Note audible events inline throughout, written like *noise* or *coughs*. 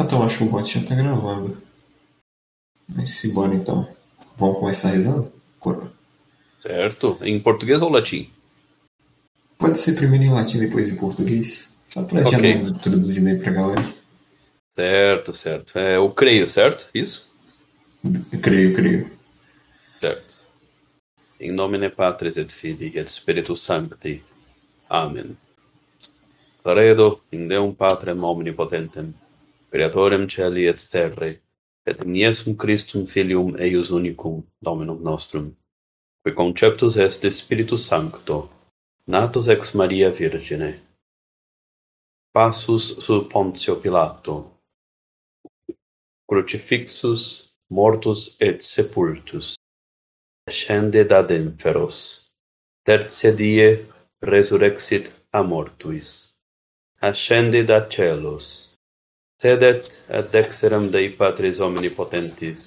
Então acho que o bot já tá gravando. Mas se bora então. Vamos começar rezando? Coroa. Certo. Em português ou latim? Pode ser primeiro em latim, depois em português. Só pra já Ok. dar uma introduzida aí pra galera. Certo, certo. É, eu creio, certo? Isso? Eu creio, creio. Certo. In nomine Patris et Filii et Spiritus Sancti. Amen. Credo in Deum Patrem omnipotentem, Creatorem celi et terrae, et in Iesum Christum Filium eius unicum, Dominum nostrum, qui conceptus est Spiritus Sancto, natus ex Maria Virgine, passus sub Pontio Pilato, crucifixus, mortus et sepultus, ascende ad inferos, tertia die resurrexit a mortuis, Ascended ad celos, sedet ad dexteram Dei Patris Omni Potentis,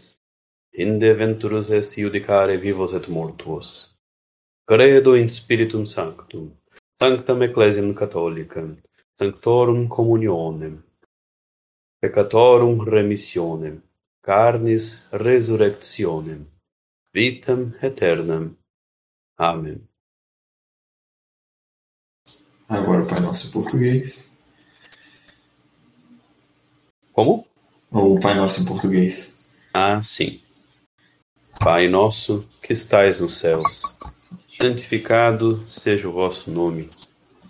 inde venturus est iudicare vivos et mortuos. Credo in Spiritum Sanctum, Sanctam Ecclesiam Catholicam, Sanctorum Communionem, Peccatorum Remissionem, Carnis Resurrectionem, Vitam Eternam. Amém. Agora o Pai Nosso em português. Como? O Pai Nosso em português. Ah, sim. Pai nosso que estais nos céus, santificado seja o vosso nome.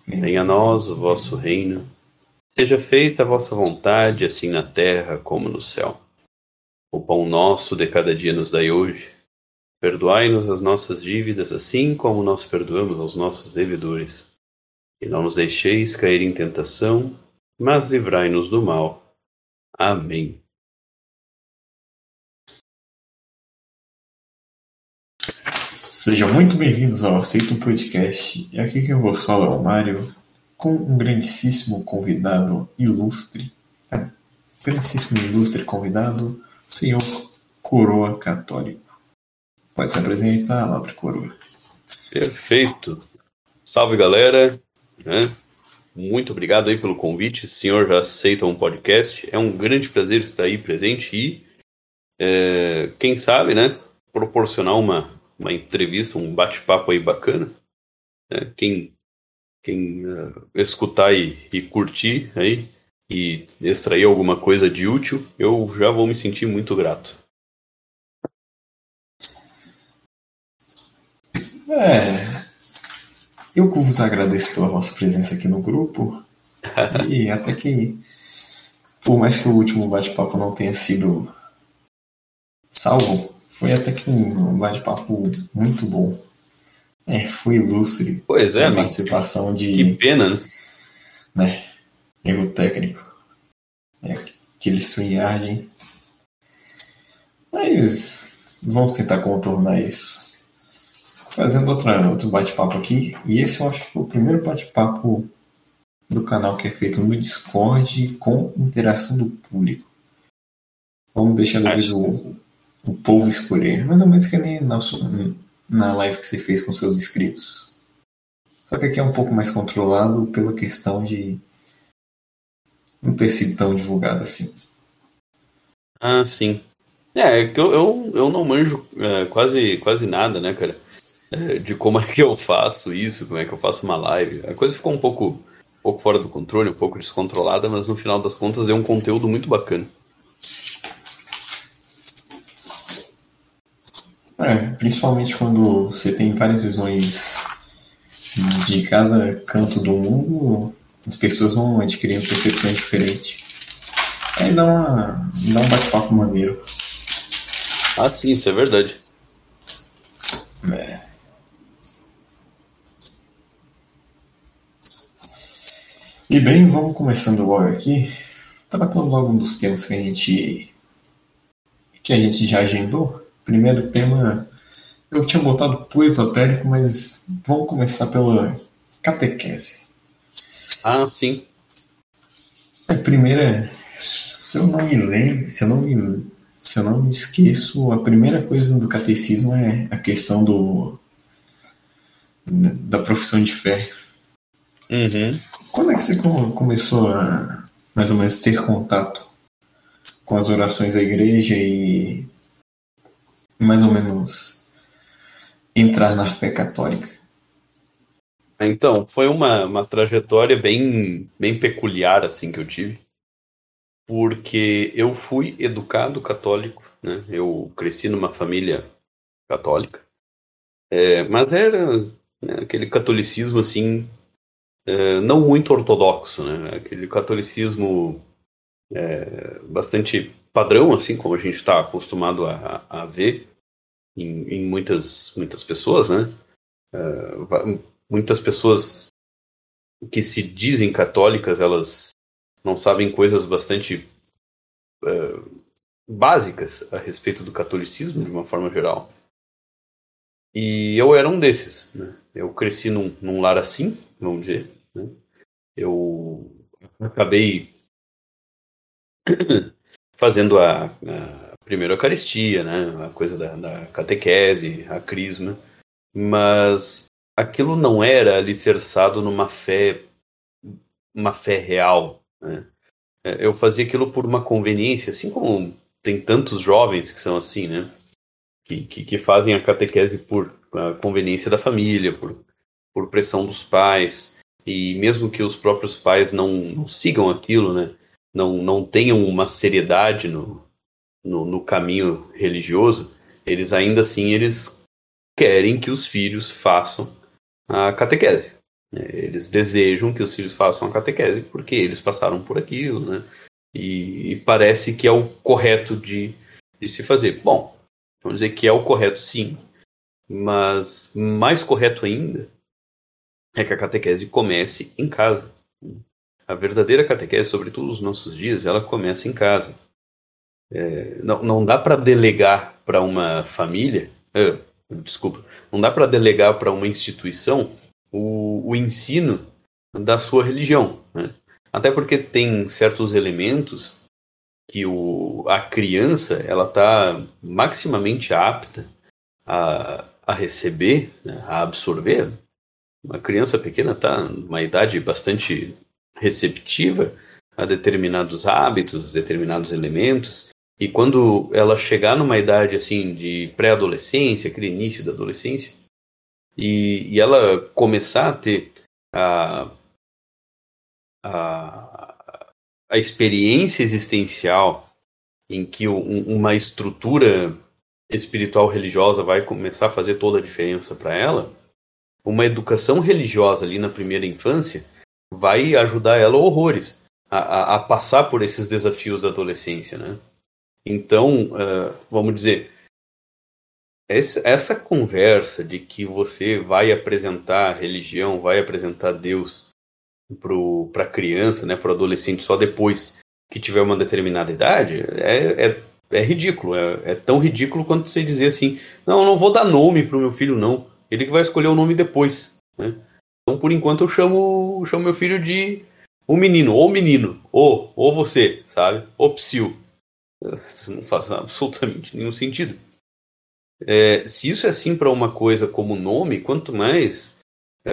Venha a nós o vosso reino. Seja feita a vossa vontade, assim na terra como no céu. O pão nosso de cada dia nos dai hoje. Perdoai-nos as nossas dívidas, assim como nós perdoamos aos nossos devedores. E não nos deixeis cair em tentação, mas livrai-nos do mal. Amém. Sejam muito bem-vindos ao Aceito Podcast. E aqui quem vos fala é o Mário, com um grandíssimo convidado ilustre. é, grandíssimo ilustre convidado, senhor Coroa Católico. Pode se apresentar, Nobre Coroa. Perfeito. Salve galera, né? Muito obrigado aí pelo convite. O senhor já aceita um podcast. É um grande prazer estar aí presente e, é, quem sabe, né, proporcionar uma, uma entrevista, um bate-papo aí bacana. né? Quem, quem eh, escutar e, e curtir aí e extrair alguma coisa de útil, eu já vou me sentir muito grato. É, eu que vos agradeço pela vossa presença aqui no grupo. *laughs* e até que, por mais que o último bate-papo não tenha sido salvo, foi até que um bate-papo muito bom. É, foi ilustre. Pois é, a amigo. participação de Que pena, né? né, erro técnico. É, aquele StreamYard. Mas vamos tentar contornar isso. Fazendo outra, outro bate-papo aqui. E esse eu acho que foi o primeiro bate-papo do canal que é feito no Discord com interação do público. Vamos deixar depois o, o povo escolher. Mais ou menos que nem na, na live que você fez com seus inscritos. Só que aqui é um pouco mais controlado pela questão de não ter sido tão divulgado assim. Ah, sim. É, é que eu, eu, eu não manjo é, quase, quase nada, né, cara? *laughs* De como é que eu faço isso, como é que eu faço uma live. A coisa ficou um pouco, um pouco fora do controle, um pouco descontrolada, mas no final das contas é um conteúdo muito bacana. É, principalmente quando você tem várias visões de cada canto do mundo, as pessoas vão adquirindo percepções diferentes. Aí dá, uma, dá um bate-papo maneiro. Ah, sim, isso é verdade. É. E bem, vamos começando logo aqui, tratando logo um dos temas que a gente que a gente já agendou. Primeiro tema, eu tinha botado pro esotérico, mas vamos começar pela catequese. Ah, sim. A primeira, se eu não me lembro, se eu não me, se eu não me esqueço, a primeira coisa do catecismo é a questão do da profissão de fé. Uhum. Quando é que você co- começou a mais ou menos ter contato com as orações da igreja e mais ou menos entrar na fé católica? Então, foi uma, uma trajetória bem, bem peculiar assim que eu tive, porque eu fui educado católico, né? Eu cresci numa família católica, é, mas era né, aquele catolicismo assim, é, não muito ortodoxo, né? Aquele catolicismo é, bastante padrão, assim como a gente está acostumado a, a ver em, em, muitas muitas pessoas, né? É, muitas pessoas que se dizem católicas, elas não sabem coisas bastante uh, básicas a respeito do catolicismo de uma forma geral. E eu era um desses. Né? Eu cresci num, num, lar assim, vamos dizer. Né? Eu acabei *coughs* fazendo a, a primeira Eucaristia, né? a coisa da, da catequese, a crisma, mas aquilo não era alicerçado numa fé, uma fé real. Né? É, eu fazia aquilo por uma conveniência, assim como tem tantos jovens que são assim, né? Que, que, que fazem a catequese por a conveniência da família, por, por pressão dos pais, e mesmo que os próprios pais não, não sigam aquilo, né? Não, não tenham uma seriedade no, no, no caminho religioso, eles ainda assim eles querem que os filhos façam a catequese. Eles desejam que os filhos façam a catequese porque eles passaram por aquilo, né? E, e parece que é o correto de, de se fazer. Bom, vamos dizer que é o correto sim, mas mais correto ainda é que a catequese comece em casa. A verdadeira catequese, sobretudo nos nossos dias, ela começa em casa. É, não, não dá para delegar para uma família, é, desculpa, não dá para delegar para uma instituição o, o, ensino da sua religião. Né? Até porque tem certos elementos que o, a criança ela está maximamente apta a, a receber, né? a absorver. Uma criança pequena está numa idade bastante receptiva a determinados hábitos, determinados elementos, e quando ela chegar numa idade assim de pré-adolescência, aquele início da adolescência, e, e ela começar a ter a, a, a experiência existencial em que um, uma estrutura espiritual religiosa vai começar a fazer toda a diferença para ela, uma educação religiosa ali na primeira infância vai ajudar ela horrores a, a, a passar por esses desafios da adolescência, né? Então, uh, vamos dizer, essa conversa de que você vai apresentar a religião, vai apresentar Deus para a criança, né, para o adolescente só depois que tiver uma determinada idade, é, é, é ridículo. É, é, tão ridículo quanto você dizer assim: não, não vou dar nome para o meu filho, não. Ele que vai escolher o nome depois. Né? Então, por enquanto, eu chamo, chamo meu filho de o menino, ou menino, ou, ou você, sabe? Ou psil. Isso não faz absolutamente nenhum sentido. É, se isso é assim para uma coisa como nome, quanto mais é,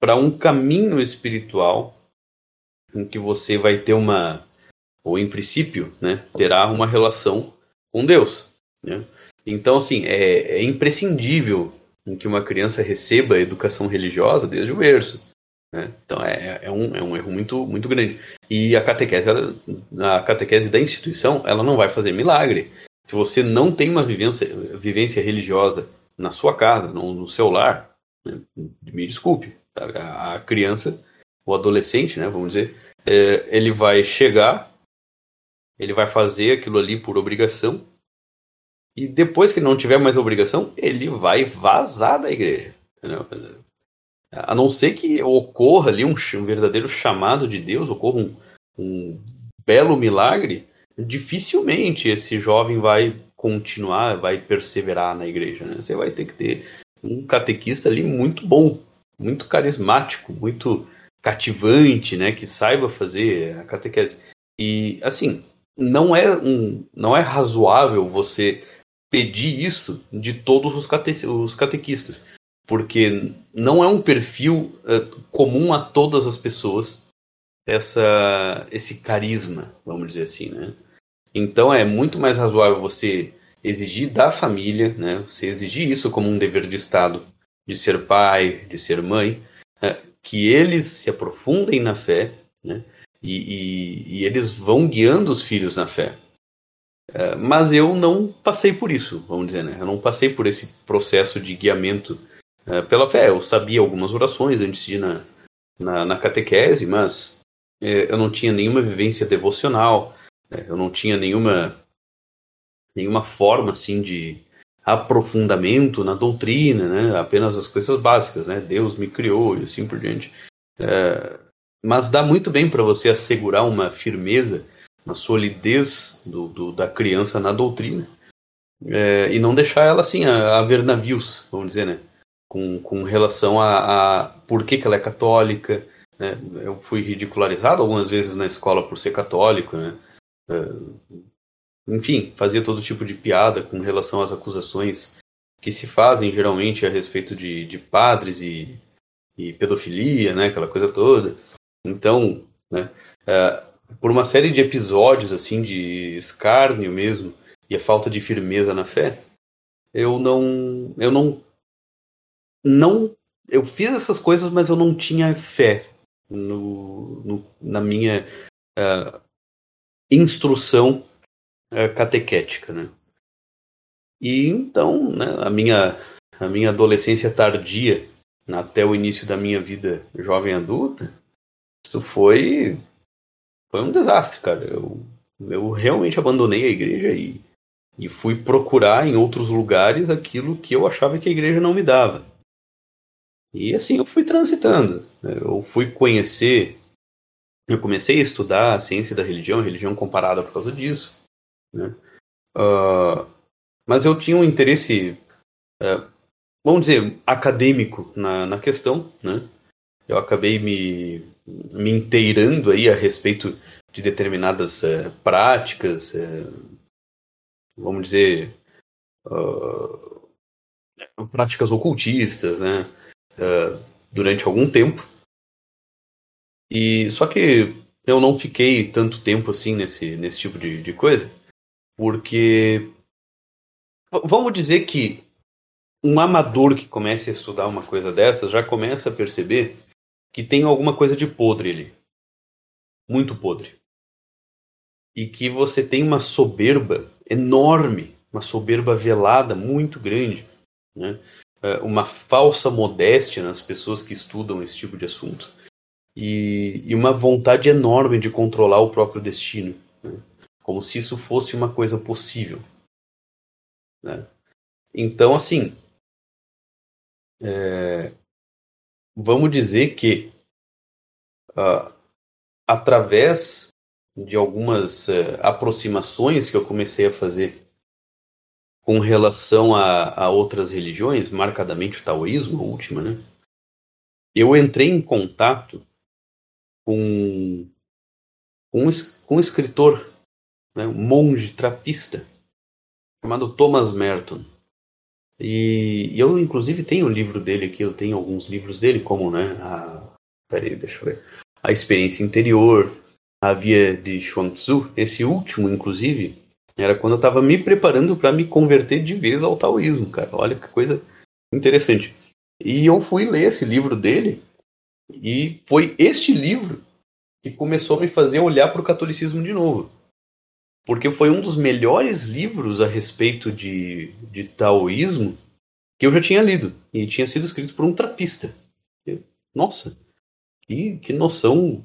para um caminho espiritual em que você vai ter uma, ou em princípio, né, terá uma relação com Deus. Né? Então, assim, é, é imprescindível que uma criança receba educação religiosa desde o berço. Né? Então é, é, um, é um erro muito, muito grande. E a catequese, ela, a catequese da instituição, ela não vai fazer milagre. Se você não tem uma vivência, vivência religiosa na sua casa, no, no seu lar, né? me desculpe, tá? a, a, criança, o adolescente, né, vamos dizer, é, ele vai chegar, ele vai fazer aquilo ali por obrigação, e depois que não tiver mais obrigação, ele vai vazar da igreja. Entendeu? A não ser que ocorra ali um, um verdadeiro chamado de Deus, ocorra um, um belo milagre, dificilmente esse jovem vai continuar, vai perseverar na igreja. Né? Você vai ter que ter um catequista ali muito bom, muito carismático, muito cativante, né, que saiba fazer a catequese. E assim, não é um, não é razoável você pedir isso de todos os, cate, os catequistas porque não é um perfil uh, comum a todas as pessoas essa esse carisma, vamos dizer assim, né? Então é muito mais razoável você exigir da família, né? Você exigir isso como um dever de Estado, de ser pai, de ser mãe, né? que eles se aprofundem na fé, né? E, e, e, eles vão guiando os filhos na fé. É, mas eu não passei por isso, vamos dizer, né? Eu não passei por esse processo de guiamento é, pela fé. Eu sabia algumas orações antes de ir na, na, na catequese, mas é, eu não tinha nenhuma vivência devocional, eu não tinha nenhuma nenhuma forma assim de aprofundamento na doutrina, né? Apenas as coisas básicas, né? Deus me criou e assim por diante. Mas dá muito bem para você assegurar uma firmeza, uma solidez do, do, da criança na doutrina é, e não deixar ela assim a, a, ver navios, vamos dizer, né? Com, com relação a, a por que, que ela é católica. Né? Eu fui ridicularizado algumas vezes na escola por ser católico, né? É, enfim, fazia todo tipo de piada com relação às acusações que se fazem geralmente a respeito de, de padres e, e pedofilia, né? Aquela coisa toda. Então, né? É, por uma série de episódios assim de escárnio mesmo e a falta de firmeza na fé, eu não, eu não, não, eu fiz essas coisas, mas eu não tinha fé no, no na minha uh, instrução uh, catequética, né? E então, né, a minha a minha adolescência tardia até o início da minha vida jovem adulta, isso foi foi um desastre, cara. Eu, eu realmente abandonei a igreja e, e fui procurar em outros lugares aquilo que eu achava que a igreja não me dava. E assim eu fui transitando. Né? Eu fui conhecer, eu comecei a estudar a ciência da religião, a religião comparada por causa disso. Né? Uh, mas eu tinha um interesse, uh, vamos dizer, acadêmico na, na questão. Né? Eu acabei me me inteirando aí a respeito de determinadas uh, práticas, uh, vamos dizer, uh, práticas ocultistas, né, durante algum tempo. E só que eu não fiquei tanto tempo assim nesse, nesse tipo de, de coisa, porque vamos dizer que um amador que comece a estudar uma coisa dessas já começa a perceber que tem alguma coisa de podre ali. Muito podre. E que você tem uma soberba enorme, uma soberba velada muito grande, né? É, uma falsa modéstia nas pessoas que estudam esse tipo de assunto e, e uma vontade enorme de controlar o próprio destino, né? como se isso fosse uma coisa possível. Né? Então, assim, é, vamos dizer que uh, através de algumas uh, aproximações que eu comecei a fazer com relação a, a, outras religiões, marcadamente o taoísmo, a última, né? Eu entrei em contato com, com, um escritor, né, um monge trapista, chamado Thomas Merton. E, eu, inclusive, tenho o um livro dele aqui, eu tenho alguns livros dele, como, né, a... Peraí, deixa eu ver. A Experiência Interior, a Via de Chuang-Tzu. Esse último, inclusive, era quando eu estava me preparando para me converter de vez ao taoísmo, cara. Olha que coisa interessante. E eu fui ler esse livro dele, e foi este livro que começou a me fazer olhar para o catolicismo de novo porque foi um dos melhores livros a respeito de, de taoísmo que eu já tinha lido. E tinha sido escrito por um trapista. Nossa, que, que noção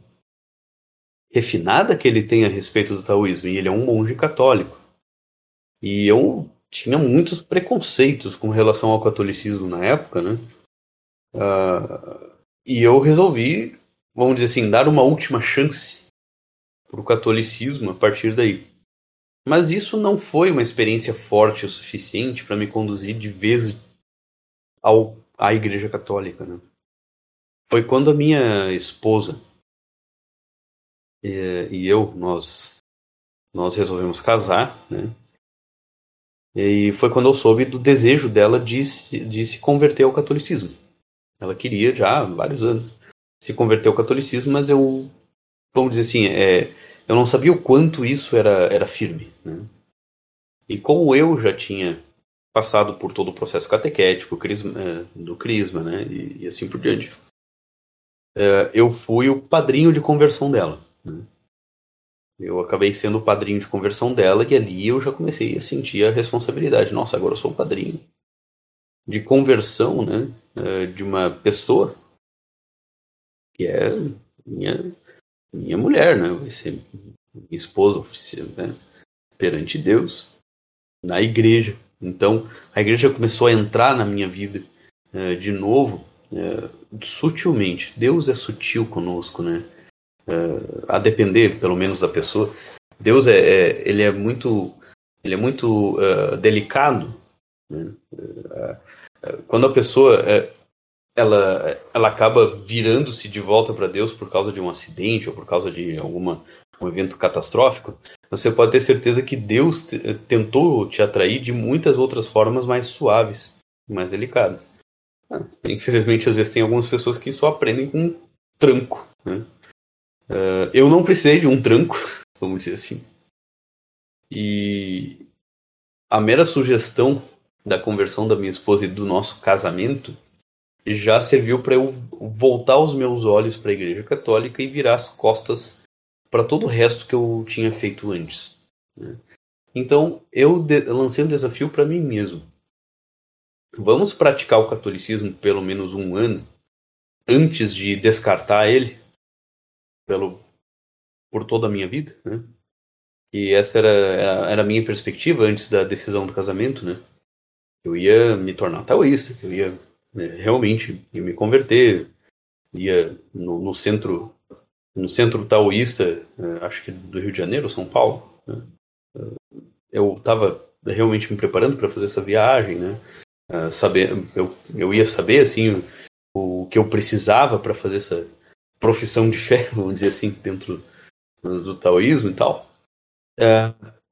refinada que ele tem a respeito do taoísmo. E ele é um monge católico. E eu tinha muitos preconceitos com relação ao catolicismo na época, né? Uh, e eu resolvi, vamos dizer assim, dar uma última chance para o catolicismo a partir daí. Mas isso não foi uma experiência forte o suficiente para me conduzir de vez ao, à Igreja Católica. Né? Foi quando a minha esposa e, e eu, nós, nós resolvemos casar, né? E foi quando eu soube do desejo dela de, de se converter ao catolicismo. Ela queria já há vários anos se converter ao catolicismo, mas eu, vamos dizer assim, é, eu não sabia o quanto isso era, era firme. Né? E como eu já tinha passado por todo o processo catequético crisma, é, do Crisma, né, e, e assim por diante, é, eu fui o padrinho de conversão dela. Né? Eu acabei sendo o padrinho de conversão dela e ali eu já comecei a sentir a responsabilidade. Nossa, agora eu sou o padrinho de conversão né, é, de uma pessoa que é minha, minha mulher, né? Vai ser minha esposa oficial, né? perante Deus, na igreja. Então, a igreja começou a entrar na minha vida é, de novo, é, sutilmente. Deus é sutil conosco, né? uh, a depender, pelo menos, da pessoa. Deus é, é ele é muito, ele é muito delicado. Né? Quando a pessoa ela, ela acaba virando-se de volta para Deus por causa de um acidente ou por causa de alguma um evento catastrófico, você pode ter certeza que Deus tentou te atrair de muitas outras formas mais suaves, mais delicadas. Ah, infelizmente, às vezes tem algumas pessoas que só aprendem com um tranco. Né? Uh, eu não precisei de um tranco, *laughs* vamos dizer assim. E a mera sugestão da conversão da minha esposa e do nosso casamento já serviu para eu voltar os meus olhos para a Igreja Católica e virar as costas para todo o resto que eu tinha feito antes. Né? Então eu lancei um desafio para mim mesmo. Vamos praticar o catolicismo pelo menos um ano antes de descartar ele pelo por toda a minha vida, né? E essa era, era a minha perspectiva antes da decisão do casamento, né? Eu ia me tornar taoísta, eu ia né, realmente ia me converter, ia no, no, centro no centro taoísta, né, acho que do Rio de Janeiro, São Paulo. Né? Eu estava realmente me preparando para fazer essa viagem, né? Uh, saber, eu, eu ia saber assim o, o que eu precisava para fazer essa profissão de fé, *laughs* vamos dizer assim, dentro do taoísmo e tal.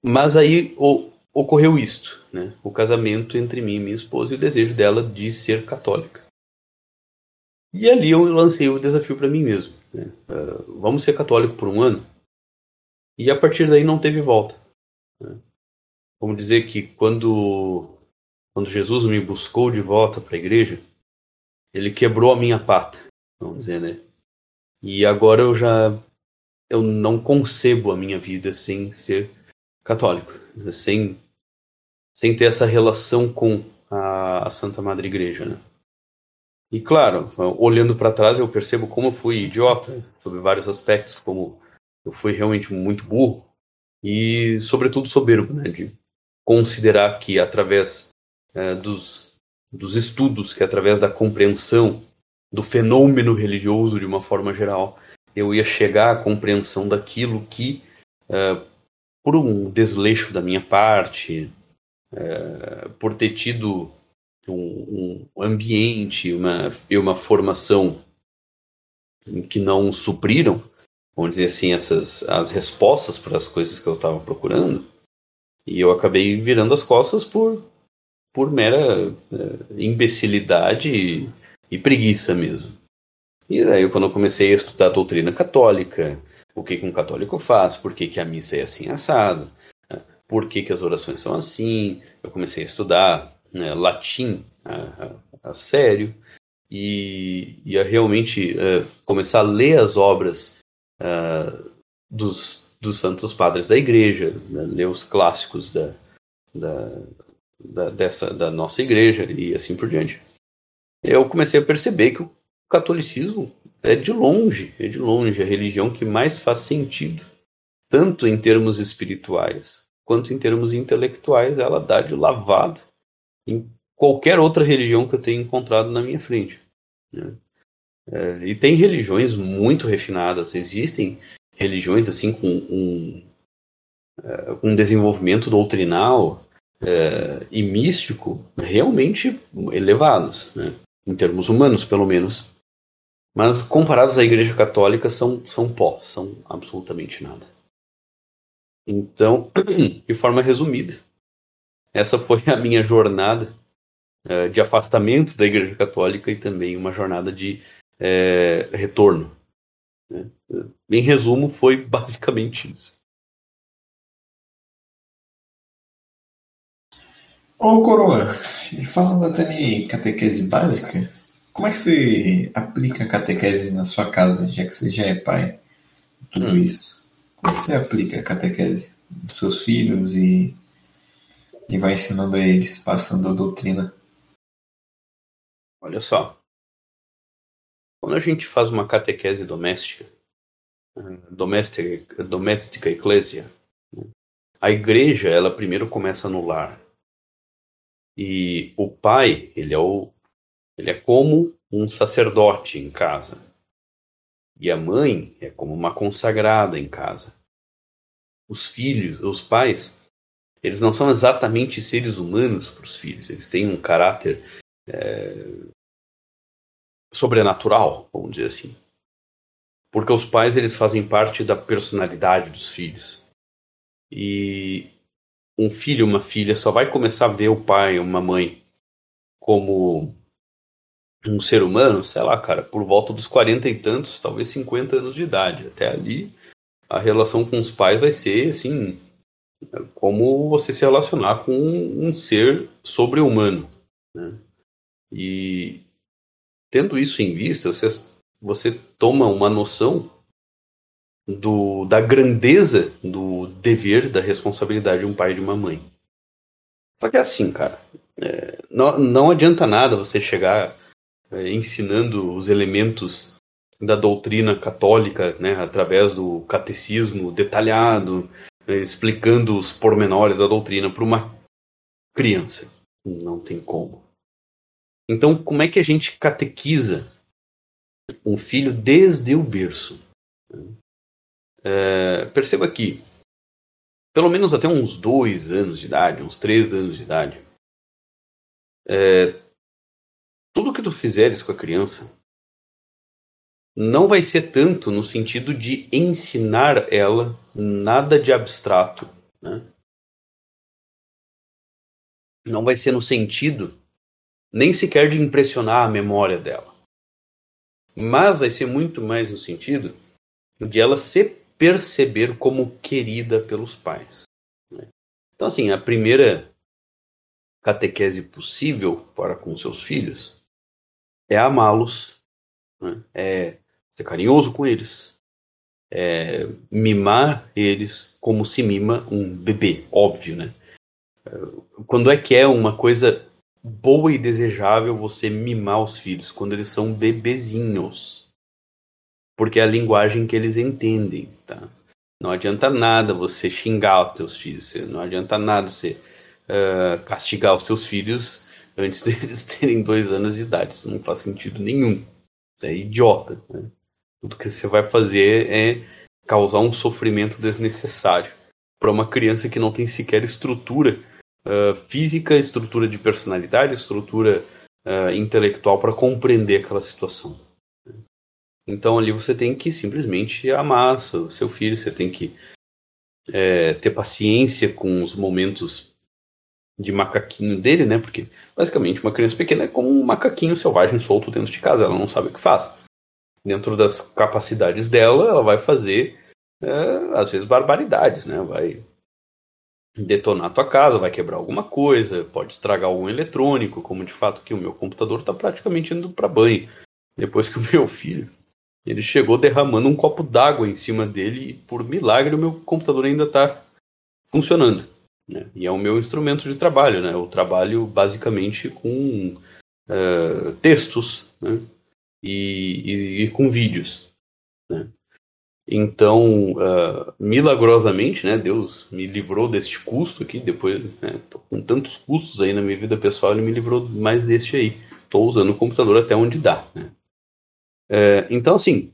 Mas aí o, ocorreu isto, né? o casamento entre mim e minha esposa e o desejo dela de ser católica. E ali eu lancei o desafio para mim mesmo. Né? Uh, vamos ser católico por um ano? E a partir daí não teve volta. Né? Vamos dizer que quando, quando Jesus me buscou de volta para a igreja, ele quebrou a minha pata, vamos dizer, né? E agora eu já eu não concebo a minha vida sem ser católico, sem sem ter essa relação com a, a Santa Madre Igreja, né? E claro, olhando para trás eu percebo como eu fui idiota sobre vários aspectos, como eu fui realmente muito burro e sobretudo soberbo, né, de considerar que através é, dos, dos estudos, que através da compreensão do fenômeno religioso de uma forma geral, eu ia chegar à compreensão daquilo que, uh, por um desleixo da minha parte, uh, por ter tido um, um ambiente uma, e uma formação que não supriram, vamos dizer assim, essas as respostas para as coisas que eu estava procurando, e eu acabei virando as costas por, por mera uh, imbecilidade e preguiça mesmo. E daí, quando eu comecei a estudar a doutrina católica, o que, que um católico faz, por que, que a missa é assim assado? Por que, que as orações são assim, eu comecei a estudar né, latim a, a, sério e, e a realmente uh, começar a ler as obras uh, dos, dos santos padres da igreja, né, ler os clássicos da, da, da, dessa, da nossa igreja e assim por diante. Eu comecei a perceber que o catolicismo é de longe, é de longe a religião que mais faz sentido, tanto em termos espirituais quanto em termos intelectuais, ela dá de lavada em qualquer outra religião que eu tenha encontrado na minha frente. Né? É, e tem religiões muito refinadas, existem religiões assim com um, é, um desenvolvimento doutrinal é, e místico realmente elevados. Né? em termos humanos, pelo menos. Mas comparados à Igreja Católica, são, são pó, são absolutamente nada. Então, *clears throat* de forma resumida, essa foi a minha jornada uh, de afastamento da Igreja Católica e também uma jornada de uh, retorno. Né? Em resumo, foi *laughs* basicamente isso. Ô Coroa, falando até em catequese básica, como é que você aplica a catequese na sua casa, já que você já é pai? Tudo hum. isso. É você aplica a catequese nos seus filhos e, e vai ensinando a eles, passando a doutrina? Olha só. Quando a gente faz uma catequese doméstica, doméstica, doméstica eclésia, a igreja, ela primeiro começa no lar. E o pai, ele é o ele é como um sacerdote em casa. E a mãe é como uma consagrada em casa. Os filhos, os pais, eles não são exatamente seres humanos para os filhos. Eles têm um caráter é, sobrenatural, vamos dizer assim. Porque os pais eles fazem parte da personalidade dos filhos. E um filho, uma filha só vai começar a ver o pai, uma mãe como um ser humano, sei lá, cara, por volta dos 40 e tantos, talvez 50 anos de idade. Até ali, a relação com os pais vai ser assim, como você se relacionar com um ser sobre-humano. Né? E tendo isso em vista, você, você toma uma noção do, da grandeza do dever, da responsabilidade de um pai e de uma mãe. Só que é assim, cara, é, não, não adianta nada você chegar é, ensinando os elementos da doutrina católica, né, através do catecismo detalhado, é, explicando os pormenores da doutrina para uma criança. Não tem como. Então, como é que a gente catequiza um filho desde o berço? É, perceba que, pelo menos até uns dois anos de idade, uns três anos de idade, é, tudo que tu fizeres com a criança não vai ser tanto no sentido de ensinar ela nada de abstrato. Né? Não vai ser no sentido nem sequer de impressionar a memória dela. Mas vai ser muito mais no sentido de ela se perceber como querida pelos pais. Né? Então, assim, a primeira catequese possível para com seus filhos é amá-los, né? é ser carinhoso com eles, é mimar eles como se mima um bebê, óbvio, né? Quando é que é uma coisa boa e desejável você mimar os filhos? Quando eles são bebezinhos. Porque é a linguagem que eles entendem, tá? Não adianta nada você xingar os teus filhos, não adianta nada você uh, castigar os seus filhos antes *laughs* deles terem dois anos de idade. Isso não faz sentido nenhum. Isso é idiota. Né? Tudo que você vai fazer é causar um sofrimento desnecessário para uma criança que não tem sequer estrutura uh, física, estrutura de personalidade, estrutura uh, intelectual para compreender aquela situação. Então ali você tem que simplesmente amar seu, filho, você tem que é, ter paciência com os momentos de macaquinho dele, né? Porque basicamente uma criança pequena é como um macaquinho selvagem solto dentro de casa, ela não sabe o que faz. Dentro das capacidades dela, ela vai fazer é, às vezes barbaridades, né? Vai detonar tua casa, vai quebrar alguma coisa, pode estragar algum eletrônico, como de fato que o meu computador está praticamente indo para banho. Depois que o meu filho, ele chegou derramando um copo d'água em cima dele e por milagre o meu computador ainda está funcionando. Né? E é o meu instrumento de trabalho. Né? Eu trabalho basicamente com uh, textos né? e, e, e, com vídeos. Né? Então, uh, milagrosamente, né, Deus me livrou deste custo aqui. Depois, né, com tantos custos aí na minha vida pessoal, Ele me livrou mais deste aí. Estou usando o computador até onde dá. Né? Uh, então, assim,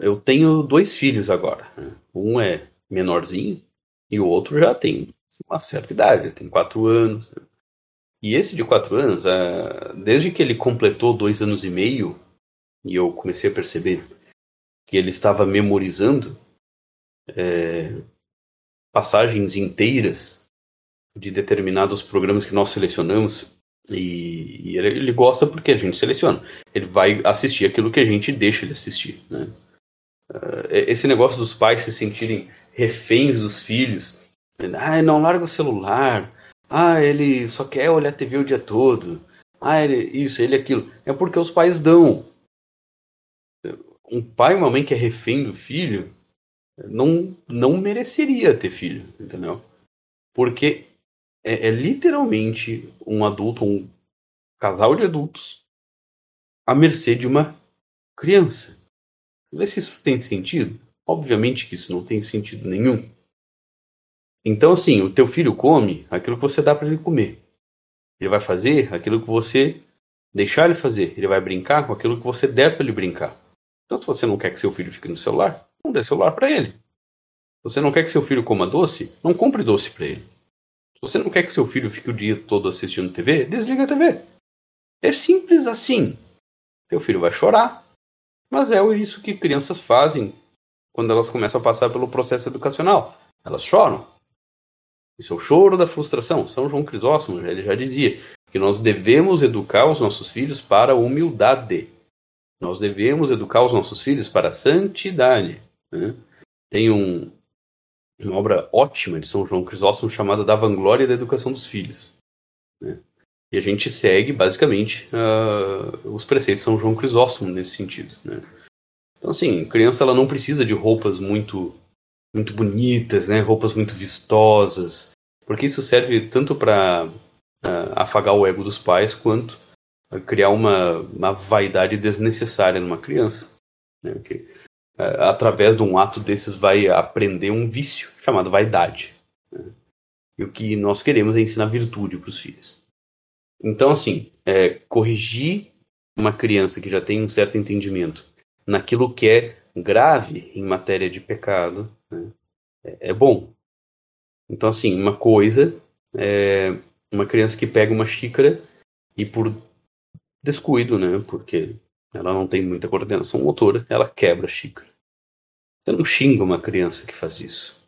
eu tenho dois filhos agora. Né? Um é menorzinho, e o outro já tem uma certa idade, tem quatro anos. E esse de quatro anos, é, desde que ele completou dois anos e meio, e eu comecei a perceber que ele estava memorizando é, passagens inteiras de determinados programas que nós selecionamos E, e ele, ele, gosta porque a gente seleciona. Ele vai assistir aquilo que a gente deixa ele assistir. Né? Uh, esse negócio dos pais se sentirem reféns dos filhos. Ah, não larga o celular. Ah, ele só quer olhar TV o dia todo. Ah, ele, isso, ele aquilo. É porque os pais dão. Um pai e uma mãe que é refém do filho não, não mereceria ter filho, entendeu? Porque é, é literalmente um adulto, um casal de adultos, à mercê de uma criança. Vê se isso tem sentido. Obviamente que isso não tem sentido nenhum. Então, assim, o teu filho come aquilo que você dá para ele comer. Ele vai fazer aquilo que você deixar ele fazer. Ele vai brincar com aquilo que você der para ele brincar. Então, se você não quer que seu filho fique no celular, não dê celular para ele. Se você não quer que seu filho coma doce, não compre doce para ele. Se você não quer que seu filho fique o dia todo assistindo TV, desliga a TV. É simples assim. Teu filho vai chorar. Mas é isso que crianças fazem quando elas começam a passar pelo processo educacional. Elas choram. Isso é o choro da frustração. São João Crisóstomo ele já dizia que nós devemos educar os nossos filhos para a humildade. Nós devemos educar os nossos filhos para a santidade. Né? Tem um, uma obra ótima de São João Crisóstomo chamada Da Vanglória da Educação dos Filhos. Né? E a gente segue, basicamente, uh, os preceitos de São João Crisóstomo nesse sentido. Né? Então, assim, criança ela não precisa de roupas muito, muito bonitas, né? roupas muito vistosas, porque isso serve tanto para uh, afagar o ego dos pais, quanto criar uma, uma vaidade desnecessária numa criança. Né? Porque é, através de um ato desses, vai aprender um vício chamado vaidade. Né? E o que nós queremos é ensinar virtude para os filhos. Então, assim, é, corrigir uma criança que já tem um certo entendimento naquilo que é grave em matéria de pecado né? é, é, bom. Então, assim, uma coisa é uma criança que pega uma xícara e por descuido, né? Porque ela não tem muita coordenação motora, ela quebra a xícara. Você não xinga uma criança que faz isso.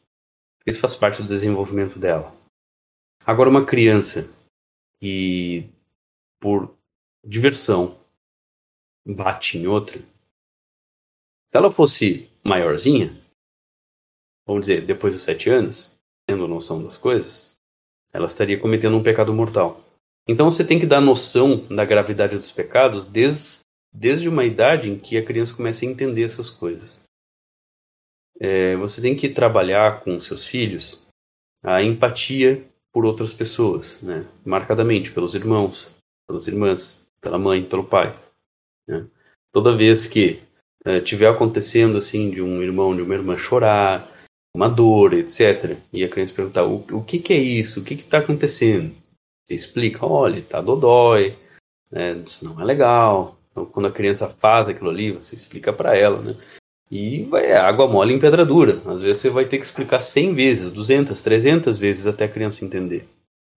Isso faz parte do desenvolvimento dela. Agora, uma criança que, por diversão, bate em outra, se ela fosse maiorzinha, vamos dizer, depois dos sete anos, tendo noção das coisas, ela estaria cometendo um pecado mortal. Então você tem que dar noção da gravidade dos pecados desde, desde uma idade em que a criança começa a entender essas coisas. É, você tem que trabalhar com seus filhos a empatia por outras pessoas, né? marcadamente pelos irmãos, pelas irmãs, pela mãe, pelo pai. Né? Toda vez que é, tiver acontecendo assim de um irmão, de uma irmã chorar, uma dor, etc., e a criança perguntar o, o que, que é isso, o que está acontecendo, você explica, olha, tá dodói, né? isso não é legal. Então, quando a criança faz aquilo ali, você explica para ela, né? E vai, é água mole em pedra dura. Às vezes você vai ter que explicar 100 vezes, 200, 300 vezes até a criança entender.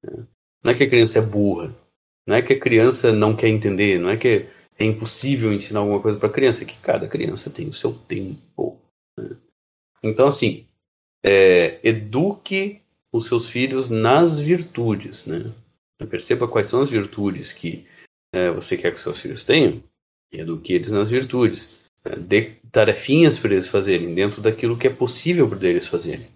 Né? Não é que a criança é burra, não é que a criança não quer entender, não é que é impossível ensinar alguma coisa para criança, é que cada criança tem o seu tempo. Né? Então, assim, é, eduque os seus filhos nas virtudes, né? Perceba quais são as virtudes que é, você quer que seus filhos tenham e eduque eles nas virtudes. É, dê tarefinhas para eles fazerem dentro daquilo que é possível para eles fazerem.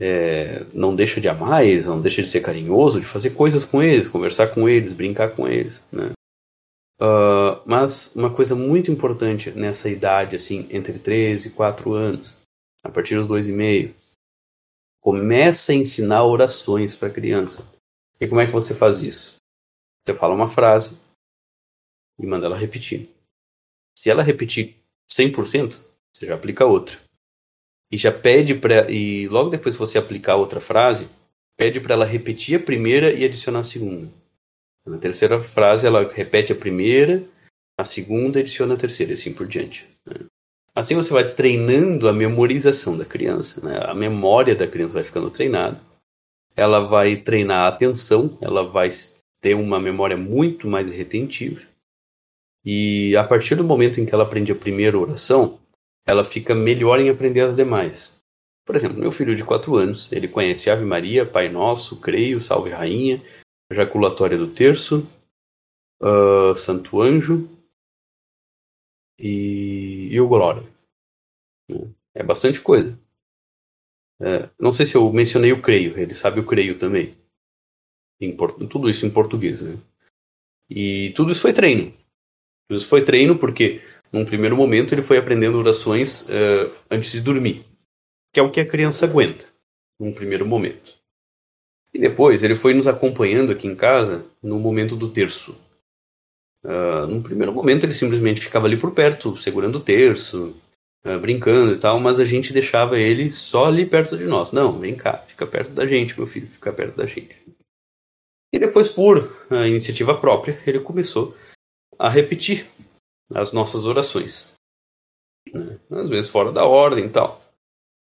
É, não deixa de amar eles, não deixa de ser carinhoso, de fazer coisas com eles, conversar com eles, brincar com eles. Né? Uh, mas uma coisa muito importante nessa idade, assim, entre 13 e 4 anos, a partir dos dois e meio, começa a ensinar orações para a criança. E como é que você faz isso? Você fala uma frase e manda ela repetir. Se ela repetir 100%, você já aplica outra. E já pede para e logo depois que você aplicar outra frase, pede para ela repetir a primeira e adicionar a segunda. Na terceira frase ela repete a primeira, a segunda adiciona a terceira e assim por diante. Né? Assim você vai treinando a memorização da criança, né? a memória da criança vai ficando treinada ela vai treinar a atenção, ela vai ter uma memória muito mais retentiva. E a partir do momento em que ela aprende a primeira oração, ela fica melhor em aprender as demais. Por exemplo, meu filho de 4 anos, ele conhece Ave Maria, Pai Nosso, Creio, Salve Rainha, jaculatória do terço, uh, Santo Anjo e, e o Glória. É bastante coisa. É, não sei se eu mencionei o creio, ele sabe o creio também. Tudo isso em português. Né? E tudo isso foi treino. Tudo isso foi treino porque, num primeiro momento, ele foi aprendendo orações uh, antes de dormir, que é o que a criança aguenta, num primeiro momento. E depois ele foi nos acompanhando aqui em casa no momento do terço. Uh, num primeiro momento ele simplesmente ficava ali por perto, segurando o terço, uh, brincando e tal, mas a gente deixava ele só ali perto de nós. Não, vem cá, fica perto da gente, meu filho, fica perto da gente. E depois, por uh, iniciativa própria, ele começou a repetir as nossas orações. Né? Às vezes fora da ordem e tal.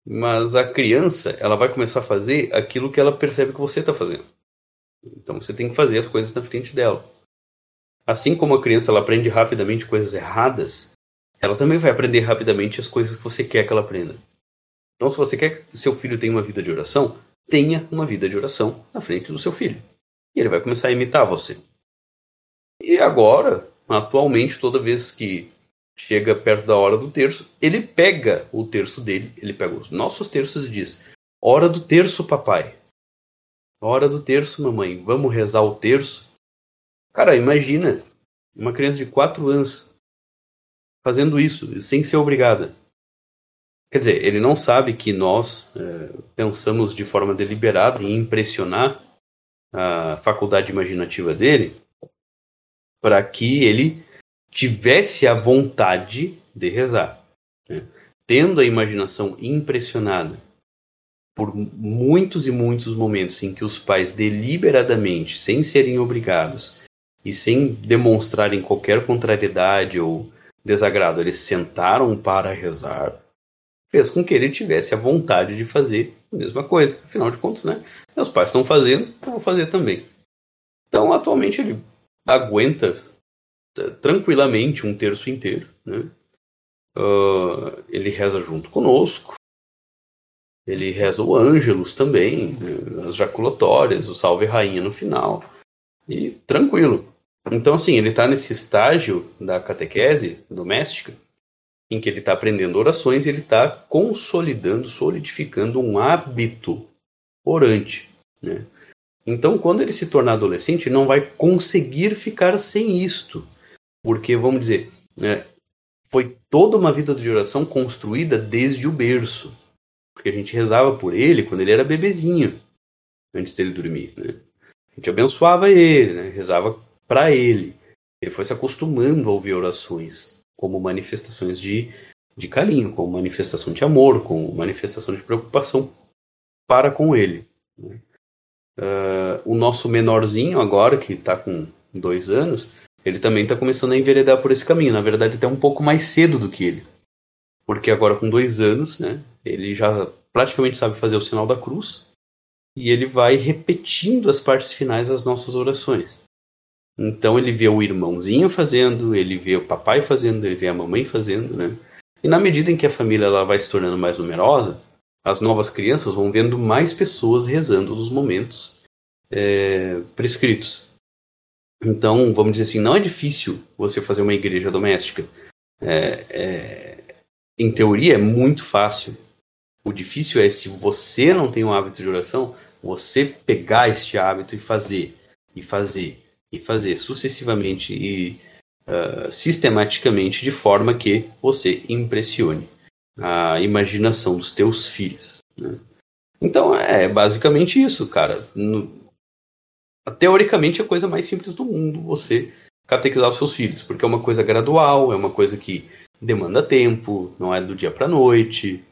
Mas a criança, ela vai começar a fazer aquilo que ela percebe que você está fazendo. Então você tem que fazer as coisas na frente dela. Assim como a criança ela aprende rapidamente coisas erradas, ela também vai aprender rapidamente as coisas que você quer que ela aprenda. Então, se você quer que seu filho tenha uma vida de oração, tenha uma vida de oração na frente do seu filho. E ele vai começar a imitar você. E agora, atualmente, toda vez que chega perto da hora do terço, ele pega o terço dele, ele pega os nossos terços e diz: Hora do terço, papai. Hora do terço, mamãe. Vamos rezar o terço. Cara, imagina uma criança de 4 anos fazendo isso, sem ser obrigada. Quer dizer, ele não sabe que nós é, pensamos de forma deliberada em impressionar a faculdade imaginativa dele para que ele tivesse a vontade de rezar. Né? Tendo a imaginação impressionada por muitos e muitos momentos em que os pais deliberadamente, sem serem obrigados e sem demonstrarem qualquer contrariedade ou desagrado, eles sentaram para rezar, fez com que ele tivesse a vontade de fazer a mesma coisa. Afinal de contas, né? Meus pais estão fazendo, eu vou fazer também. Então, atualmente, ele aguenta tranquilamente um terço inteiro. Né? Uh, ele reza junto conosco. Ele reza o Ângelus também, né? as jaculatórias, o Salve Rainha no final. E tranquilo. Então, assim, ele está nesse estágio da catequese doméstica, em que ele está aprendendo orações e ele está consolidando, solidificando um hábito orante. Né? Então, quando ele se tornar adolescente, não vai conseguir ficar sem isto. Porque, vamos dizer, né, foi toda uma vida de oração construída desde o berço. Porque a gente rezava por ele quando ele era bebezinho, antes dele dormir. Né? A gente abençoava ele, né? rezava para ele. Ele foi se acostumando a ouvir orações como manifestações de, de carinho, como manifestação de amor, como manifestação de preocupação para com ele. Né? Uh, o nosso menorzinho agora, que está com dois anos, ele também está começando a enveredar por esse caminho. Na verdade, até um pouco mais cedo do que ele. Porque agora com dois anos, né, ele já praticamente sabe fazer o sinal da cruz. E ele vai repetindo as partes finais das nossas orações. Então ele vê o irmãozinho fazendo, ele vê o papai fazendo, ele vê a mamãe fazendo, né? E na medida em que a família ela vai se tornando mais numerosa, as novas crianças vão vendo mais pessoas rezando nos momentos é, prescritos. Então, vamos dizer assim, não é difícil você fazer uma igreja doméstica. É, é, em teoria, é muito fácil. O difícil é se você não tem um hábito de oração, você pegar este hábito e fazer, e fazer, e fazer sucessivamente e uh, sistematicamente de forma que você impressione a imaginação dos teus filhos. Né? Então é basicamente isso, cara. No, teoricamente é a coisa mais simples do mundo você catequizar os seus filhos, porque é uma coisa gradual, é uma coisa que demanda tempo, não é do dia para noite,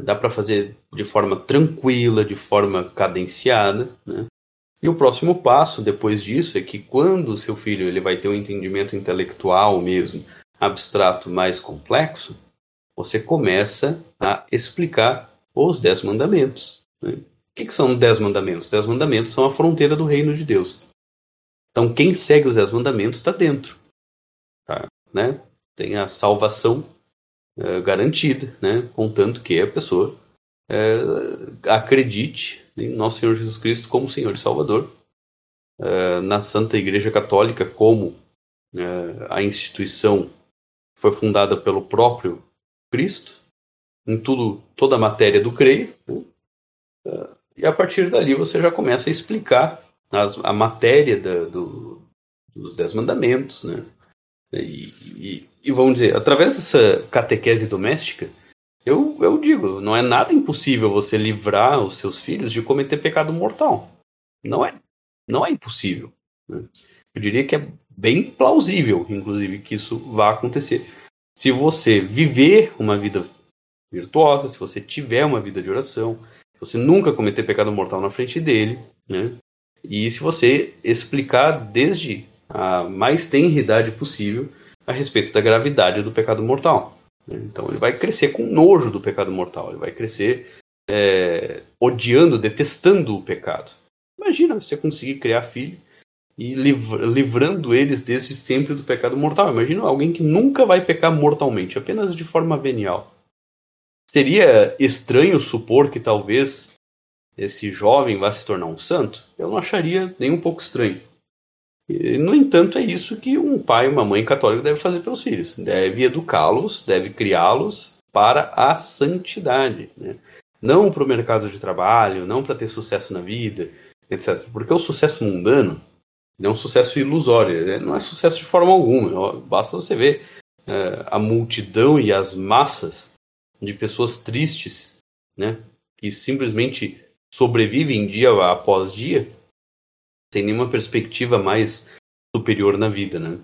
dá para fazer de forma tranquila, de forma cadenciada, né? E o próximo passo depois disso é que quando o seu filho ele vai ter um entendimento intelectual mesmo, abstrato mais complexo, você começa a explicar os dez mandamentos. Né? O que, que são dez mandamentos? Os dez mandamentos são a fronteira do reino de Deus. Então quem segue os dez mandamentos está dentro. Tá? Né? Tem a salvação é, garantida, né? contanto que a pessoa é, acredite em nosso Senhor Jesus Cristo como Senhor e Salvador uh, na Santa Igreja Católica como uh, a instituição foi fundada pelo próprio Cristo, em tudo, toda a matéria do creio, né? E a partir dali você já começa a explicar as, a matéria da, do, dos Dez Mandamentos, né? E, e, e, vamos dizer, através dessa catequese doméstica, eu, eu digo, não é nada impossível você livrar os seus filhos de cometer pecado mortal. Não é. Não é impossível. Né? Eu diria que é bem plausível, inclusive, que isso vá acontecer. Se você viver uma vida virtuosa, se você tiver uma vida de oração, você nunca cometer pecado mortal na frente dele, né? E se você explicar desde a mais tenridade possível a respeito da gravidade do pecado mortal. Né? Então ele vai crescer com nojo do pecado mortal, ele vai crescer é, odiando, detestando o pecado. Imagina você conseguir criar filho e livrando eles desde sempre do pecado mortal. Imagina alguém que nunca vai pecar mortalmente, apenas de forma venial. Seria estranho supor que talvez esse jovem vá se tornar um santo? Eu não acharia nem um pouco estranho. E, no entanto, é isso que um pai e uma mãe católica deve fazer pelos filhos. Deve educá-los, deve criá-los para a santidade. Né? Não para o mercado de trabalho, não para ter sucesso na vida, etc. Porque o sucesso mundano é um sucesso ilusório, né? não é sucesso de forma alguma. Basta você ver é, a multidão e as massas de pessoas tristes, né? que simplesmente sobrevivem dia após dia, sem nenhuma perspectiva mais superior na vida, né?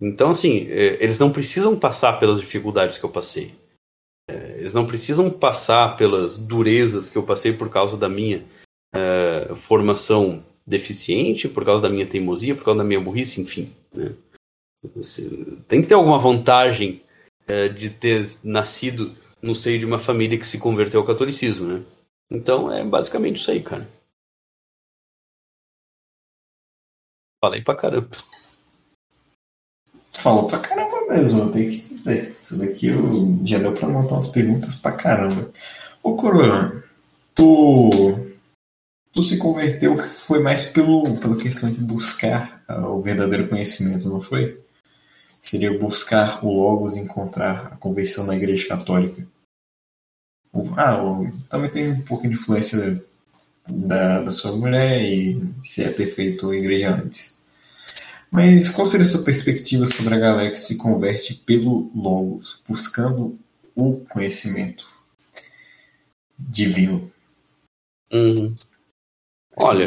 Então, assim, é, eles não precisam passar pelas dificuldades que eu passei. É, eles não precisam passar pelas durezas que eu passei por causa da minha é, formação deficiente, por causa da minha teimosia, por causa da minha burrice, enfim. Né? Tem que ter alguma vantagem de ter nascido no seio de uma família que se converteu ao catolicismo, né? Então é basicamente isso aí, cara. Falei pra caramba. Falou pra caramba mesmo, eu tenho que dizer. Isso daqui eu, já deu pra montar umas perguntas pra caramba. Ô Coroa, tu, tu se converteu foi mais pelo, pela questão de buscar uh, o verdadeiro conhecimento, não foi? Seria buscar o Logos e encontrar a conversão na Igreja Católica. Ah, também tem um pouco de influência da, da sua mulher e se é ter feito a igreja antes. Mas qual seria a sua perspectiva sobre a galera que se converte pelo Logos, buscando o conhecimento divino? Uhum. Olha,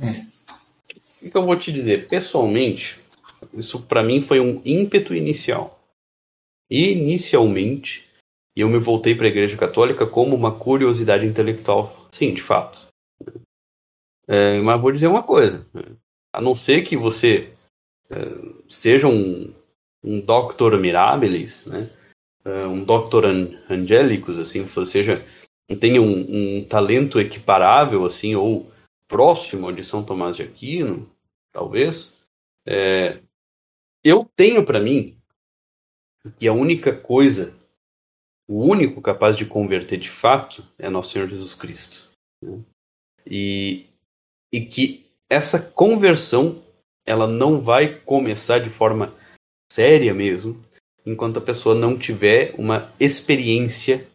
é. o que eu vou te dizer? Pessoalmente, isso para mim foi um ímpeto inicial. Inicialmente, eu me voltei para a Igreja Católica como uma curiosidade intelectual. Sim, de fato. É, mas vou dizer uma coisa: a não ser que você é, seja um, um Doctor Mirabilis, né? É, um Doctor Angelicus, assim, seja tenha um, um, talento equiparável, assim, ou próximo de São Tomás de Aquino, talvez, é, eu tenho para mim que a única coisa o único capaz de converter de fato é nosso Senhor Jesus Cristo. Né? E, e que essa conversão ela não vai começar de forma séria mesmo enquanto a pessoa não tiver uma experiência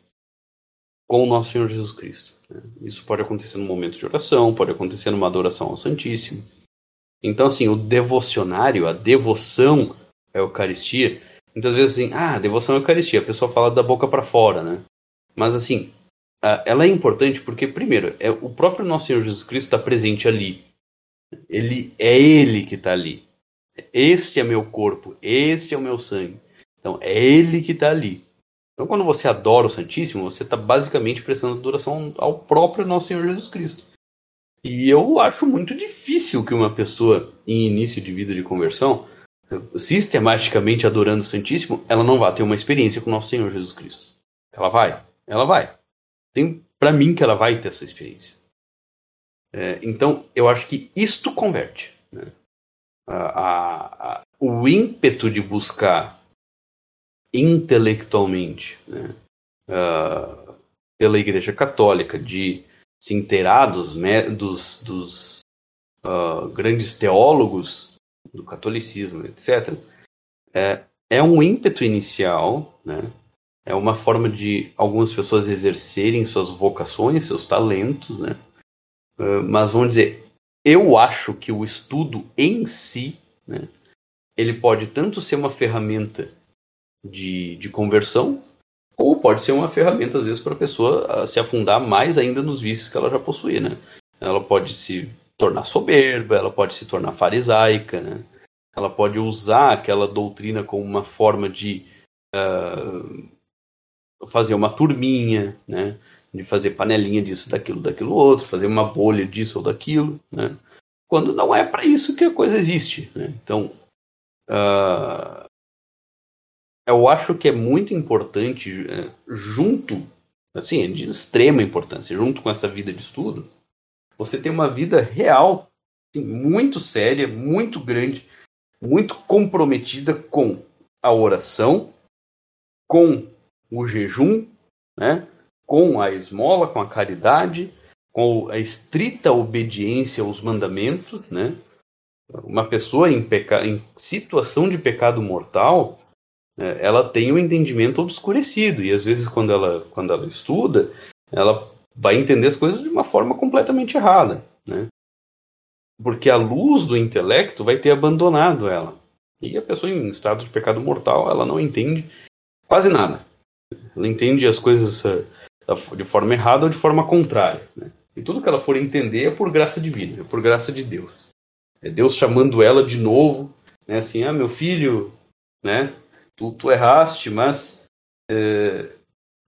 com o nosso Senhor Jesus Cristo. Né? Isso pode acontecer no momento de oração, pode acontecer numa adoração ao Santíssimo. Então, assim, o devocionário, a devoção à Eucaristia, Muitas vezes assim, ah, devoção à Eucaristia, a pessoa fala da boca para fora, né? Mas assim, ela é importante porque, primeiro, é o próprio nosso Senhor Jesus Cristo está presente ali. Ele é Ele que está ali. Este é meu corpo, este é o meu sangue. Então é Ele que está ali. Então, quando você adora o Santíssimo, você está basicamente prestando adoração ao próprio nosso Senhor Jesus Cristo. E eu acho muito difícil que uma pessoa em início de vida de conversão sistematicamente adorando o Santíssimo, ela não vai ter uma experiência com nosso Senhor Jesus Cristo. Ela vai, ela vai. Tem para mim que ela vai ter essa experiência. É, então, eu acho que isto converte. Né? A, a, a, o ímpeto de buscar intelectualmente né? uh, pela Igreja Católica, de se inteirar dos, dos, dos uh, grandes teólogos do catolicismo, etc., é, é um ímpeto inicial, né? é uma forma de algumas pessoas exercerem suas vocações, seus talentos, né? Uh, mas vamos dizer, eu acho que o estudo em si, né, ele pode tanto ser uma ferramenta de, de conversão, ou pode ser uma ferramenta, às vezes, para a pessoa se afundar mais ainda nos vícios que ela já possuía, né? Ela pode se tornar soberba, ela pode se tornar farisaica, né? Ela pode usar aquela doutrina como uma forma de uh, fazer uma turminha, né? De fazer panelinha disso, daquilo, daquilo outro, fazer uma bolha disso ou daquilo, né? Quando não é para isso que a coisa existe, né? Então, uh, eu acho que é muito importante, é, junto, assim, é de extrema importância, junto com essa vida de estudo, você ter uma vida real, assim, muito séria, muito grande, muito comprometida com a oração, com o jejum, né? com a esmola, com a caridade, com a estrita obediência aos mandamentos, né? Uma pessoa em, peca... em situação de pecado mortal, é, ela tem o um entendimento obscurecido e às vezes quando ela quando ela estuda ela vai entender as coisas de uma forma completamente errada né? Porque a luz do intelecto vai ter abandonado ela. E a pessoa em estado de pecado mortal ela não entende quase nada. Ela entende as coisas eh, de forma errada ou de forma contrária né? e tudo que ela for entender é por graça divina é por graça de Deus. É Deus chamando ela de novo né? Assim ah meu filho né? Tu, tu erraste, mas é,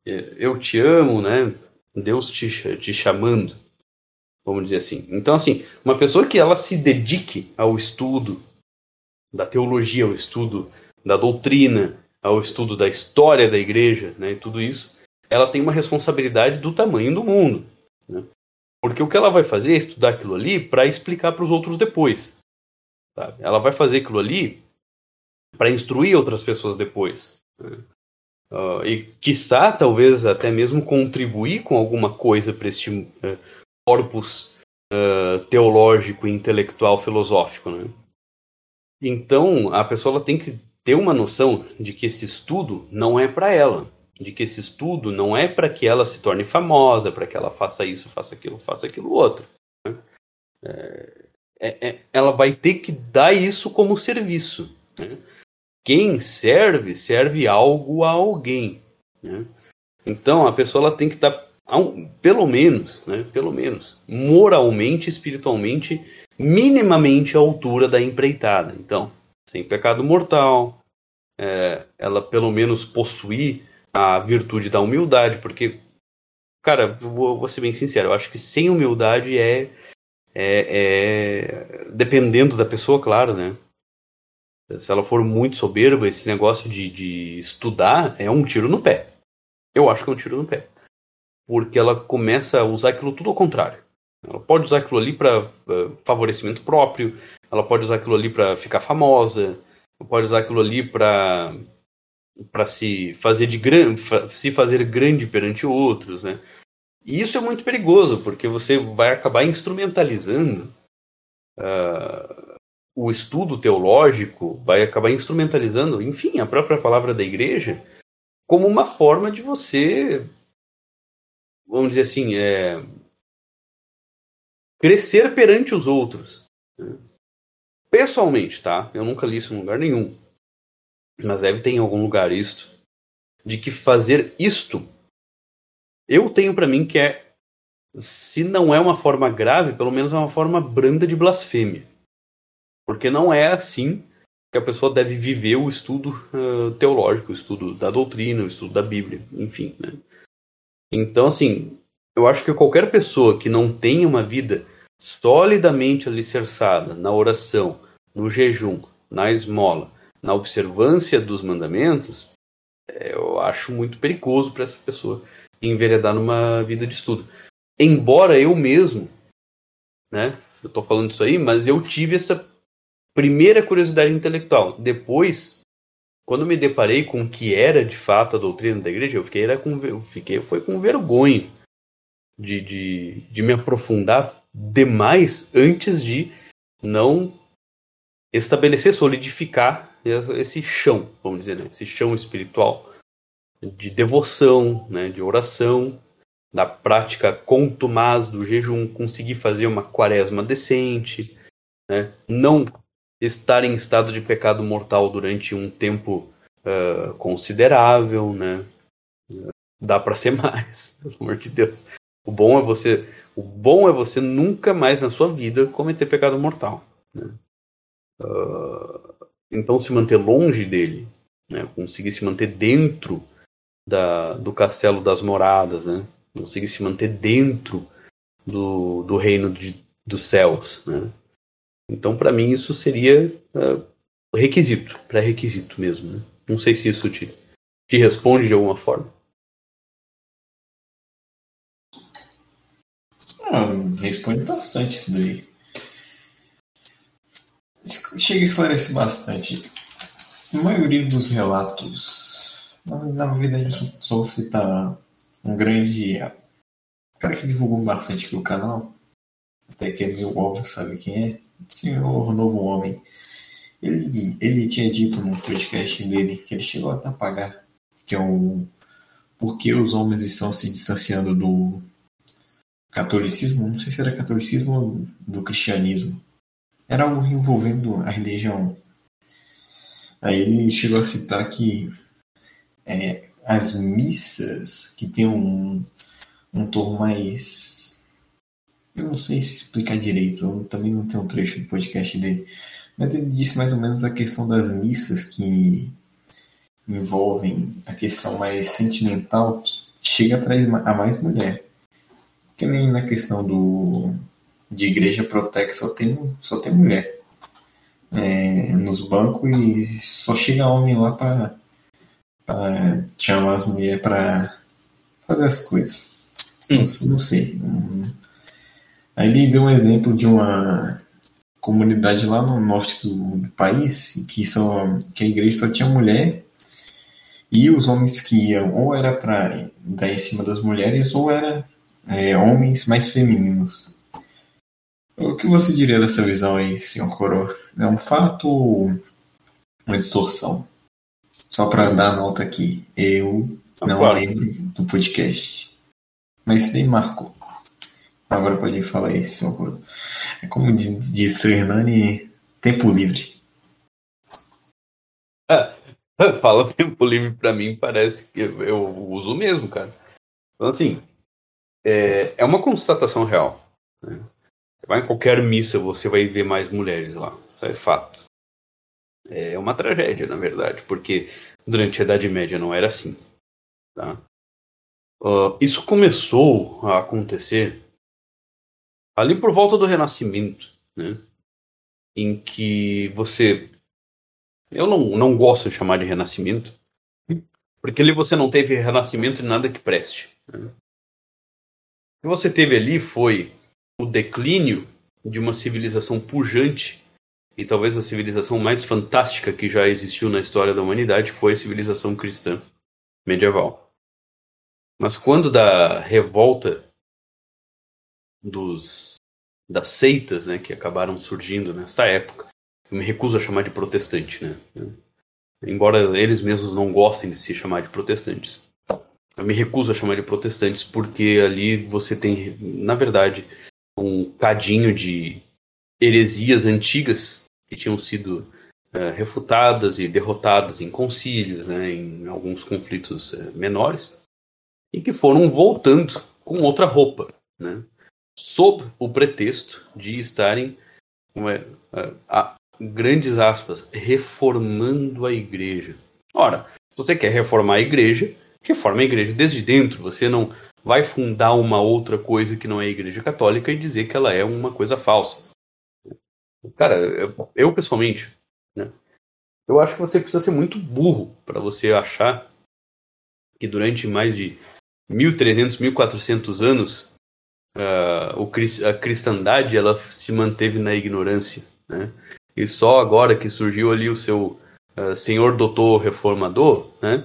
eu te amo, né? Deus te, te chamando, vamos dizer assim. Então, assim, uma pessoa que ela se dedique ao estudo da teologia, ao estudo da doutrina, ao estudo da história da igreja, né, e tudo isso, ela tem uma responsabilidade do tamanho do mundo. Né? Porque o que ela vai fazer é estudar aquilo ali para explicar para os outros depois. Sabe? Ela vai fazer aquilo ali para instruir outras pessoas depois. Né? Uh, e quiçá, talvez até mesmo contribuir com alguma coisa para este uh, corpus uh, teológico, intelectual, filosófico. Né? Então, a pessoa tem que ter uma noção de que esse estudo não é para ela, de que esse estudo não é para que ela se torne famosa, para que ela faça isso, faça aquilo, faça aquilo outro. Né? É, é, é ela vai ter que dar isso como serviço. Né? Quem serve, serve algo a alguém. Né? Então a pessoa ela tem que estar, pelo menos, né, pelo menos, moralmente, espiritualmente, minimamente à altura da empreitada. Então, sem pecado mortal, é, ela pelo menos possuir a virtude da humildade, porque, cara, vou, vou ser bem sincero, eu acho que sem humildade é, é, é dependendo da pessoa, claro, né? Se ela for muito soberba, esse negócio de, de estudar é um tiro no pé. Eu acho que é um tiro no pé. Porque ela começa a usar aquilo tudo ao contrário. Ela pode usar aquilo ali para uh, eh, favorecimento próprio, ela pode usar aquilo ali para ficar famosa, pode usar aquilo ali para para se fazer de grande, se fazer grande perante outros, né? E isso é muito perigoso, porque você vai acabar instrumentalizando uh, o estudo teológico vai acabar instrumentalizando, enfim, a própria palavra da igreja como uma forma de você, vamos dizer assim, é, crescer perante os outros. Né? Pessoalmente, tá? Eu nunca li isso em lugar nenhum, mas deve ter em algum lugar isto, de que fazer isto, eu tenho para mim que é, se não é uma forma grave, pelo menos é uma forma branda de blasfêmia. Porque não é assim que a pessoa deve viver o estudo uh, teológico, o estudo da doutrina, o estudo da Bíblia, enfim. Né? Então, assim, eu acho que qualquer pessoa que não tenha uma vida solidamente alicerçada na oração, no jejum, na esmola, na observância dos mandamentos, é, eu acho muito perigoso para essa pessoa enveredar numa vida de estudo. Embora eu mesmo, né, eu estou falando isso aí, mas eu tive essa Primeira curiosidade intelectual. Depois, quando me deparei com o que era de fato a doutrina da igreja, eu fiquei, era com, eu fiquei foi com vergonha de, de, de me aprofundar demais antes de não estabelecer, solidificar esse chão, vamos dizer, né? esse chão espiritual de devoção, né? de oração, da prática contumaz do jejum, conseguir fazer uma quaresma decente, né? não estar em estado de pecado mortal durante um tempo uh, considerável, né? Dá para ser *laughs* mais, pelo amor de Deus. O bom é você, o bom é você nunca mais na sua vida cometer pecado mortal. Né? Uh, então se manter longe dele, né? conseguir se manter dentro da, do castelo das moradas, né? conseguir se manter dentro do, do reino de, dos céus. Né? Então, para mim, isso seria uh, requisito, pré-requisito mesmo. Né? Não sei se isso te, te responde de alguma forma. Ah, responde bastante isso daí. Chega a esclarecer bastante. A maioria dos relatos, na, verdade, só citar um grande cara que divulgou bastante aqui o canal, até que é meio óbvio, sabe quem é? Senhor Novo Homem. Ele, ele tinha dito no podcast dele que ele chegou a apagar, que é o porque os homens estão se distanciando do catolicismo, não sei se era catolicismo ou do cristianismo. Era algo envolvendo a religião. Aí ele chegou a citar que é, as missas que tem um, um tom mais. Eu não sei se explicar direito, eu também não tenho um trecho do podcast dele. Mas ele disse mais ou menos a questão das missas que envolvem a questão mais sentimental que chega a mais mulher. Que nem na questão do de igreja Protec só tem, só tem mulher é, nos bancos e só chega homem lá para chamar as mulheres para fazer as coisas. Não, não, sei. Hum. Aí ele deu um exemplo de uma comunidade lá no norte do, do país que, só, que a igreja só tinha mulher e os homens que iam ou era para dar em cima das mulheres ou era é, homens mais femininos. O que você diria dessa visão aí, senhor Coroa? É um fato ou uma distorção? Só para dar nota aqui, eu não claro. lembro do podcast. Mas nem marcou. Agora pode falar aí, senhor Coroa. É como disse o Hernani, tempo livre. *laughs* fala tempo livre para mim, parece que eu, uso mesmo, cara. Então, assim, é, é uma constatação real. Né? Vai em qualquer missa, você vai ver mais mulheres lá. Isso é fato. É uma tragédia, na verdade, porque durante a Idade Média não era assim. Tá? Uh, isso começou a acontecer ali por volta do Renascimento, né? em que você. Eu não, não gosto de chamar de Renascimento, porque ali você não teve renascimento de nada que preste. Né? O que você teve ali foi o declínio de uma civilização pujante e talvez a civilização mais fantástica que já existiu na história da humanidade foi a civilização cristã medieval. Mas quando da revolta dos das seitas, né, que acabaram surgindo nesta época, eu me recuso a chamar de protestante, né? Embora eles mesmos não gostem de se chamar de protestantes. Eu me recuso a chamar de protestantes porque ali você tem, na verdade, um cadinho de heresias antigas que tinham sido uh, refutadas e derrotadas em concílios, né, em alguns conflitos uh, menores, e que foram voltando com outra roupa, né, sob o pretexto de estarem, uh, a, grandes aspas, reformando a igreja. Ora, se você quer reformar a igreja, reforma a igreja desde dentro. Você não vai fundar uma outra coisa que não é a igreja católica e dizer que ela é uma coisa falsa. Cara, eu, eu pessoalmente, né, eu acho que você precisa ser muito burro para você achar que durante mais de 1300, 1400 anos uh, o, a cristandade ela se manteve na ignorância, né? E só agora que surgiu ali o seu uh, senhor doutor reformador, né?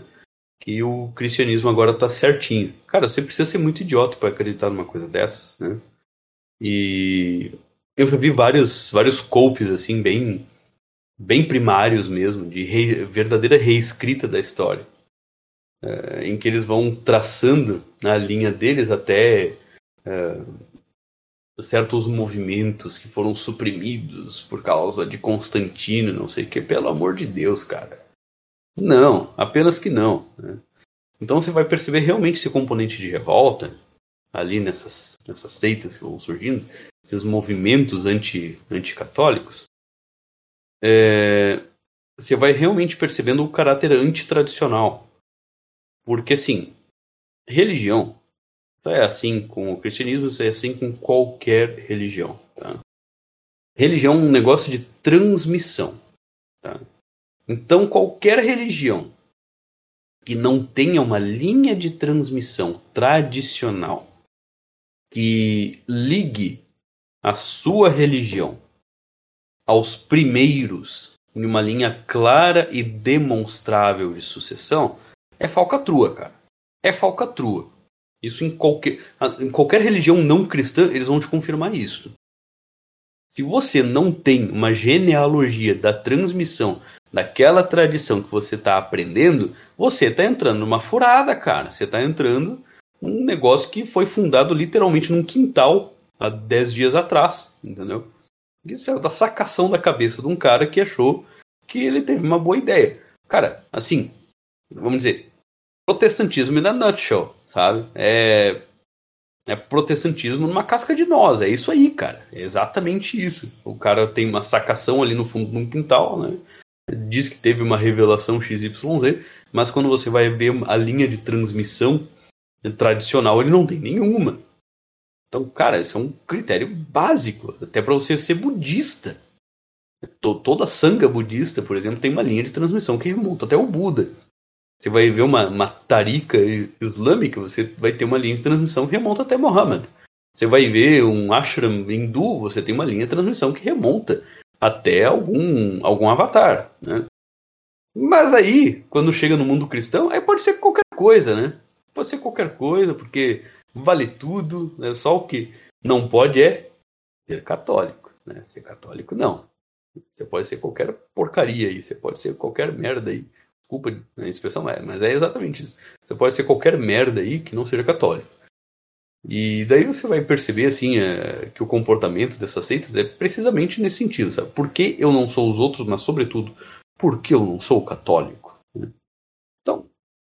que o cristianismo agora está certinho. Cara, você precisa ser muito idiota para acreditar numa coisa dessa, né? E eu já vi vários, vários colpes, assim, bem, bem primários mesmo, de verdadeira reescrita da história. É, em que eles vão traçando a linha deles até é, certos movimentos que foram suprimidos por causa de Constantino, não sei o que, pelo amor de Deus, cara. Não, apenas que não. Né? Então você vai perceber realmente esse componente de revolta ali nessas, nessas seitas que vão surgindo, esses movimentos anti, anticatólicos. É, você vai realmente percebendo o caráter antitradicional. Porque, assim, religião é assim com o cristianismo, é assim com qualquer religião. Tá? Religião é um negócio de transmissão. Tá? Então, qualquer religião que não tenha uma linha de transmissão tradicional que ligue a sua religião aos primeiros em uma linha clara e demonstrável de sucessão, é falcatrua, cara. É falcatrua. Isso em qualquer, em qualquer religião não cristã, eles vão te confirmar isso. Se você não tem uma genealogia da transmissão daquela tradição que você está aprendendo, você está entrando numa furada, cara. Você está entrando num negócio que foi fundado literalmente num quintal há 10 dias atrás, entendeu? Isso é da sacação da cabeça de um cara que achou que ele teve uma boa ideia. Cara, assim, vamos dizer, protestantismo na nutshell sabe? É, é protestantismo numa casca de nós, é isso aí, cara. É exatamente isso. O cara tem uma sacação ali no fundo de um quintal, né? Diz que teve uma revelação XYZ, mas quando você vai ver a linha de transmissão tradicional, ele não tem nenhuma. Então, cara, isso é um critério básico, até para você ser budista. Toda sanga budista, por exemplo, tem uma linha de transmissão que remonta até o Buda. Você vai ver uma, uma tarika islâmica, você vai ter uma linha de transmissão que remonta até Muhammad. Você vai ver um ashram hindu, você tem uma linha de transmissão que remonta até algum, algum avatar, né? Mas aí, quando chega no mundo cristão, aí pode ser qualquer coisa, né? Pode ser qualquer coisa, porque vale tudo, né? só o que não pode é ser católico, né? Ser católico não. Você pode ser qualquer porcaria aí, você pode ser qualquer merda aí. Desculpa a expressão, mas é exatamente isso. Você pode ser qualquer merda aí que não seja católico. E daí você vai perceber assim é, que o comportamento dessas seitas é precisamente nesse sentido, sabe? Por que eu não sou os outros, mas sobretudo, por que eu não sou católico? Né? Então,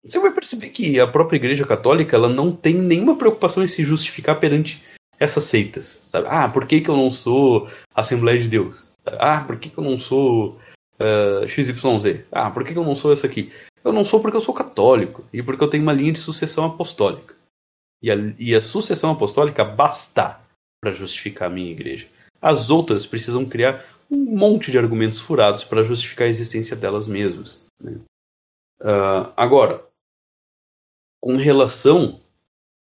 você vai perceber que a própria Igreja Católica ela não tem nenhuma preocupação em se justificar perante essas seitas. Sabe? Ah, por que, que eu não sou Assembleia de Deus? Ah, por que, que eu não sou uh, eh, XYZ. Ah, por que eu não sou essa aqui? Eu não sou porque eu sou católico e porque eu tenho uma linha de sucessão apostólica. E a, e a sucessão apostólica basta para justificar a minha igreja. As outras precisam criar um monte de argumentos furados para justificar a existência delas mesmas. Né? Uh, agora, com relação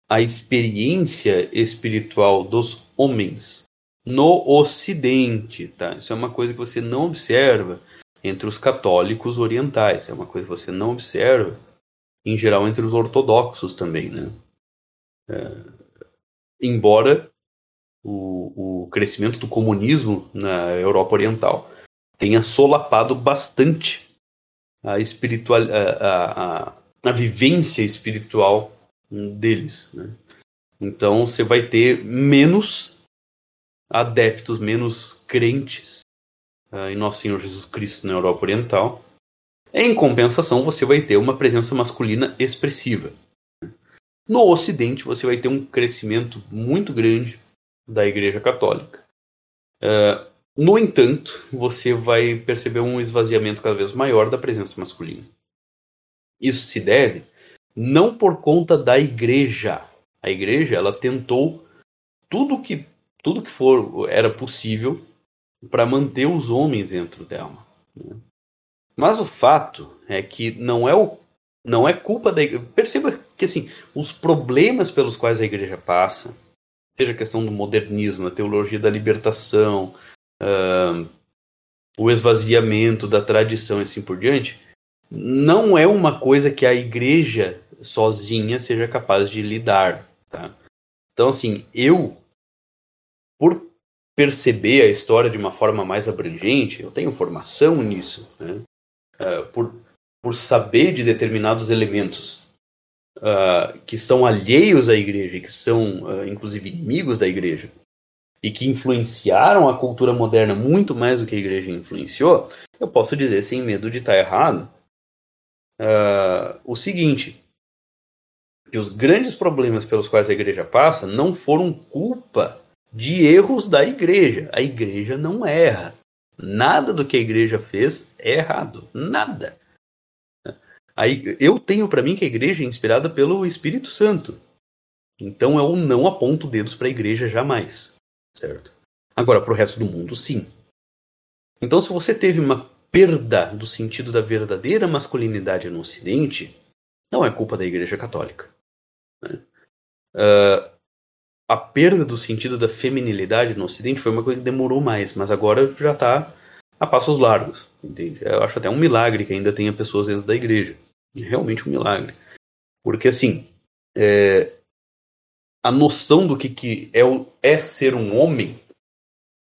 à experiência espiritual dos homens no Ocidente, tá? Isso é uma coisa que você não observa entre os católicos orientais. É uma coisa que você não observa, em geral, entre os ortodoxos também. Né? É, embora o, o crescimento do comunismo na Europa Oriental tenha solapado bastante a, espiritual, a, a, a vivência espiritual deles. Né? Então você vai ter menos adeptos, menos crentes uh, em Nosso Senhor Jesus Cristo na Europa Oriental. Em compensação, você vai ter uma presença masculina expressiva. No Ocidente, você vai ter um crescimento muito grande da Igreja Católica. Uh, no entanto, você vai perceber um esvaziamento cada vez maior da presença masculina. Isso se deve não por conta da igreja. A igreja ela tentou tudo que tudo que for era possível para manter os homens dentro dela. Né? Mas o fato é que não é o não é culpa da igreja. Perceba que assim, os problemas pelos quais a igreja passa, seja a questão do modernismo, a teologia da libertação, uh, o esvaziamento da tradição e assim por diante, não é uma coisa que a igreja sozinha seja capaz de lidar. Tá? Então, assim, eu, por perceber a história de uma forma mais abrangente, eu tenho formação nisso, né? uh, por, por saber de determinados elementos uh, que são alheios à igreja, que são uh, inclusive inimigos da igreja, e que influenciaram a cultura moderna muito mais do que a igreja influenciou, eu posso dizer sem medo de estar errado o seguinte: que os grandes problemas pelos quais a igreja passa não foram culpa de erros da igreja. A igreja não erra. Nada do que a igreja fez é errado. Nada. Aí, eu tenho para mim que a igreja é inspirada pelo Espírito Santo. Então eu não aponto dedos para a igreja jamais. Certo? Agora, para o resto do mundo, sim. Então, se você teve uma perda do sentido da verdadeira masculinidade no Ocidente, não é culpa da Igreja Católica. Né? Uh, a perda do sentido da feminilidade no Ocidente foi uma coisa que demorou mais, mas agora já está a passos largos, entende? Eu acho até um milagre que ainda tenha pessoas dentro da igreja. Realmente um milagre. Porque, assim, é, a noção do que, que é, é ser um homem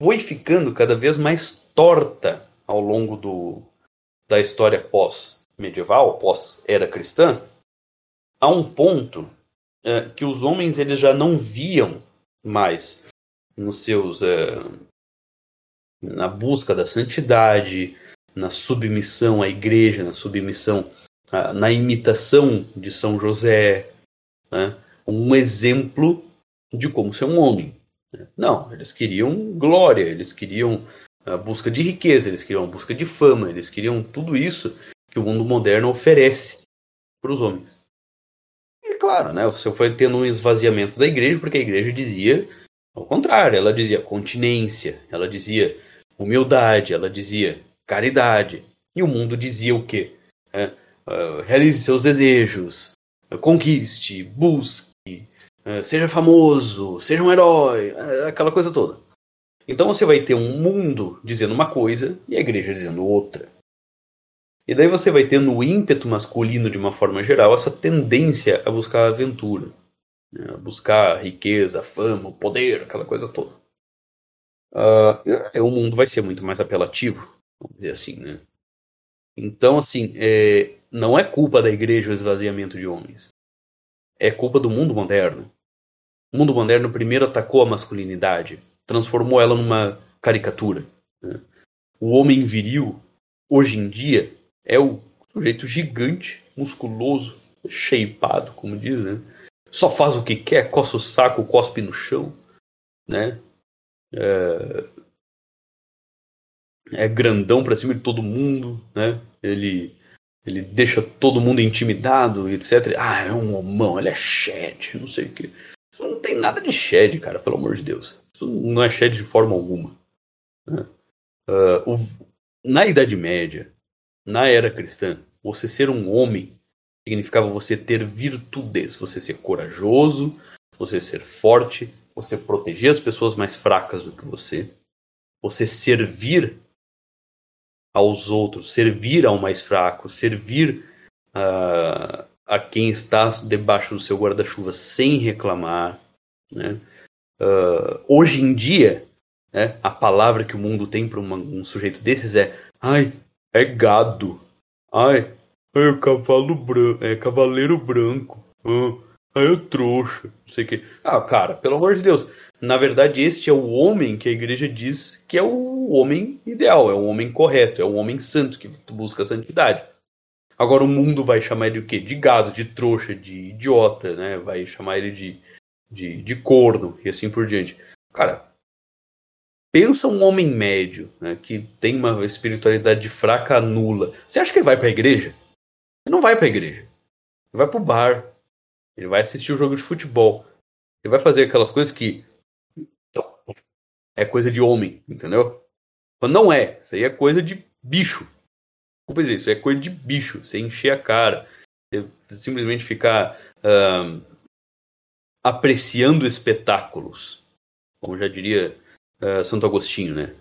foi ficando cada vez mais torta ao longo do, da história pós-medieval, pós-era cristã, a um ponto é, que os homens eles já não viam mais nos seus é, na busca da santidade, na submissão à igreja, na submissão a, na imitação de São José, né? um exemplo de como ser um homem. Né? Não, eles queriam glória, eles queriam a busca de riqueza, eles queriam a busca de fama, eles queriam tudo isso que o mundo moderno oferece para os homens claro, né? Você foi tendo um esvaziamento da igreja, porque a igreja dizia ao contrário, ela dizia continência, ela dizia humildade, ela dizia caridade. E o mundo dizia o quê? É, uh, realize seus desejos, uh, conquiste, busque, uh, seja famoso, seja um herói, aquela coisa toda. Então você vai ter um mundo dizendo uma coisa e a igreja dizendo outra. E daí você vai ter no ímpeto masculino, de uma forma geral, essa tendência a buscar aventura, né? a buscar riqueza, fama, o poder, aquela coisa toda. Uh, o mundo vai ser muito mais apelativo, vamos dizer assim, né? Então, assim, é, não é culpa da igreja o esvaziamento de homens. É culpa do mundo moderno. O mundo moderno primeiro atacou a masculinidade, transformou ela numa caricatura. Né? O homem viril, hoje em dia, é o sujeito gigante, musculoso, shapeado, como diz, né? Só faz o que quer, coça o saco, cospe no chão, né? É, é grandão pra cima de todo mundo, né? Ele, ele deixa todo mundo intimidado, etc. Ah, é um homão, ele é shed, não sei o que. Não tem nada de shed, cara, pelo amor de Deus. Isso não é shed de forma alguma. Né? Uh, o, na Idade Média, na era cristã, você ser um homem significava você ter virtudes, você ser corajoso, você ser forte, você proteger as pessoas mais fracas do que você, você servir aos outros, servir ao mais fraco, servir uh, a quem está debaixo do seu guarda-chuva sem reclamar. Né? Uh, hoje em dia, né, a palavra que o mundo tem para um sujeito desses é: ai, é gado. Ai, é cavalo branco, é cavaleiro branco. Ah, ai, é trouxa. Não sei o que. Ah, cara, pelo amor de Deus. Na verdade, este é o homem que a igreja diz que é o homem ideal, é o homem correto, é o homem santo que busca a santidade. Agora o mundo vai chamar ele o quê? De gado, de trouxa, de idiota, né? Vai chamar ele de, de, de corno e assim por diante. Cara, pensa um homem médio, né, que tem uma espiritualidade fraca nula. Você acha que ele vai para a igreja? Ele não vai para a igreja. Ele vai para o bar. Ele vai assistir o jogo de futebol. Ele vai fazer aquelas coisas que é coisa de homem, entendeu? Mas não é. Isso aí é coisa de bicho. Desculpa dizer, isso é coisa de bicho. Você encher a cara. Você simplesmente ficar uh, apreciando espetáculos. Como já diria uh, Santo Agostinho, né?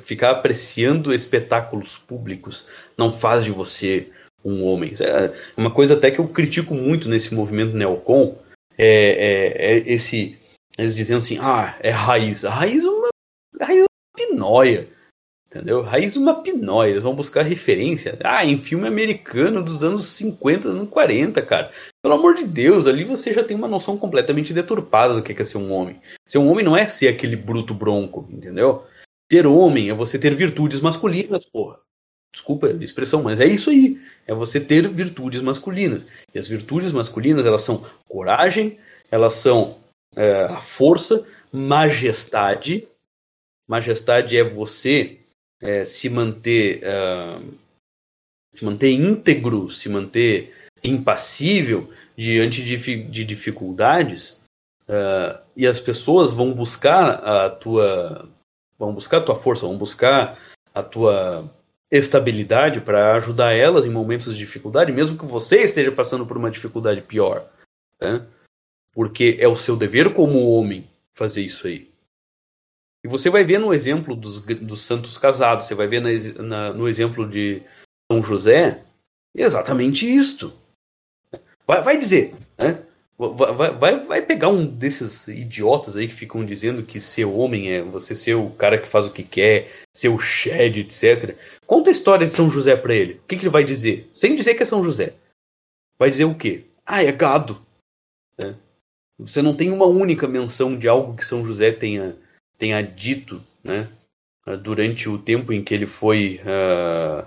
Ficar apreciando espetáculos públicos não faz de você um homem. É uma coisa até que eu critico muito nesse movimento neocon é, é, é esse eles dizendo assim, ah, é raiz. A raiz é uma pinóia. Entendeu? Raiz uma pinóia. Eles vão buscar referência. Ah, em filme americano dos anos 50, anos 40, cara. Pelo amor de Deus, ali você já tem uma noção completamente deturpada do que é ser um homem. Ser um homem não é ser aquele bruto bronco, entendeu? Ser homem é você ter virtudes masculinas, porra. Desculpa a expressão, mas é isso aí. É você ter virtudes masculinas. E as virtudes masculinas, elas são coragem, elas são é, a força, majestade. Majestade é você é, se manter uh, se manter íntegro, se manter impassível diante de, de dificuldades, uh, e as pessoas vão buscar a tua vão buscar a tua força, vão buscar a tua estabilidade para ajudar elas em momentos de dificuldade, mesmo que você esteja passando por uma dificuldade pior, né? porque é o seu dever como homem fazer isso aí. E você vai ver no exemplo dos, dos santos casados, você vai ver na, na, no exemplo de São José, exatamente isto. Vai, vai dizer, né? Vai, vai, vai, pegar um desses idiotas aí que ficam dizendo que ser homem é você ser o cara que faz o que quer, ser o shed, etc. Conta a história de São José para ele. O que, que, ele vai dizer? Sem dizer que é São José. Vai dizer o quê? Ah, é gado. É. Você não tem uma única menção de algo que São José tenha tenha dito, né, durante o tempo em que ele foi uh,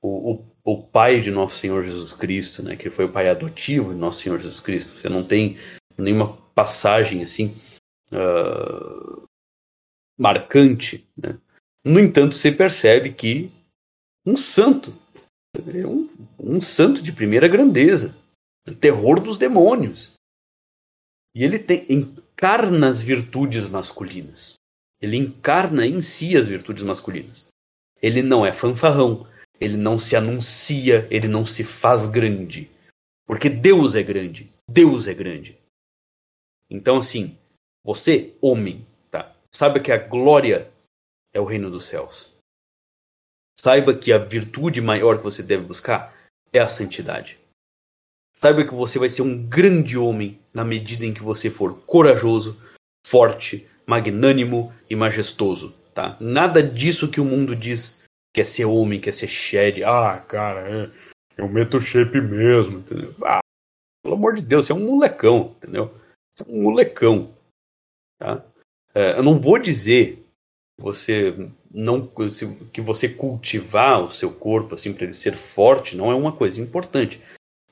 o, o, o, pai de nosso Senhor Jesus Cristo, né, que foi o pai adotivo de nosso Senhor Jesus Cristo. Você não tem nenhuma passagem assim uh, marcante. Né? No entanto, você percebe que um santo, é um, um santo de primeira grandeza, terror dos demônios. E ele tem, encarna as virtudes masculinas. Ele encarna em si as virtudes masculinas. Ele não é fanfarrão, ele não se anuncia, ele não se faz grande. Porque Deus é grande, Deus é grande. Então, assim, você, homem, tá? Saiba que a glória é o reino dos céus. Saiba que a virtude maior que você deve buscar é a santidade. Saiba que você vai ser um grande homem na medida em que você for corajoso, forte, magnânimo e majestoso, tá? Nada disso que o mundo diz que é ser homem, que é ser shed. Ah, cara, é, eu meto shape mesmo, entendeu? Ah, pelo amor de Deus, você é um molecão, entendeu? Você é um molecão, tá? É, eu não vou dizer você não que você cultivar o seu corpo assim para ele ser forte não é uma coisa importante.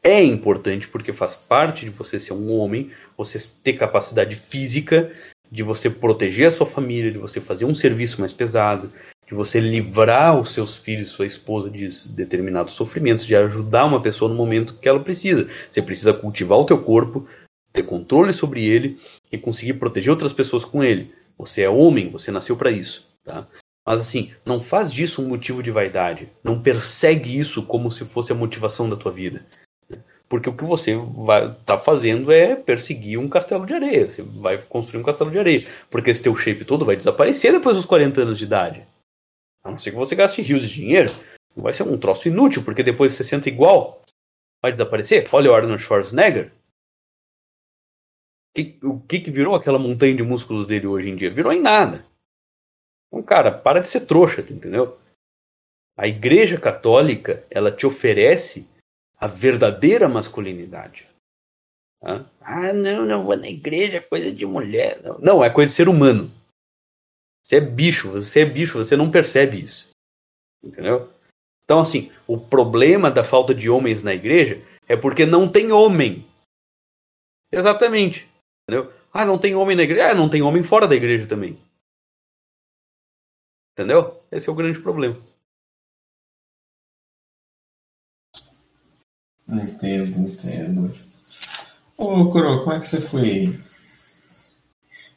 É importante porque faz parte de você ser um homem, você ter capacidade física de você proteger a sua família, de você fazer um serviço mais pesado, de você livrar os seus filhos, sua esposa de determinados sofrimentos, de ajudar uma pessoa no momento que ela precisa. Você precisa cultivar o teu corpo, ter controle sobre ele e conseguir proteger outras pessoas com ele. Você é homem, você nasceu para isso, tá? Mas assim, não faz disso um motivo de vaidade. Não persegue isso como se fosse a motivação da tua vida. Porque o que você vai tá fazendo é perseguir um castelo de areia. Você vai construir um castelo de areia. Porque esse teu shape todo vai desaparecer depois dos 40 anos de idade. A não ser que você gaste rios de dinheiro. Vai ser um troço inútil, porque depois de 60 igual, vai desaparecer. Olha o Arnold Schwarzenegger. O que, que virou aquela montanha de músculos dele hoje em dia? Virou em nada. Então, cara, para de ser trouxa, entendeu? A Igreja Católica, ela te oferece a verdadeira masculinidade. Ah, não, não vou na igreja, é coisa de mulher. Não, não, é coisa de ser humano. Você é bicho, você é bicho, você não percebe isso. Entendeu? Então, assim, o problema da falta de homens na igreja é porque não tem homem. Exatamente. Entendeu? Ah, não tem homem na igreja. Ah, não tem homem fora da igreja também. Entendeu? Esse é o grande problema. Entendo, entendo. Ô, Coro, como é que você foi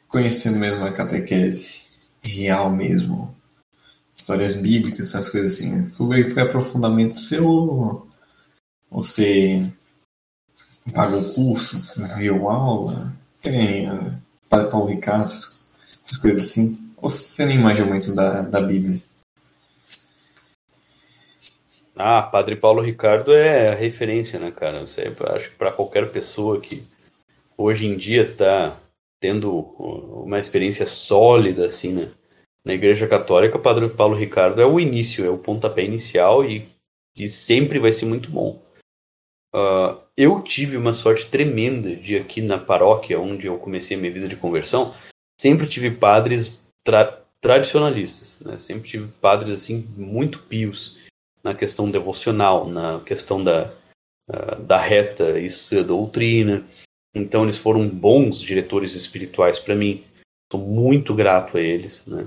conhecendo mesmo a catequese real mesmo? Histórias bíblicas, essas coisas assim. Foi, foi aprofundamento seu ou você pagou curso, viu aula? Tem Padre Paulo Ricardo, essas, coisas assim? Ou você nem manja muito da, da Bíblia? Ah, Padre Paulo Ricardo é a referência, né, cara? Você, acho que para qualquer pessoa que hoje em dia está tendo uma experiência sólida, assim, né? Na Igreja Católica, o Padre Paulo Ricardo é o início, é o pontapé inicial e, e sempre vai ser muito bom. Uh, eu tive uma sorte tremenda de aqui na paróquia, onde eu comecei a minha vida de conversão, sempre tive padres tra tradicionalistas, né? sempre tive padres assim muito pios na questão devocional, na questão da, uh, da reta e doutrina. Então eles foram bons diretores espirituais para mim. Sou muito grato a eles, né?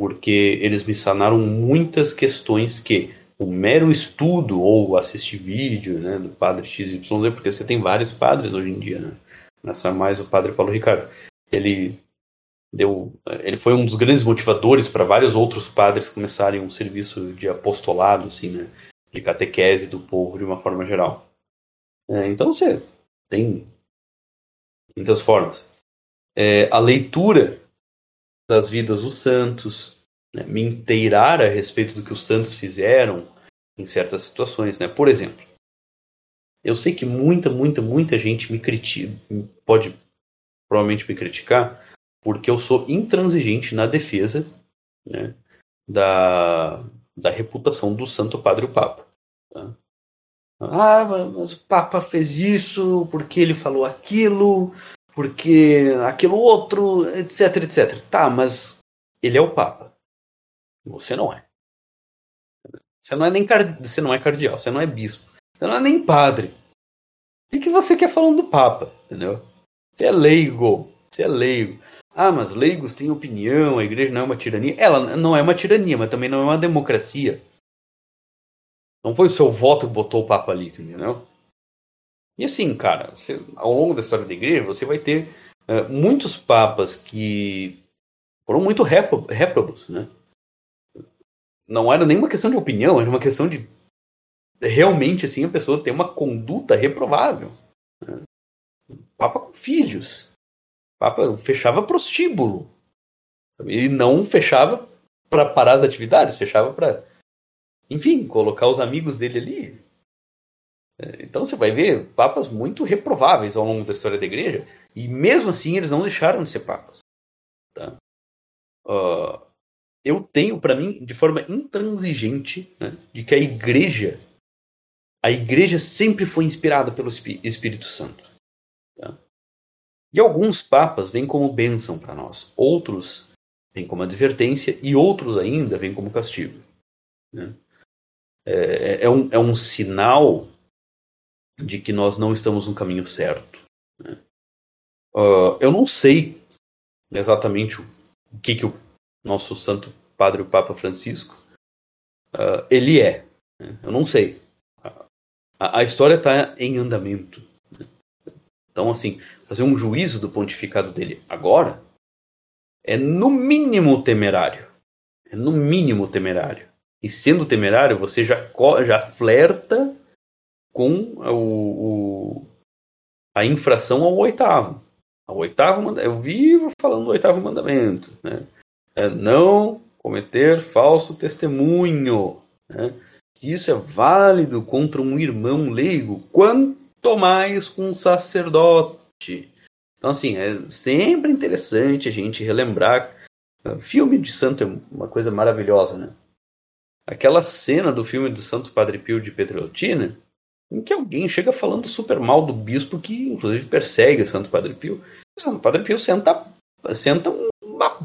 porque eles me sanaram muitas questões que o mero estudo ou assistir vídeo né, do padre XYZ, porque você tem vários padres hoje em dia, né? Nessa mais o padre Paulo Ricardo. Ele deu, ele foi um dos grandes motivadores para vários outros padres começarem um serviço de apostolado, assim, né? De catequese do povo de uma forma geral. É, então você tem muitas formas. É, a leitura das vidas dos santos, né, me inteirar a respeito do que os santos fizeram em certas situações. Né? Por exemplo, eu sei que muita, muita, muita gente me critica, pode provavelmente me criticar, porque eu sou intransigente na defesa né, da, da reputação do Santo Padre o Papa. Tá? Ah, mas o Papa fez isso porque ele falou aquilo, porque aquilo outro, etc, etc. Tá, mas ele é o Papa. Você não é. Você não é nem card... você não é cardeal, você não é bispo, você não é nem padre. O que você quer falando do Papa, entendeu? Você é leigo, você é leigo. Ah, mas leigos têm opinião, a igreja não é uma tirania. Ela não é uma tirania, mas também não é uma democracia. Não foi o seu voto que botou o Papa ali, entendeu? E assim, cara, você, ao longo da história da igreja, você vai ter uh, muitos papas que foram muito réprobos, né? não era nenhuma questão de opinião, era uma questão de realmente assim a pessoa ter uma conduta reprovável. Né? Papa com filhos. Papa fechava prostíbulo. E não fechava para parar as atividades, fechava para, enfim, colocar os amigos dele ali. É, então você vai ver papas muito reprováveis ao longo da história da igreja, e mesmo assim eles não deixaram de ser papas. Tá? Uh, eu tenho para mim de forma intransigente né, de que a igreja a igreja sempre foi inspirada pelo Espírito Santo. Tá? E alguns papas vêm como bênção para nós, outros vêm como advertência e outros ainda vêm como castigo. Né? É, é, um, é um sinal de que nós não estamos no caminho certo. Né? Uh, eu não sei exatamente o que, que o nosso Santo Padre o Papa Francisco, uh, ele é. Né? Eu não sei. A, a história está em andamento. Né? Então, assim, fazer um juízo do pontificado dele agora é no mínimo temerário. É no mínimo temerário. E sendo temerário, você já, já flerta com o, o a infração ao oitavo. Ao oitavo eu vivo falando do oitavo mandamento. Né? é não cometer falso testemunho. Né? Isso é válido contra um irmão leigo, quanto mais com um sacerdote. Então, assim, é sempre interessante a gente relembrar. Filme de santo é uma coisa maravilhosa, né? Aquela cena do filme do Santo Padre Pio de Petreutina, em que alguém chega falando super mal do bispo que, inclusive, persegue o Santo Padre Pio. O Santo Padre Pio senta, senta uma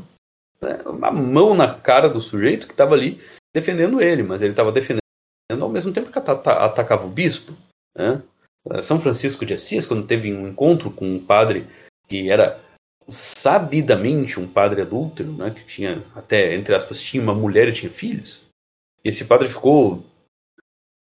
né, uma mão na cara do sujeito que estava ali defendendo ele, mas ele estava defendendo ao mesmo tempo que atacava o bispo. Né? São Francisco de Assis, quando teve um encontro com um padre que era sabidamente um padre adúltero, né, que tinha até, entre aspas, tinha uma mulher e tinha filhos, esse padre ficou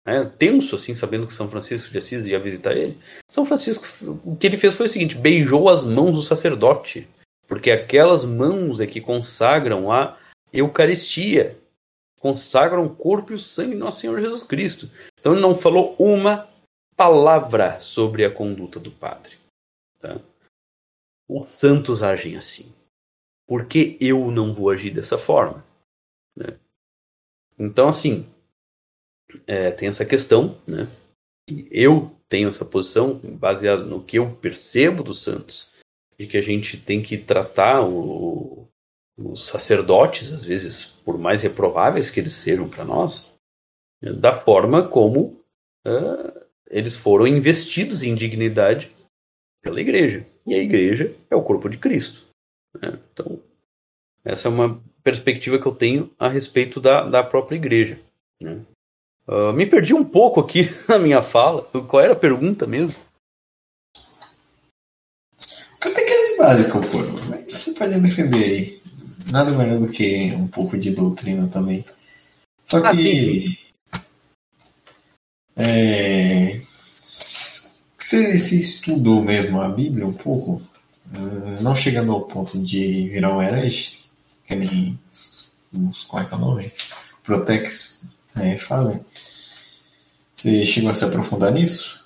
né, tenso, assim, sabendo que São Francisco de Assis ia visitar ele. São Francisco, o que ele fez foi o seguinte: beijou as mãos do sacerdote porque aquelas mãos é que consagram a Eucaristia, consagram o corpo e o sangue de nosso Senhor Jesus Cristo. Então ele não falou uma palavra sobre a conduta do padre. Tá? Os santos agem assim. Por que eu não vou agir dessa forma? Né? Então, assim, é, tem essa questão, né? eu tenho essa posição baseada no que eu percebo dos santos de que a gente tem que tratar o, os sacerdotes, às vezes, por mais reprováveis que eles sejam para nós, da forma como uh, eles foram investidos em dignidade pela igreja. E a igreja é o corpo de Cristo. Né? Então, essa é uma perspectiva que eu tenho a respeito da, da própria igreja. Né? Uh, me perdi um pouco aqui *laughs* na minha fala. Qual era a pergunta mesmo? Catequese básica, pô. Mas você pode defender aí. Nada melhor do que um pouco de doutrina também. Só ah, que. sim, sim. É, você, você estudou mesmo a Bíblia um pouco? Hum, não chegando ao ponto de virar um herege, que nem os, qual é que é o nome? Protex é, fazem. Você chegou a se aprofundar nisso?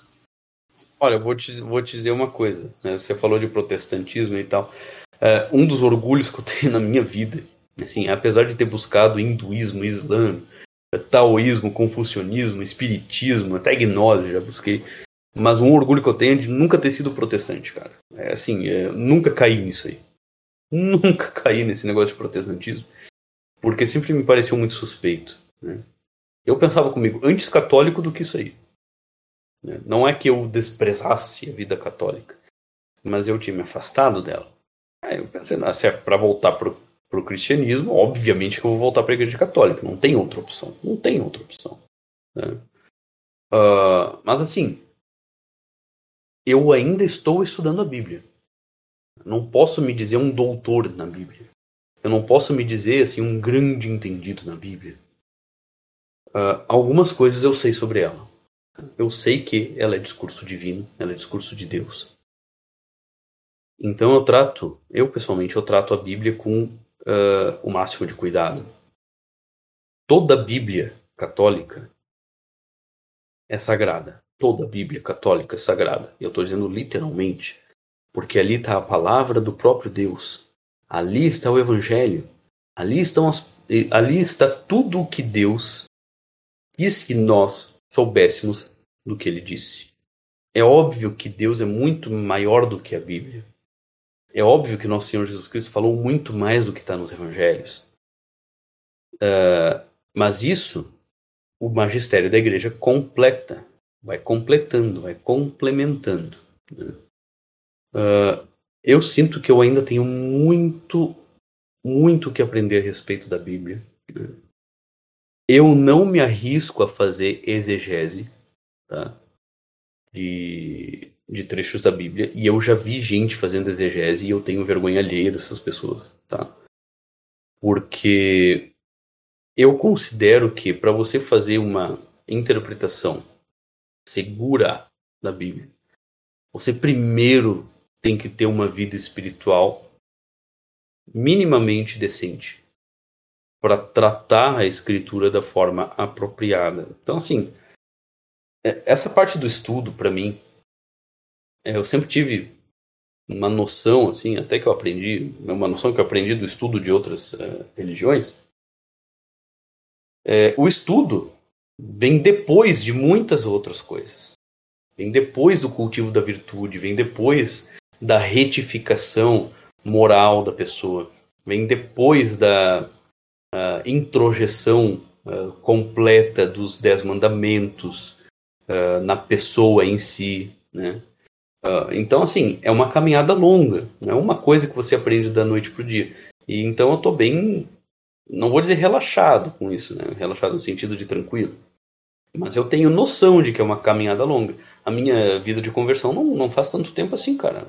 Olha, eu vou te, vou te dizer uma coisa. Né? Você falou de protestantismo e tal. É, um dos orgulhos que eu tenho na minha vida, assim, apesar de ter buscado hinduísmo, islã, taoísmo, confucionismo, espiritismo, até gnose já busquei, mas um orgulho que eu tenho é de nunca ter sido protestante, cara. É assim, é, nunca caí nisso aí. *laughs* Nunca caí nesse negócio de protestantismo. Porque sempre me pareceu muito suspeito. Né? Eu pensava comigo, antes católico do que isso aí. Né? Não é que eu desprezasse a vida católica, mas eu tinha me afastado dela. Aí eu pensei, ah, se é para voltar pro, pro cristianismo, obviamente que eu vou voltar para a igreja católica. Não tem outra opção. Não tem outra opção. Né? Uh, mas assim, eu ainda estou estudando a Bíblia. Não posso me dizer um doutor na Bíblia. Eu não posso me dizer assim um grande entendido na Bíblia. Uh, algumas coisas eu sei sobre ela. Eu sei que ela é discurso divino, ela é discurso de Deus. Então eu trato, eu pessoalmente, eu trato a Bíblia com uh, o máximo de cuidado. Toda a Bíblia católica é sagrada. Toda a Bíblia católica é sagrada. Eu estou dizendo literalmente, porque ali está a palavra do próprio Deus. Ali está o Evangelho. Ali, estão as, ali está tudo o que Deus quis que nós soubéssemos do que ele disse. É óbvio que Deus é muito maior do que a Bíblia. É óbvio que nosso Senhor Jesus Cristo falou muito mais do que está nos evangelhos. Uh, mas isso, o magistério da igreja completa, vai completando, vai complementando. Né? Uh, eu sinto que eu ainda tenho muito, muito que aprender a respeito da Bíblia. Eu não me arrisco a fazer exegese tá? de, de trechos da Bíblia e eu já vi gente fazendo exegese e eu tenho vergonha alheia dessas pessoas, tá? Porque eu considero que para você fazer uma interpretação segura da Bíblia, você primeiro tem que ter uma vida espiritual minimamente decente para tratar a escritura da forma apropriada. Então, assim, é, essa parte do estudo, para mim, é, eu sempre tive uma noção, assim, até que eu aprendi, uma noção que eu aprendi do estudo de outras uh, religiões. É, o estudo vem depois de muitas outras coisas. Vem depois do cultivo da virtude, vem depois da retificação moral da pessoa, vem depois da uh, introjeção uh, completa dos dez mandamentos uh, na pessoa em si, né? então, assim, é uma caminhada longa, não é uma coisa que você aprende da noite para o dia. E então eu estou bem, não vou dizer relaxado com isso, né? Relaxado no sentido de tranquilo. Mas eu tenho noção de que é uma caminhada longa. A minha vida de conversão não, não faz tanto tempo assim, cara.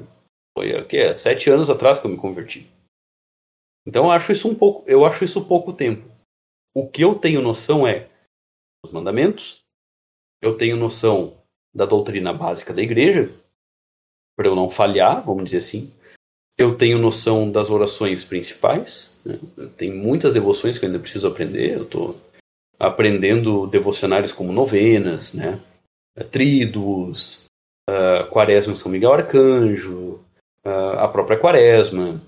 Foi o quê? Sete anos atrás que eu me converti. Então eu acho isso um pouco, eu acho isso pouco tempo. O que eu tenho noção é os mandamentos, eu tenho noção da doutrina básica da igreja, para eu não falhar, vamos dizer assim. Eu tenho noção das orações principais, né? tem muitas devoções que eu ainda preciso aprender, eu estou aprendendo devocionários como novenas, né? Tríduos, uh, Quaresma em São Miguel Arcanjo, uh, a própria Quaresma,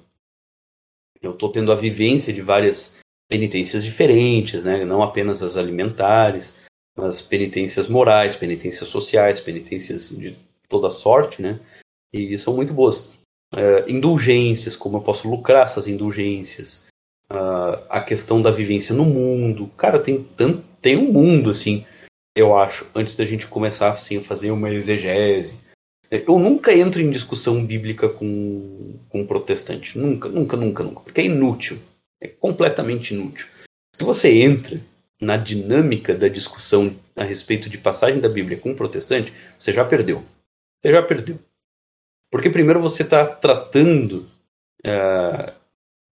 eu estou tendo a vivência de várias penitências diferentes, né? não apenas as alimentares, mas penitências morais, penitências sociais, penitências de toda sorte, né? e são muito boas. É, indulgências, como eu posso lucrar essas indulgências, uh, a questão da vivência no mundo. Cara, tem tanto, tem um mundo assim, eu acho, antes da gente começar assim a fazer uma exegese. Eu nunca entro em discussão bíblica com, com protestante. Nunca, nunca, nunca, nunca. Porque é inútil. É completamente inútil. Se você entra na dinâmica da discussão a respeito de passagem da Bíblia com um protestante, você já perdeu. Você já perdeu. Porque primeiro você está tratando uh,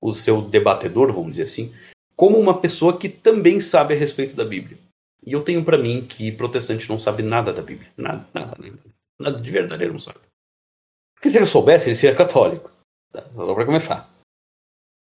o seu debatedor, vamos dizer assim, como uma pessoa que também sabe a respeito da Bíblia. E eu tenho para mim que protestante não sabe nada da Bíblia. Nada, nada, nada. Nada de verdade ele não sabe. Porque se ele soubesse, ele seria católico. Tá, só para começar.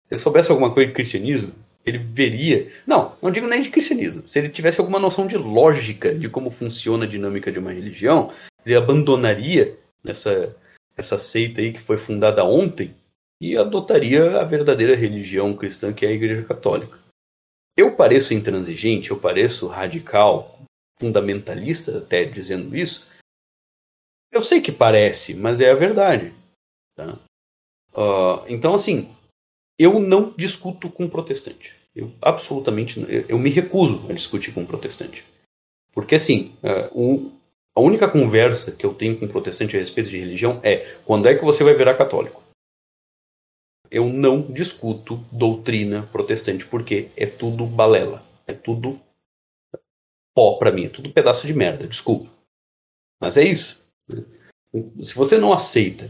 Se ele soubesse alguma coisa de cristianismo, ele veria. Não, não digo nem de cristianismo. Se ele tivesse alguma noção de lógica de como funciona a dinâmica de uma religião, ele abandonaria essa, essa seita aí que foi fundada ontem e adotaria a verdadeira religião cristã que é a Igreja Católica. Eu pareço intransigente, eu pareço radical, fundamentalista até dizendo isso. Eu sei que parece, mas é a verdade. Tá? Uh, então, assim, eu não discuto com protestante. Eu absolutamente eu, eu me recuso a discutir com protestante. Porque assim, o, a única conversa que eu tenho com protestante a respeito de religião é quando é que você vai virar católico? Eu não discuto doutrina protestante porque é tudo balela, é tudo pó para mim, é tudo pedaço de merda, desculpa. Mas é isso. Se você não aceita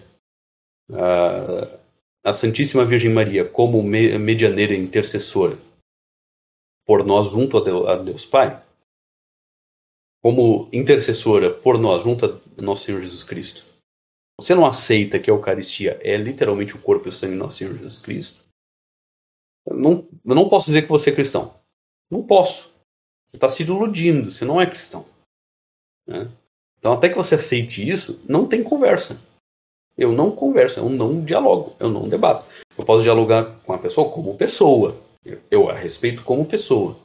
uh, a Santíssima Virgem Maria como medianeira intercessora por nós junto a Deus Pai, como intercessora por nós junto a nosso Senhor Jesus Cristo, você não aceita que a Eucaristia é literalmente o corpo e o sangue de nosso Senhor Jesus Cristo, eu não, eu não posso dizer que você é cristão. Não posso. Você está se iludindo, você não é cristão. Né? Então, até que você aceite isso, não tem conversa. Eu não converso, eu não dialogo, eu não debato. Eu posso dialogar com a pessoa como pessoa. Eu a respeito como pessoa.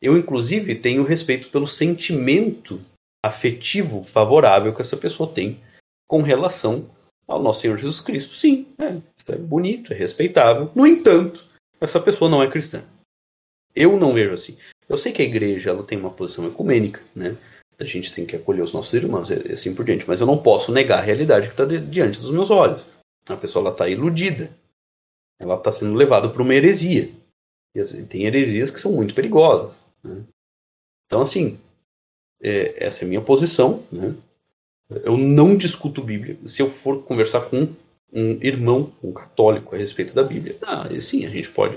Eu, inclusive, tenho respeito pelo sentimento afetivo favorável que essa pessoa tem com relação ao nosso Senhor Jesus Cristo. Sim, é, é bonito, é respeitável. No entanto, essa pessoa não é cristã. Eu não vejo assim. Eu sei que a igreja ela tem uma posição ecumênica, né? A gente tem que acolher os nossos irmãos e assim por diante. Mas eu não posso negar a realidade que está diante dos meus olhos. A pessoa está iludida. Ela está sendo levada para uma heresia. E tem heresias que são muito perigosas. Né? Então, assim, é, essa é a minha posição. Né? Eu não discuto Bíblia. Se eu for conversar com um irmão, um católico, a respeito da Bíblia, ah, sim, a gente pode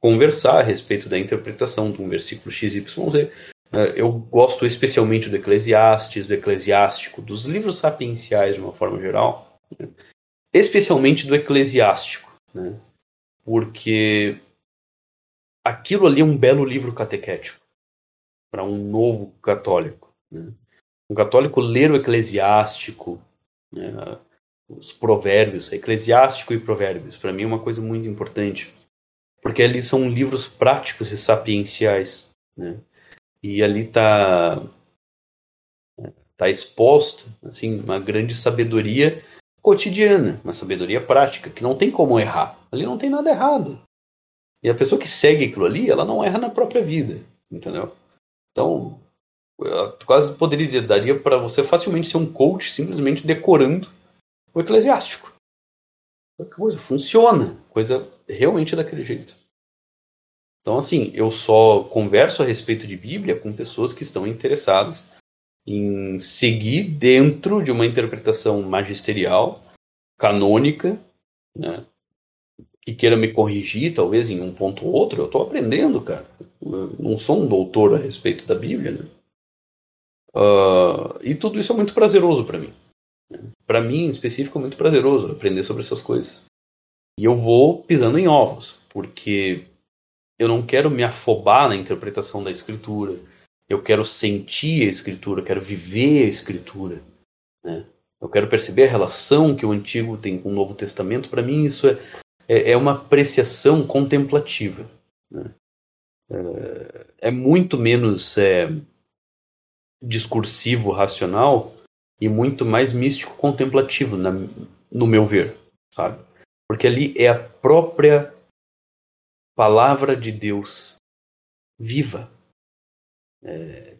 conversar a respeito da interpretação de um versículo XYZ. É, eu gosto especialmente do Eclesiastes, do Eclesiástico, dos livros sapienciais de uma forma geral, né? especialmente do Eclesiástico, né? porque aquilo ali é um belo livro catequético para um novo católico. Né? Um católico ler o Eclesiástico, né? os provérbios, Eclesiástico e provérbios, para mim é uma coisa muito importante, porque ali são livros práticos e sapienciais. Né? e ali está tá exposta assim uma grande sabedoria cotidiana, uma sabedoria prática que não tem como errar. Ali não tem nada errado. E a pessoa que segue aquilo ali, ela não erra na própria vida, entendeu? Então, quase poderia dizer, daria para você facilmente ser um coach simplesmente decorando o eclesiástico. Coisa funciona, coisa realmente daquele jeito. Então, assim, eu só converso a respeito de Bíblia com pessoas que estão interessadas em seguir dentro de uma interpretação magisterial, canônica, né? que queira me corrigir, talvez em um ponto ou outro. Eu estou aprendendo, cara. Eu não sou um doutor a respeito da Bíblia, né? Uh, e tudo isso é muito prazeroso para mim. Para mim, em específico, é muito prazeroso aprender sobre essas coisas. E eu vou pisando em ovos, porque eu não quero me afobar na interpretação da escritura. Eu quero sentir a escritura, quero viver a escritura. Né? Eu quero perceber a relação que o Antigo tem com o Novo Testamento. Para mim, isso é, é, é, uma apreciação contemplativa. Né? É, é, muito menos é, discursivo, racional e muito mais místico contemplativo, na, no meu ver, sabe? Porque ali é a própria palavra de Deus viva. É,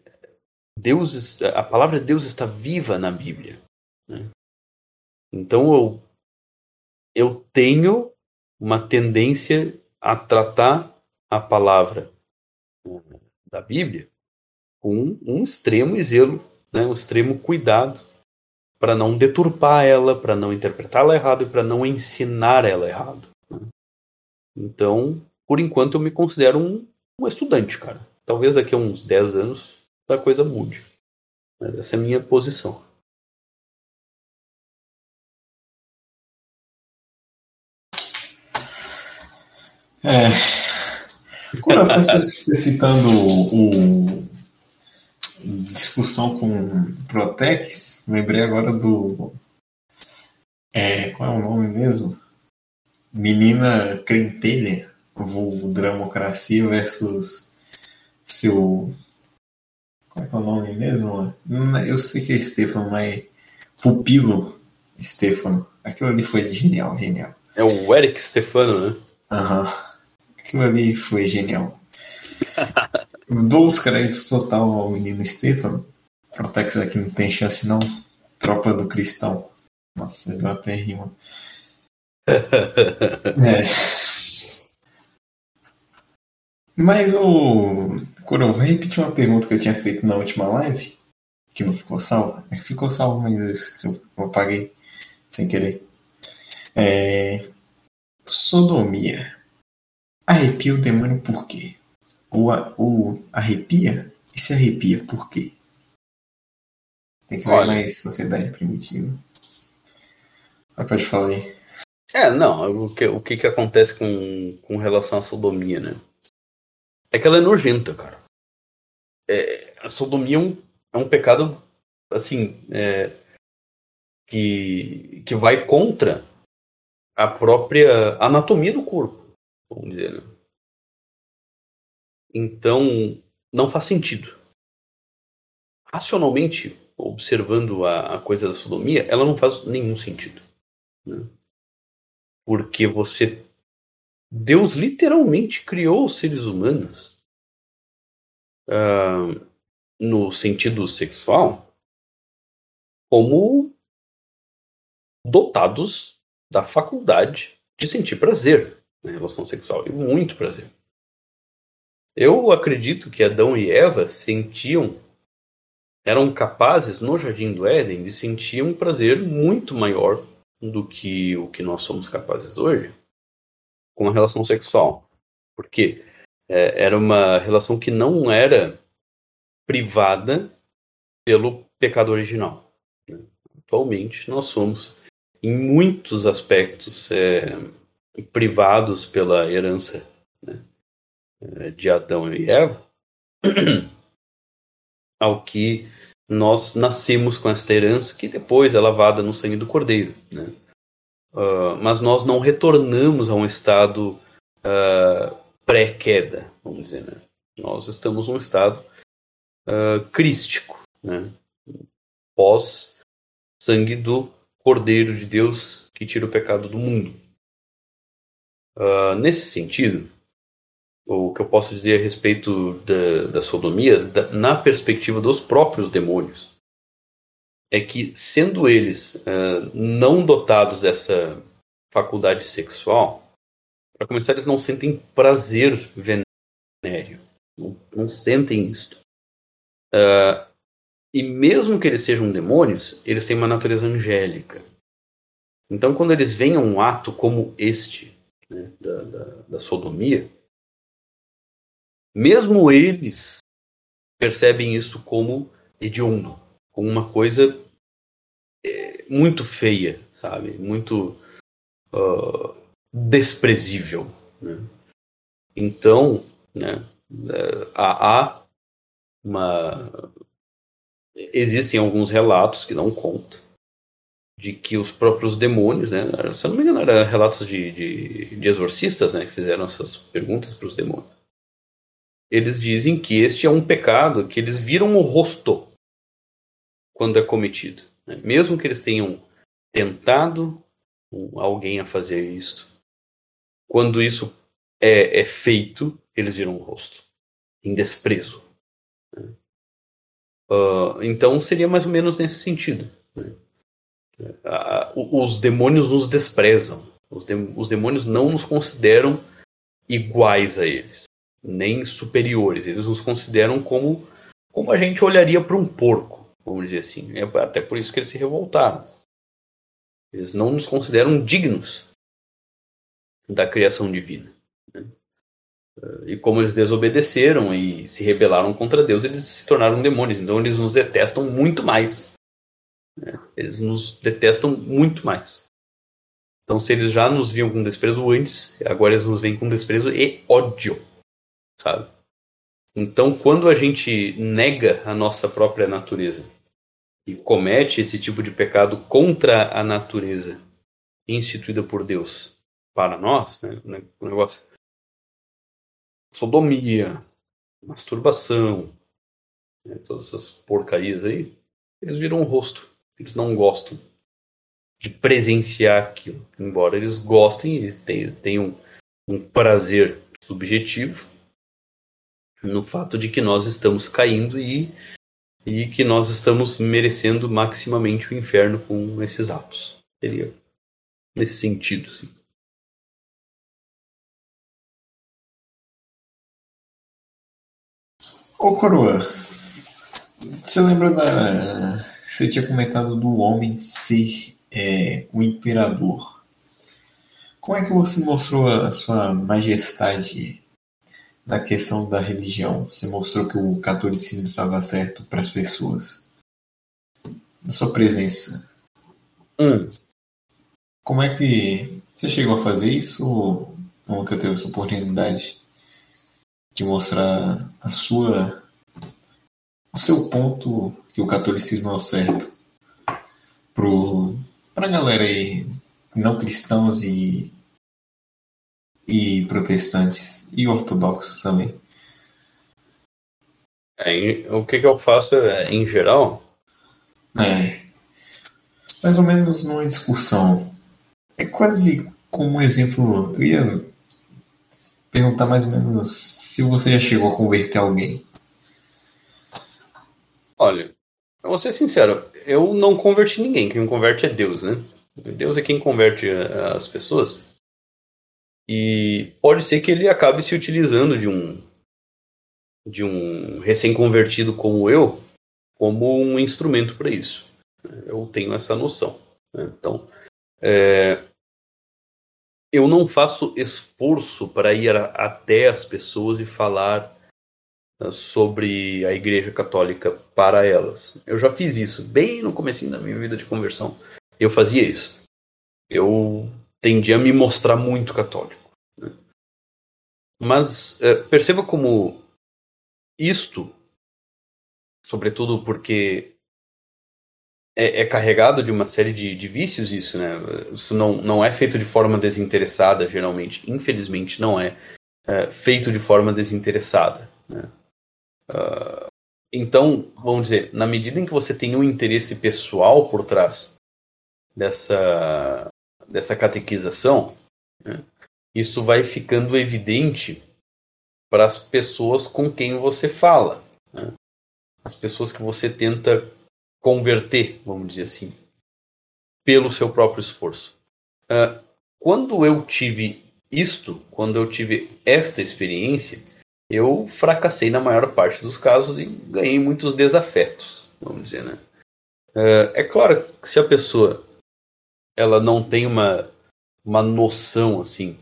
Deus, a palavra de Deus está viva na Bíblia. Né? Então eu, eu tenho uma tendência a tratar a palavra né, da Bíblia com um extremo zelo, né, um extremo cuidado para não deturpar ela, para não interpretá-la errado e para não ensinar ela errado. Né? Então, por enquanto, eu me considero um, um estudante, cara. Talvez daqui a uns 10 anos a coisa mude. Essa é a minha posição. É. Quando eu você *laughs* citando o, discussão com Protex, lembrei agora do. É, qual é o nome mesmo? Menina Crentelha, vulgo Democracia versus seu. Qual é, é o nome mesmo? Eu sei que é Stefano, mas. Pupilo Stefano. Aquilo ali foi genial, genial. É o Eric Stefano, né? Aham. Uhum. Aquilo ali foi genial. *laughs* Dou os créditos total ao menino Stefano. Protex aqui não tem chance não. Tropa do Cristão. Nossa, deu até rima. *laughs* é. Mas o. Coro, vou repetir uma pergunta que eu tinha feito na última live. Que não ficou salva. É ficou salva, mas eu, eu apaguei sem querer. É... Sodomia. Arrepia o demônio por quê? Ou, ou arrepia? E se arrepia por quê? Tem que ver mais sociedade primitiva. Mas pode falar aí. É, não, o que, o que, que acontece com, com relação à sodomia, né? É que ela é nojenta, cara. É, a sodomia é um, é um pecado, assim, é, que, que vai contra a própria anatomia do corpo, vamos dizer, né? Então, não faz sentido. Racionalmente, observando a, a coisa da sodomia, ela não faz nenhum sentido. Né? Porque você. Deus literalmente criou os seres humanos uh, no sentido sexual como dotados da faculdade de sentir prazer na relação sexual e muito prazer. Eu acredito que Adão e Eva sentiam, eram capazes no Jardim do Éden de sentir um prazer muito maior do que o que nós somos capazes hoje com a relação sexual. Porque é, era uma relação que não era privada pelo pecado original. Atualmente, nós somos, em muitos aspectos, é, privados pela herança né? Eh, de Adão e Eva, *clears throat* ao que nós nascemos com esta herança que depois é lavada no sangue do Cordeiro. Né? Uh, mas nós não retornamos a um estado uh, pré-queda, vamos dizer. Né? Nós estamos num estado uh, crístico, né? pós sangue do Cordeiro de Deus que tira o pecado do mundo. nesse sentido, o que eu posso dizer a respeito da, da sodomia, da, na perspectiva dos próprios demônios, é que, sendo eles uh, não dotados dessa faculdade sexual, para começar, eles não sentem prazer venéreo, não, não sentem isto. Uh, e mesmo que eles sejam demônios, eles têm uma natureza angélica. Então, quando eles veem um ato como este, né, da, da, da sodomia, mesmo eles percebem isso como hediondo, como uma coisa é, muito feia, sabe? Muito uh, desprezível. Né? Então, né, é, há uma. Existem alguns relatos que não contam de que os próprios demônios, né, se eu não me engano, eram relatos de, de, de exorcistas né, que fizeram essas perguntas para os demônios eles dizem que este é um pecado que eles viram o rosto quando é cometido. Né? Mesmo que eles tenham tentado alguém a fazer isto, quando isso é, é feito, eles viram o rosto em desprezo. Né? Uh, então seria mais ou menos nesse sentido. Né? Uh, os demônios nos desprezam. Os, de, os demônios não nos consideram iguais a eles, nem superiores. Eles nos consideram como, como a gente olharia para um porco, vamos dizer assim. É até por isso que eles se revoltaram. Eles não nos consideram dignos da criação divina. Né? E como eles desobedeceram e se rebelaram contra Deus, eles se tornaram demônios. Então eles nos detestam muito mais. Né? Eles nos detestam muito mais. Então, se eles já nos viam com desprezo antes, agora eles nos veem com desprezo e ódio, sabe? Então, quando a gente nega a nossa própria natureza e comete esse tipo de pecado contra a natureza instituída por Deus para nós, né, o negócio sodomia, masturbação, né, todas essas porcarias aí, eles viram o rosto. Eles não gostam de presenciar aquilo. Embora eles gostem, eles tenham um prazer subjetivo no fato de que nós estamos caindo e, e que nós estamos merecendo maximamente o inferno com esses atos. Seria nesse sentido, sim. Ô Coroa, você lembra da. Você tinha comentado do homem ser é, o imperador. Como é que você mostrou a sua majestade na questão da religião? Você mostrou que o catolicismo estava certo para as pessoas. Na sua presença. Hum. Como é que você chegou a fazer isso ou nunca teve essa oportunidade? de mostrar a sua o seu ponto que o catolicismo é o certo pro para galera aí não cristãos e e protestantes e ortodoxos também. É, o que, que eu faço é, em geral? É, mais ou menos numa discussão. É quase como um exemplo. Eu ia perguntar mais ou menos se você já chegou a converter alguém. Olha, eu vou ser sincero, eu não converti ninguém. Quem converte é Deus, né? Deus é quem converte eh, as pessoas. E pode ser que ele acabe se utilizando de um de um recém-convertido como eu como um instrumento para isso. Eu tenho essa noção. Né? Então, é, eu não faço esforço para ir a, até as pessoas e falar uh, sobre a Igreja Católica para elas. Eu já fiz isso bem no começo da minha vida de conversão. Eu fazia isso. Eu tendia a me mostrar muito católico. Né? Mas uh, perceba como isto, sobretudo porque é, é, carregado de uma série de, de, vícios isso, né? Isso não, não é feito de forma desinteressada, geralmente. Infelizmente, não é, é feito de forma desinteressada. Né? Uh, então, vamos dizer, na medida em que você tem um interesse pessoal por trás dessa, dessa catequização, né? isso vai ficando evidente para as pessoas com quem você fala. Né? As pessoas que você tenta converter, vamos dizer assim, pelo seu próprio esforço. Uh, quando eu tive isto, quando eu tive esta experiência, eu fracassei na maior parte dos casos e ganhei muitos desafetos, vamos dizer, né? Uh, é claro que se a pessoa ela não tem uma, uma noção assim,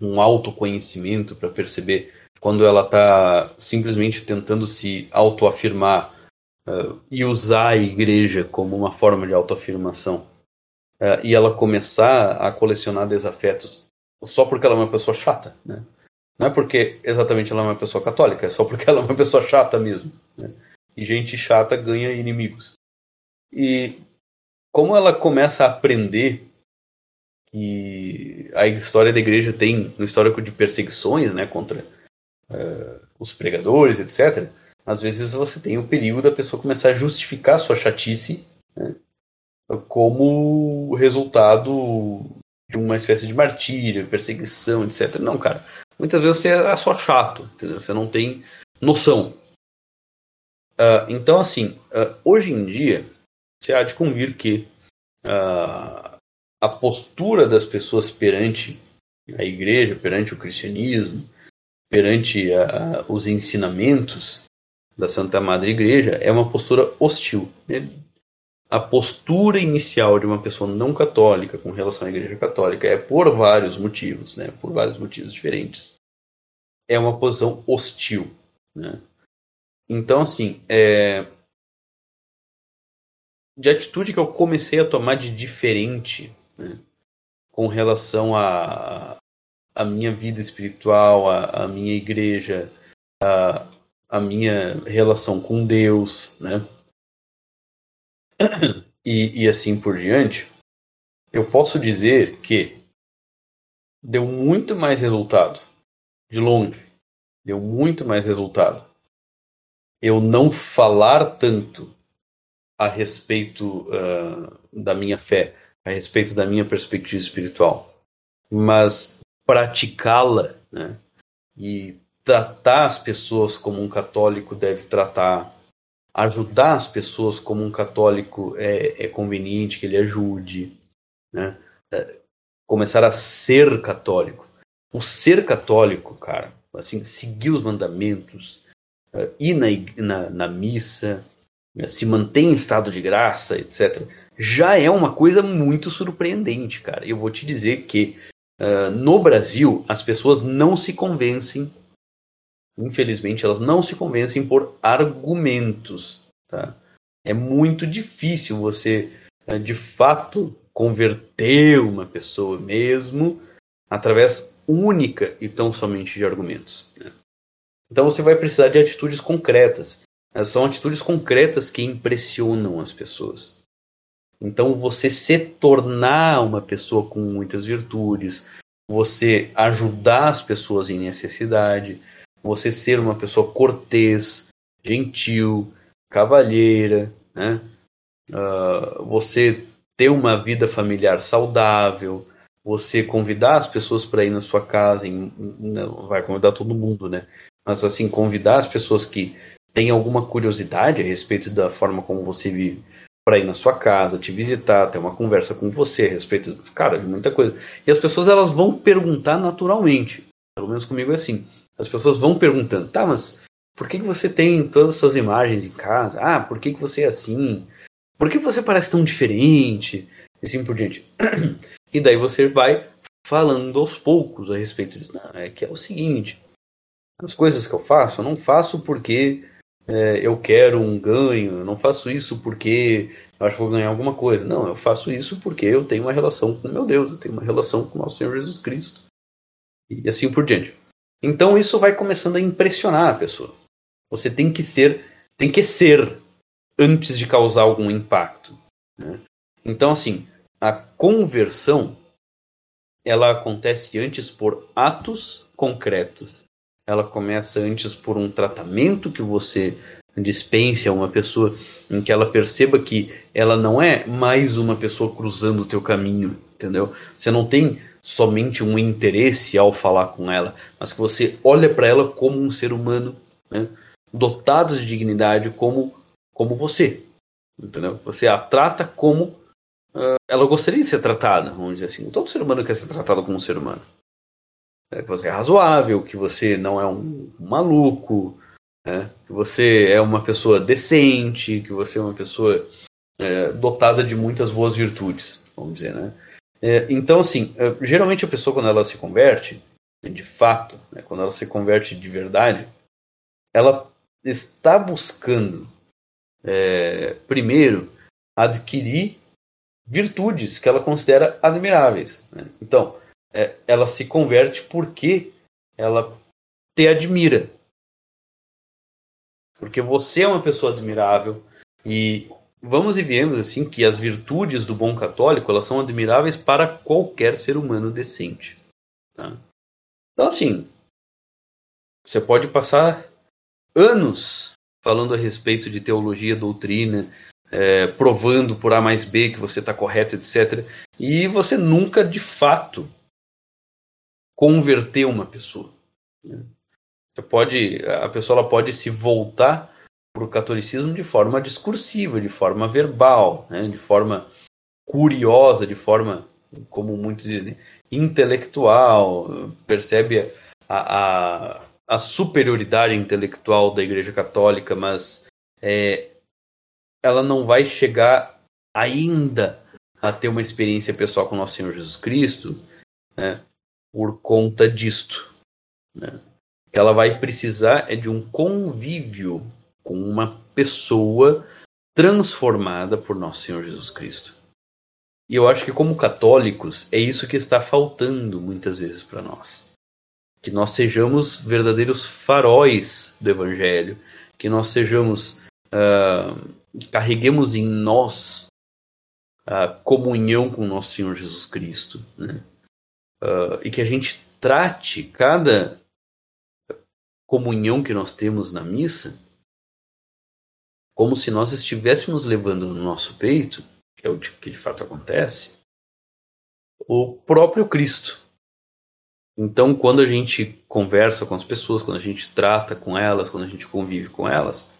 um autoconhecimento para perceber quando ela está simplesmente tentando se autoafirmar uh, e usar a igreja como uma forma de autoafirmação uh, e ela começar a colecionar desafetos só porque ela é uma pessoa chata, né? Não é porque exatamente ela é uma pessoa católica, é só porque ela é uma pessoa chata mesmo. Né? E gente chata ganha inimigos. E como ela começa a aprender que a história da igreja tem um histórico de perseguições né, contra uh, os pregadores, etc., às vezes você tem o perigo da pessoa começar a justificar sua chatice né, como resultado de uma espécie de martírio, perseguição, etc. Não, cara. Muitas vezes você é só chato, entendeu? Você não tem noção. Uh, então, assim, uh, hoje em dia, você há de convir que uh, a postura das pessoas perante a igreja, perante o cristianismo, perante os ensinamentos da Santa Madre Igreja é uma postura hostil. Né? A postura inicial de uma pessoa não católica com relação à Igreja Católica é por vários motivos, né? por vários motivos diferentes. É uma posição hostil. Né? Então, assim, é... de atitude que eu comecei a tomar de diferente né? com relação a, a minha vida espiritual, a minha igreja, a, a minha relação com Deus, né? E, e assim por diante, eu posso dizer que deu muito mais resultado, de longe, deu muito mais resultado eu não falar tanto a respeito uh, da minha fé, a respeito da minha perspectiva espiritual, mas praticá-la né, e tratar as pessoas como um católico deve tratar, ajudar as pessoas como um católico é, é conveniente que ele ajude, né, é, começar a ser católico. O ser católico, cara, assim, seguir os mandamentos, uh, ir na, na, na missa, se manter em estado de graça, etc., já é uma coisa muito surpreendente, cara. Eu vou te dizer que uh, no Brasil as pessoas não se convencem, infelizmente, elas não se convencem por argumentos. Tá? É muito difícil você, de fato, converter uma pessoa mesmo através única e tão somente de argumentos. Né? Então você vai precisar de atitudes concretas. São atitudes concretas que impressionam as pessoas. Então você se tornar uma pessoa com muitas virtudes, você ajudar as pessoas em necessidade, você ser uma pessoa cortês, gentil, cavalheira, né? Uh, você ter uma vida familiar saudável, você convidar as pessoas para ir na sua casa, em, não vai convidar todo mundo, né? mas assim, convidar as pessoas que têm alguma curiosidade a respeito da forma como você vive para ir na sua casa, te visitar, ter uma conversa com você a respeito, cara, de muita coisa. E as pessoas elas vão perguntar naturalmente. Pelo menos comigo é assim. As pessoas vão perguntando, tá, mas por que, que você tem todas essas imagens em casa? Ah, por que, que você é assim? Por que você parece tão diferente? E assim por diante. *clears throat* E daí você vai falando aos poucos a respeito disso. Não, é que é o seguinte, as coisas que eu faço, eu não faço porque é, eu quero um ganho, eu não faço isso porque eu acho que vou ganhar alguma coisa. Não, eu faço isso porque eu tenho uma relação com meu Deus, eu tenho uma relação com nosso Senhor Jesus Cristo. E assim por diante. Então isso vai começando a impressionar a pessoa. Você tem que ser, tem que ser antes de causar algum impacto. Né? Então assim, a conversão ela acontece antes por atos concretos ela começa antes por um tratamento que você dispense a uma pessoa em que ela perceba que ela não é mais uma pessoa cruzando o teu caminho, entendeu? Você não tem somente um interesse ao falar com ela, mas que você olha para ela como um ser humano, né? dotado de dignidade como como você, entendeu? Você a trata como uh, ela gostaria de ser tratada, vamos dizer assim. Todo ser humano quer ser tratado como um ser humano é, que você é razoável, que você não é um, maluco, né? que você é uma pessoa decente, que você é uma pessoa é, dotada de muitas boas virtudes, vamos dizer, né? É, então, assim, é, geralmente a pessoa quando ela se converte, de fato, né, quando ela se converte de verdade, ela está buscando, é, primeiro, adquirir virtudes que ela considera admiráveis. Né? Então, ela se converte porque ela te admira. Porque você é uma pessoa admirável e vamos e viemos assim que as virtudes do bom católico elas são admiráveis para qualquer ser humano decente. Tá? Então assim, você pode passar anos falando a respeito de teologia, doutrina, é, provando por A mais B que você está correto, etc. E você nunca de fato converteu uma pessoa. Né? Pode, a pessoa ela pode se voltar para o catolicismo de forma discursiva, de forma verbal, né? de forma curiosa, de forma, como muitos dizem, intelectual, percebe a, a, a superioridade intelectual da Igreja Católica, mas é, ela não vai chegar ainda a ter uma experiência pessoal com o nosso Senhor Jesus Cristo né, por conta disto. Né? que ela vai precisar é de um convívio com uma pessoa transformada por nosso Senhor Jesus Cristo. E eu acho que como católicos é isso que está faltando muitas vezes para nós. Que nós sejamos verdadeiros faróis do Evangelho, que nós sejamos uh, carreguemos em nós a comunhão com nosso Senhor Jesus Cristo, né? Uh, e que a gente trate cada comunhão que nós temos na missa como se nós estivéssemos levando no nosso peito, que é o que de fato acontece, o próprio Cristo. Então, quando a gente conversa com as pessoas, quando a gente trata com elas, quando a gente convive com elas,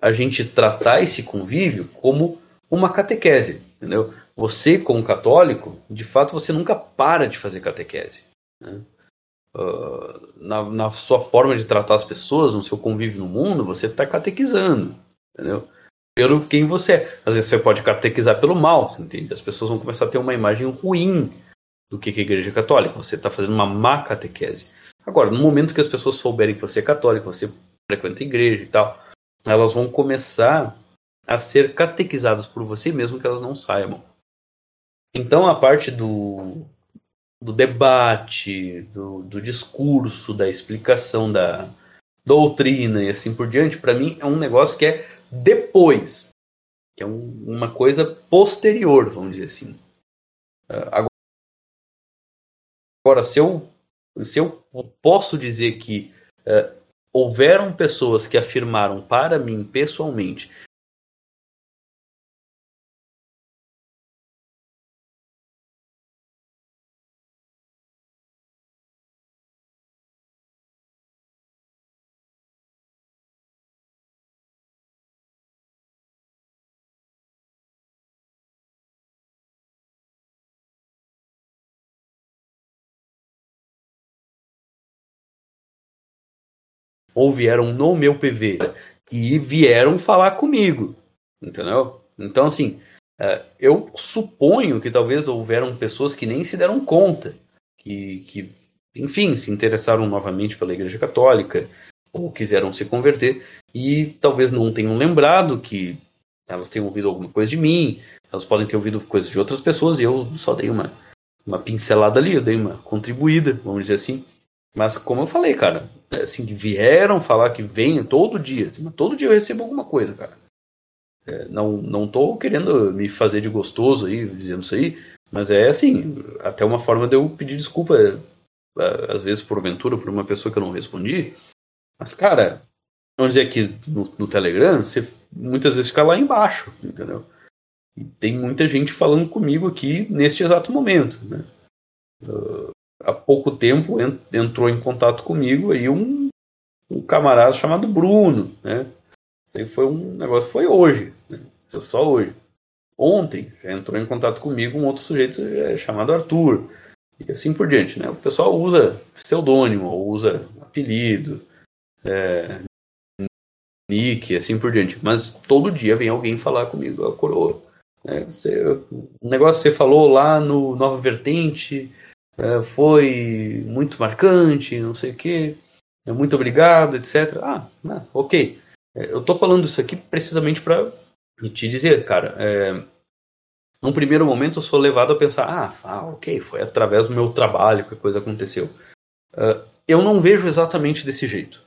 a gente tratar esse convívio como uma catequese, entendeu? Você, como católico, de fato, você nunca para de fazer catequese. Né? Uh, na, na, sua forma de tratar as pessoas, no seu convívio no mundo, você está catequizando, entendeu? Pelo quem você é. Às vezes você pode catequizar pelo mal, entende? As pessoas vão começar a ter uma imagem ruim do que é a Igreja Católica. Você está fazendo uma má catequese. Agora, no momento que as pessoas souberem que você é católico, você frequenta a igreja e tal, elas vão começar a ser catequizadas por você mesmo que elas não saibam. Então a parte do, do debate, do, do discurso, da explicação da doutrina e assim por diante, para mim é um negócio que é depois, que é um, uma coisa posterior, vamos dizer assim. Uh, agora, se eu, se eu posso dizer que uh, houveram pessoas que afirmaram para mim pessoalmente ou vieram no meu PV, que vieram falar comigo, entendeu? Então, assim, é, eu suponho que talvez houveram pessoas que nem se deram conta, que, que enfim, se interessaram novamente pela Igreja Católica, ou quiseram se converter, e talvez não tenham lembrado que elas tenham ouvido alguma coisa de mim, elas podem ter ouvido coisas de outras pessoas, e eu só dei uma, uma pincelada ali, eu dei uma contribuída, vamos dizer assim. Mas como eu falei, cara, assim, vieram falar que vem todo dia. Todo dia eu recebo alguma coisa, cara. É, não, não tô querendo me fazer de gostoso aí, dizendo isso aí, mas é assim, até uma forma de eu pedir desculpa, é, às vezes porventura, por uma pessoa que eu não respondi. Mas, cara, vamos dizer que no, no Telegram, você muitas vezes fica lá embaixo, entendeu? E tem muita gente falando comigo aqui neste exato momento, né? Uh, há pouco tempo entrou em contato comigo aí um, um camarada chamado Bruno, né? Foi um negócio, foi hoje, né? Só hoje. Ontem já entrou em contato comigo um outro sujeito é, chamado Arthur. E assim por diante, né? O pessoal usa pseudônimo, ou usa apelido, é, nick, assim por diante. Mas todo dia vem alguém falar comigo, a coroa. Né? o negócio que você falou lá no Nova Vertente, é, foi muito marcante, não sei o quê, é, muito obrigado, etc. Ah, né, ok. É, eu estou falando isso aqui precisamente para te dizer, cara. É, num primeiro momento eu sou levado a pensar, ah, ah, ok, foi através do meu trabalho que a coisa aconteceu. Uh, eu não vejo exatamente desse jeito.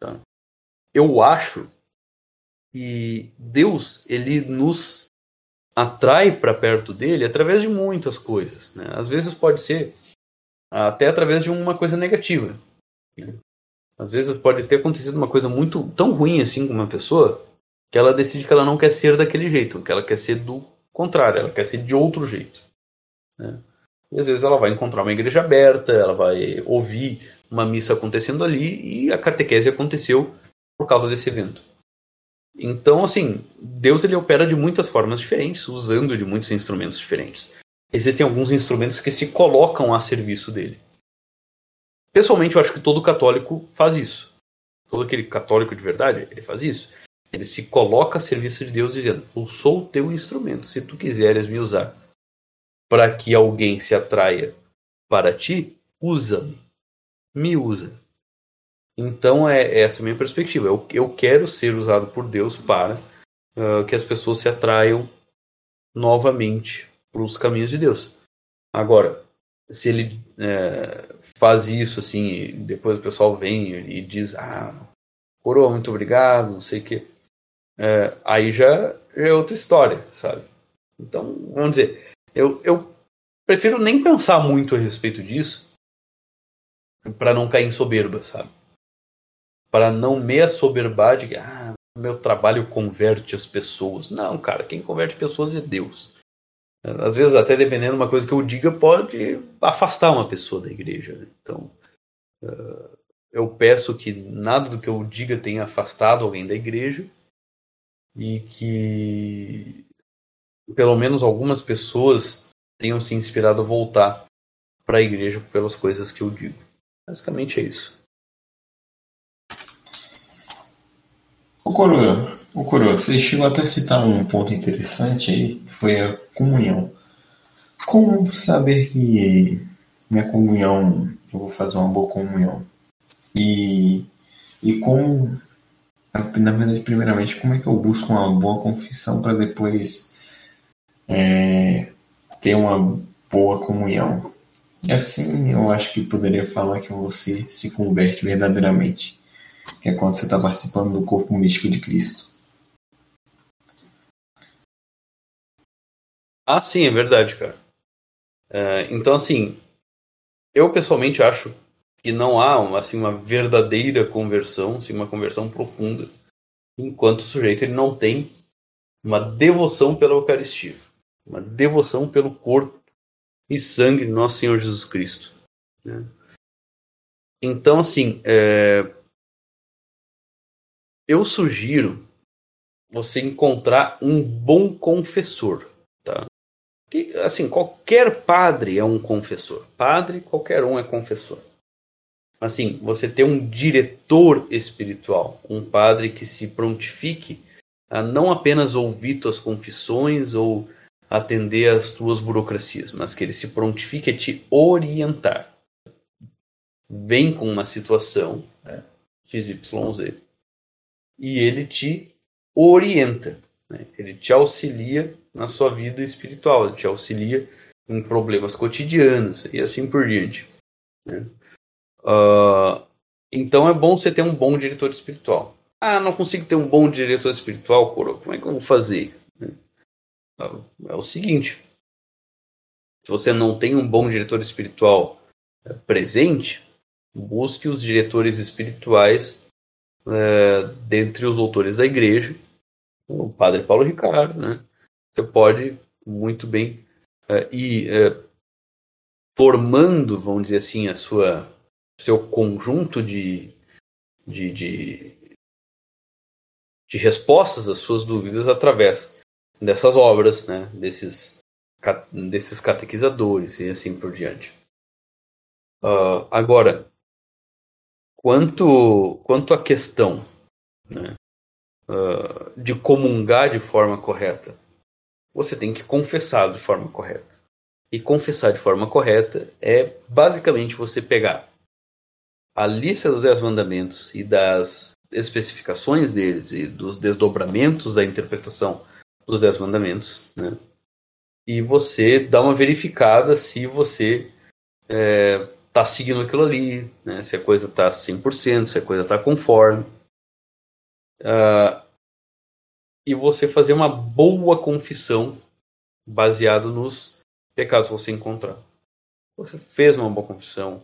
Tá? Eu acho que Deus ele nos atrai para perto dele através de muitas coisas. Né? Às vezes pode ser até através de uma coisa negativa. Né? Às vezes pode ter acontecido uma coisa muito tão ruim assim com uma pessoa que ela decide que ela não quer ser daquele jeito, que ela quer ser do contrário, ela quer ser de outro jeito. Né? E às vezes ela vai encontrar uma igreja aberta, ela vai ouvir uma missa acontecendo ali e a catequese aconteceu por causa desse evento. Então, assim, Deus ele opera de muitas formas diferentes, usando de muitos instrumentos diferentes. Existem alguns instrumentos que se colocam a serviço dele. Pessoalmente, eu acho que todo católico faz isso. Todo aquele católico de verdade, ele faz isso. Ele se coloca a serviço de Deus dizendo: Eu sou o teu instrumento, se tu quiseres me usar para que alguém se atraia para ti, usa-me. Me usa. Então é essa a minha perspectiva. Eu, eu quero ser usado por Deus para uh, que as pessoas se atraiam novamente para os caminhos de Deus. Agora, se ele é, faz isso assim, depois o pessoal vem e diz, ah, coroa, muito obrigado, não sei o que, é, aí já, já é outra história, sabe? Então, vamos dizer, eu, eu prefiro nem pensar muito a respeito disso para não cair em soberba, sabe? Para não me assoberbar de que ah, meu trabalho converte as pessoas. Não, cara, quem converte pessoas é Deus. Às vezes, até dependendo de uma coisa que eu diga, pode afastar uma pessoa da igreja. Né? Então, uh, eu peço que nada do que eu diga tenha afastado alguém da igreja e que pelo menos algumas pessoas tenham se inspirado a voltar para a igreja pelas coisas que eu digo. Basicamente é isso. O Coroa, o Coroa, você chegou até a citar um ponto interessante aí, que foi a comunhão. Como saber que minha comunhão, eu vou fazer uma boa comunhão? E, e como, na verdade, primeiramente, como é que eu busco uma boa confissão para depois é, ter uma boa comunhão? E assim eu acho que poderia falar que você se converte verdadeiramente, que é quando você está participando do corpo místico de Cristo. Ah, sim, é verdade, cara. É, então, assim, eu pessoalmente acho que não há assim, uma verdadeira conversão, assim, uma conversão profunda, enquanto o sujeito ele não tem uma devoção pela Eucaristia, uma devoção pelo corpo e sangue de nosso Senhor Jesus Cristo. Né? Então, assim, é... eu sugiro você encontrar um bom confessor. Tá? Que, assim, qualquer padre é um confessor. Padre, qualquer um é confessor. Assim, você ter um diretor espiritual, um padre que se prontifique a não apenas ouvir tuas confissões ou atender às tuas burocracias, mas que ele se prontifique a te orientar. Vem com uma situação, né, XYZ, e ele te orienta, né, ele te auxilia na sua vida espiritual, ele te auxilia em problemas cotidianos e assim por diante. Né? Uh, então é bom você ter um bom diretor espiritual. Ah, não consigo ter um bom diretor espiritual, coro. Como é que eu vou fazer? É o seguinte: se você não tem um bom diretor espiritual é, presente, busque os diretores espirituais é, dentre os autores da igreja, o Padre Paulo Ricardo, né? Você pode muito bem uh, ir uh, formando, vamos dizer assim, a sua seu conjunto de, de, de, de respostas às suas dúvidas através dessas obras, né, desses, desses catequizadores e assim por diante. Uh, agora, quanto, quanto à questão né, uh, de comungar de forma correta, você tem que confessar de forma correta. E confessar de forma correta é basicamente você pegar a lista dos Dez Mandamentos e das especificações deles e dos desdobramentos da interpretação dos Dez Mandamentos, né? e você dá uma verificada se você está é, tá seguindo aquilo ali, né? se a coisa está 100%, se a coisa está conforme. Uh, e você fazer uma boa confissão baseado nos pecados que você encontrar. Você fez uma boa confissão,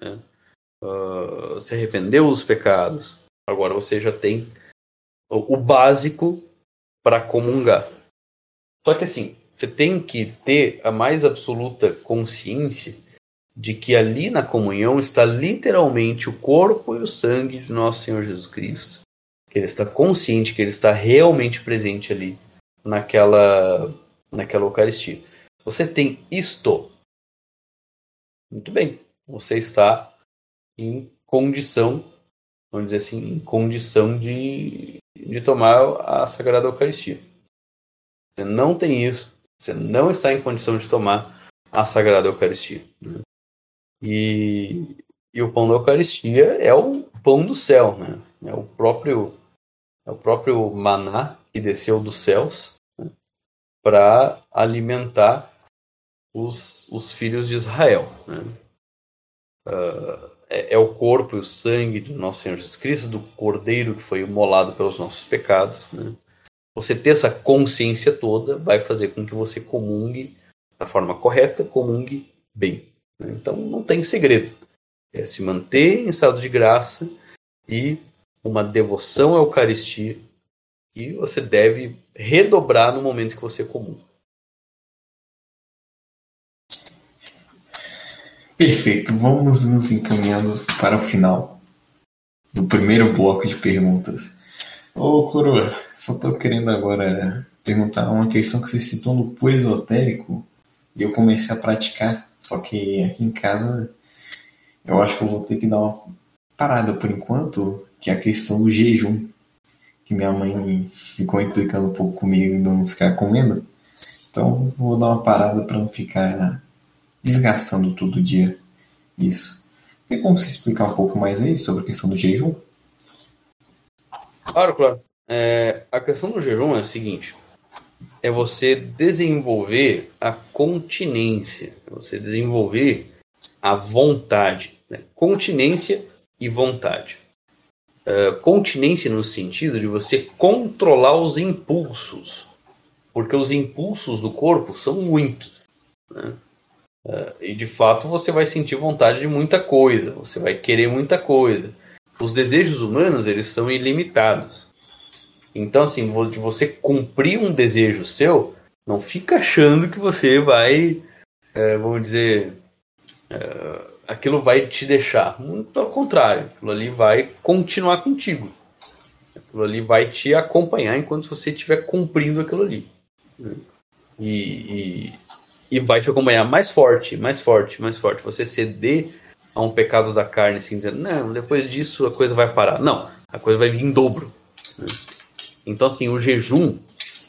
né? uh, se arrependeu dos pecados, agora você já tem o, básico para comungar. Só que assim, você tem que ter a mais absoluta consciência de que ali na comunhão está literalmente o corpo e o sangue de nosso Senhor Jesus Cristo. Ele está consciente que ele está realmente presente ali naquela naquela Eucaristia. Você tem isto. Muito bem. Você está em condição, vamos dizer assim, em condição de, de tomar a Sagrada Eucaristia. Você não tem isso, você não está em condição de tomar a Sagrada Eucaristia. Né? E, e o pão da Eucaristia é o pão do céu, né? É o próprio é o próprio maná que desceu dos céus né? para alimentar os, os filhos de Israel. Né? Uh, é, é, o corpo e o sangue de nosso Senhor Jesus Cristo, do Cordeiro que foi imolado pelos nossos pecados. Né? Você ter essa consciência toda vai fazer com que você comungue da forma correta, comungue bem. Né? Então não tem segredo. É se manter em estado de graça e uma devoção à Eucaristia que você deve redobrar no momento que você comunga. Perfeito, vamos nos encaminhando para o final do primeiro bloco de perguntas. Ô Coroa, só estou querendo agora perguntar uma questão que você citou no puro esotérico e eu comecei a praticar, só que aqui em casa eu acho que eu vou ter que dar uma parada por enquanto, que é a questão do jejum, que minha mãe ficou implicando um pouco comigo de não ficar comendo. Então vou dar uma parada para não ficar desgastando todo dia isso. Tem como se explicar um pouco mais aí sobre a questão do jejum? Claro, claro. É, a questão do jejum é a seguinte: é você desenvolver a continência, é você desenvolver a vontade. Né? Continência e vontade. Uh, continência no sentido de você controlar os impulsos, porque os impulsos do corpo são muitos. Né? Uh, e de fato você vai sentir vontade de muita coisa, você vai querer muita coisa. Os desejos humanos eles são ilimitados. Então, assim, de você cumprir um desejo seu, não fica achando que você vai, é, vamos dizer, é, aquilo vai te deixar. Muito pelo contrário, aquilo ali vai continuar contigo. Aquilo ali vai te acompanhar enquanto você estiver cumprindo aquilo ali. E, e, e vai te acompanhar mais forte, mais forte, mais forte. Você ceder a um pecado da carne, assim, dizendo, não, depois disso a coisa vai parar. Não, a coisa vai vir em dobro. Então, assim, o jejum,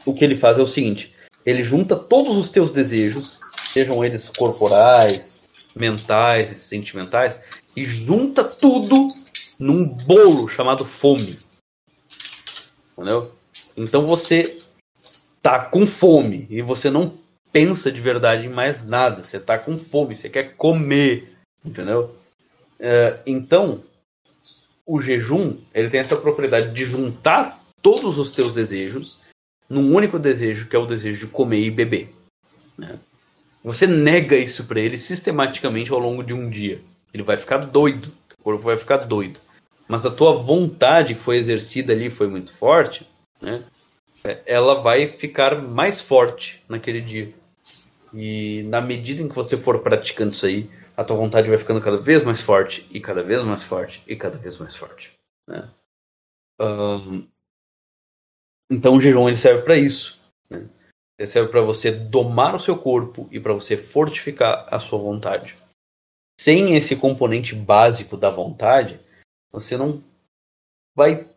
o que ele faz é o seguinte: ele junta todos os teus desejos, sejam eles corporais, mentais e sentimentais, e junta tudo num bolo chamado fome. Entendeu? Então você tá com fome e você não pensa de verdade em mais nada. Você está com fome, você quer comer, entendeu? É, então, o jejum ele tem essa propriedade de juntar todos os teus desejos num único desejo, que é o desejo de comer e beber. Né? Você nega isso para ele sistematicamente ao longo de um dia. Ele vai ficar doido, o corpo vai ficar doido. Mas a tua vontade que foi exercida ali foi muito forte, né? É, ela vai ficar mais forte naquele dia. E na medida em que você for praticando isso aí, a tua vontade vai ficando cada vez mais forte, e cada vez mais forte, e cada vez mais forte. Né? Um, então o jejum ele serve para isso. Né? Ele serve para você domar o seu corpo e para você fortificar a sua vontade. Sem esse componente básico da vontade, você não vai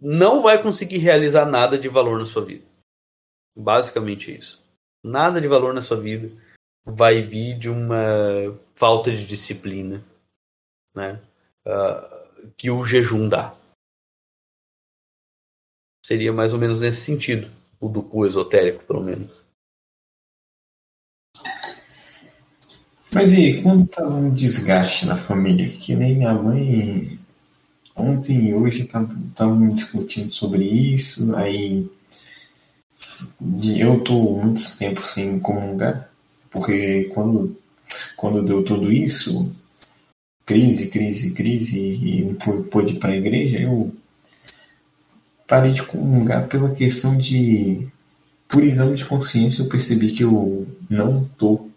não vai conseguir realizar nada de valor na sua vida. Basicamente isso nada de valor na sua vida vai vir de uma falta de disciplina, né? Uh, que o jejum dá. Seria mais ou menos nesse sentido, o do cu esotérico, pelo menos. Mas e quando estava um desgaste na família? Que nem minha mãe ontem e hoje estavam discutindo sobre isso, aí eu tô muito tempo sem comungar, porque quando, quando deu tudo isso, crise, crise, crise, e não pude ir para a igreja, eu parei de comungar pela questão de. Por exame de consciência, eu percebi que eu não estou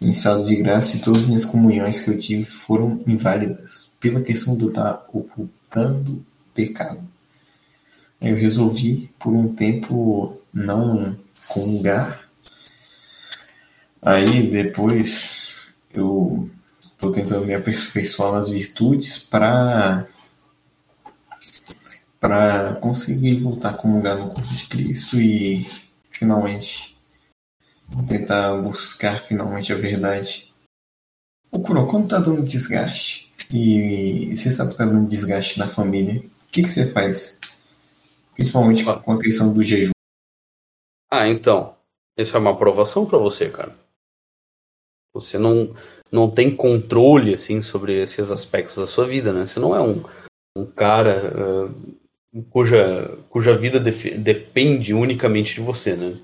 em estado de graça e todas as minhas comunhões que eu tive foram inválidas pela questão eu estar ocultando pecado. Eu resolvi, por um tempo, não comungar. Aí depois eu estou tentando me aperfeiçoar nas virtudes para para conseguir voltar a comungar no corpo de Cristo e finalmente tentar buscar finalmente a verdade. O Kuro, quando tá dando desgaste e você sabe que tá dando desgaste na família, o que, que você faz? Principalmente com a questão do jejum. Ah, então. Isso é uma aprovação para você, cara. Você não, não tem controle assim sobre esses aspectos da sua vida, né? Você não é um, um cara uh, cuja, cuja vida depende unicamente de você, né?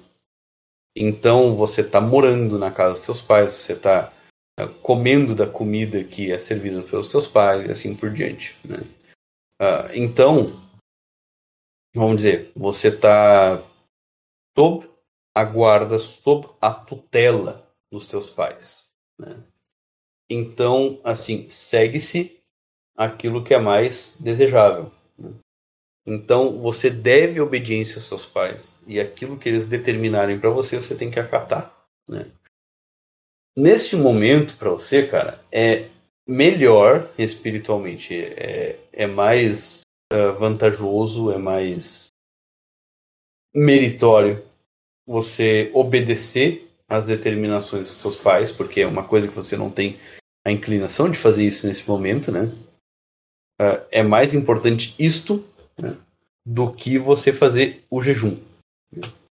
Então você está morando na casa dos seus pais, você está uh, comendo da comida que é servida pelos seus pais e assim por diante, né? Uh, então, vamos dizer, você está sob a guarda, sob a tutela dos teus pais. Né? Então, assim, segue-se aquilo que é mais desejável. Né? Então, você deve obediência aos seus pais e aquilo que eles determinarem para você, você tem que acatar. Né? Neste momento, para você, cara, é melhor espiritualmente, é, é mais uh, vantajoso, é mais meritório você obedecer às determinações dos seus pais, porque é uma coisa que você não tem a inclinação de fazer isso nesse momento, né? Uh, é mais importante isto né, do que você fazer o jejum.